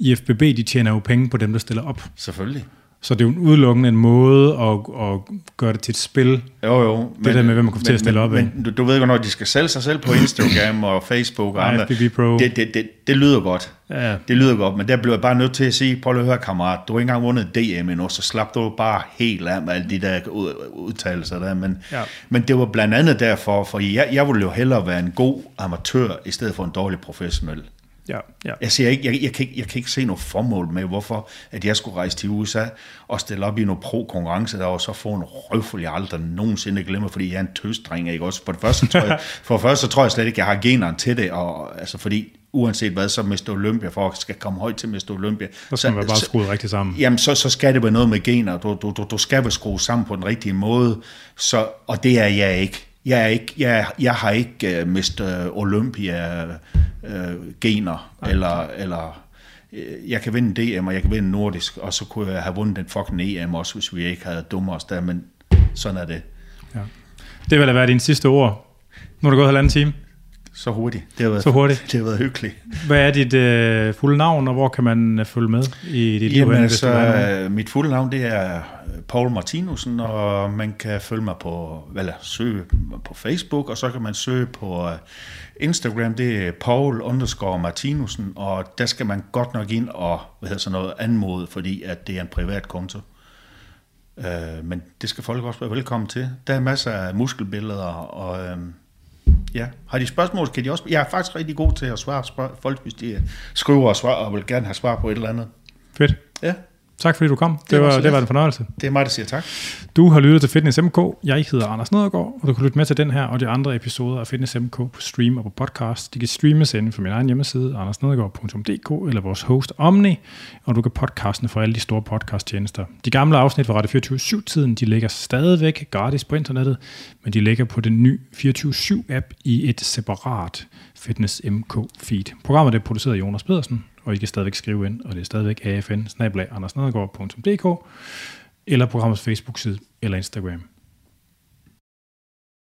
Speaker 1: IFBB, de tjener jo penge på dem, der stiller op.
Speaker 2: Selvfølgelig.
Speaker 1: Så det er jo en udelukkende en måde at, at gøre det til et spil.
Speaker 2: Jo, jo.
Speaker 1: Det der med, hvem man kommer til at stille op af.
Speaker 2: Men du, du ved godt, når de skal sælge sig selv på Instagram og Facebook og andre,
Speaker 1: Pro.
Speaker 2: Det, det, det, det lyder godt.
Speaker 1: Ja.
Speaker 2: Det lyder godt, men der bliver jeg bare nødt til at sige, prøv lige at høre, kammerat, du har ikke engang vundet DM endnu, så slap du bare helt af med alle de der ud- udtalelser der. Men,
Speaker 1: Ja.
Speaker 2: men det var blandt andet derfor, for jeg, jeg ville jo hellere være en god amatør, i stedet for en dårlig professionel.
Speaker 1: Ja, ja.
Speaker 2: Jeg, siger ikke, jeg, jeg, kan ikke, jeg kan ikke se noget formål med, hvorfor at jeg skulle rejse til USA og stille op i nogle pro-konkurrence, der og så få en røvfuld, jeg aldrig nogensinde glemmer, fordi jeg er en tøsdreng, ikke også? For det første, tror jeg, [laughs] for det første tror jeg slet ikke, jeg har generen til det, og, altså fordi uanset hvad, så Mr. Olympia, for at skal komme højt til Mr. Olympia,
Speaker 1: Så skal man være bare skruet rigtigt sammen.
Speaker 2: Jamen, så, så skal det være noget med gener. Du, du, du, du skal være skruet sammen på den rigtige måde. Så, og det er jeg ikke. Jeg, er ikke, jeg, jeg har ikke uh, Mr. Olympia uh, gener, eller, eller øh, jeg kan vinde DM, og jeg kan vinde nordisk, og så kunne jeg have vundet den fucking EM også, hvis vi ikke havde dummet os der, men sådan er det.
Speaker 1: Ja. Det vil da være dine sidste ord. Nu er det gået halvanden time.
Speaker 2: Så hurtigt. Det har været,
Speaker 1: Så hurtigt.
Speaker 2: Det har været hyggeligt.
Speaker 1: Hvad er dit øh, fulde navn, og hvor kan man øh, følge med i dit liv?
Speaker 2: Jamen,
Speaker 1: nogen?
Speaker 2: altså, mit fulde navn, det er Paul Martinussen, og man kan følge mig på, eller søge på Facebook, og så kan man søge på øh, Instagram, det er Paul underscore Martinussen, og der skal man godt nok ind og, hvad hedder sådan noget, anmode, fordi at det er en privat konto. Øh, men det skal folk også være velkommen til. Der er masser af muskelbilleder, og øh, ja, har de spørgsmål, kan de også... Jeg er faktisk rigtig god til at svare spørg- folk, hvis de skriver og svarer, og vil gerne have svar på et eller andet.
Speaker 1: Fedt.
Speaker 2: Ja,
Speaker 1: Tak fordi du kom. Det,
Speaker 2: Det var
Speaker 1: det var en fornøjelse.
Speaker 2: det er mig, der siger tak.
Speaker 1: Du har lyttet til Fitness MK. Jeg hedder Anders Nedergaard, og du kan lytte med til den her og de andre episoder af Fitness MK på stream og på podcast. De kan streames inde fra min egen hjemmeside, andersnedergaard.dk, eller vores host Omni, og du kan podcastene fra alle de store podcasttjenester. De gamle afsnit fra Radio 24-7-tiden, de ligger stadigvæk gratis på internettet, men de ligger på den nye 24-7-app i et separat Fitness MK feed. Programmet er produceret af Jonas Pedersen, og I kan stadigvæk skrive ind, og det er stadigvæk afn andersnedergaard.dk eller programmets Facebook-side eller Instagram.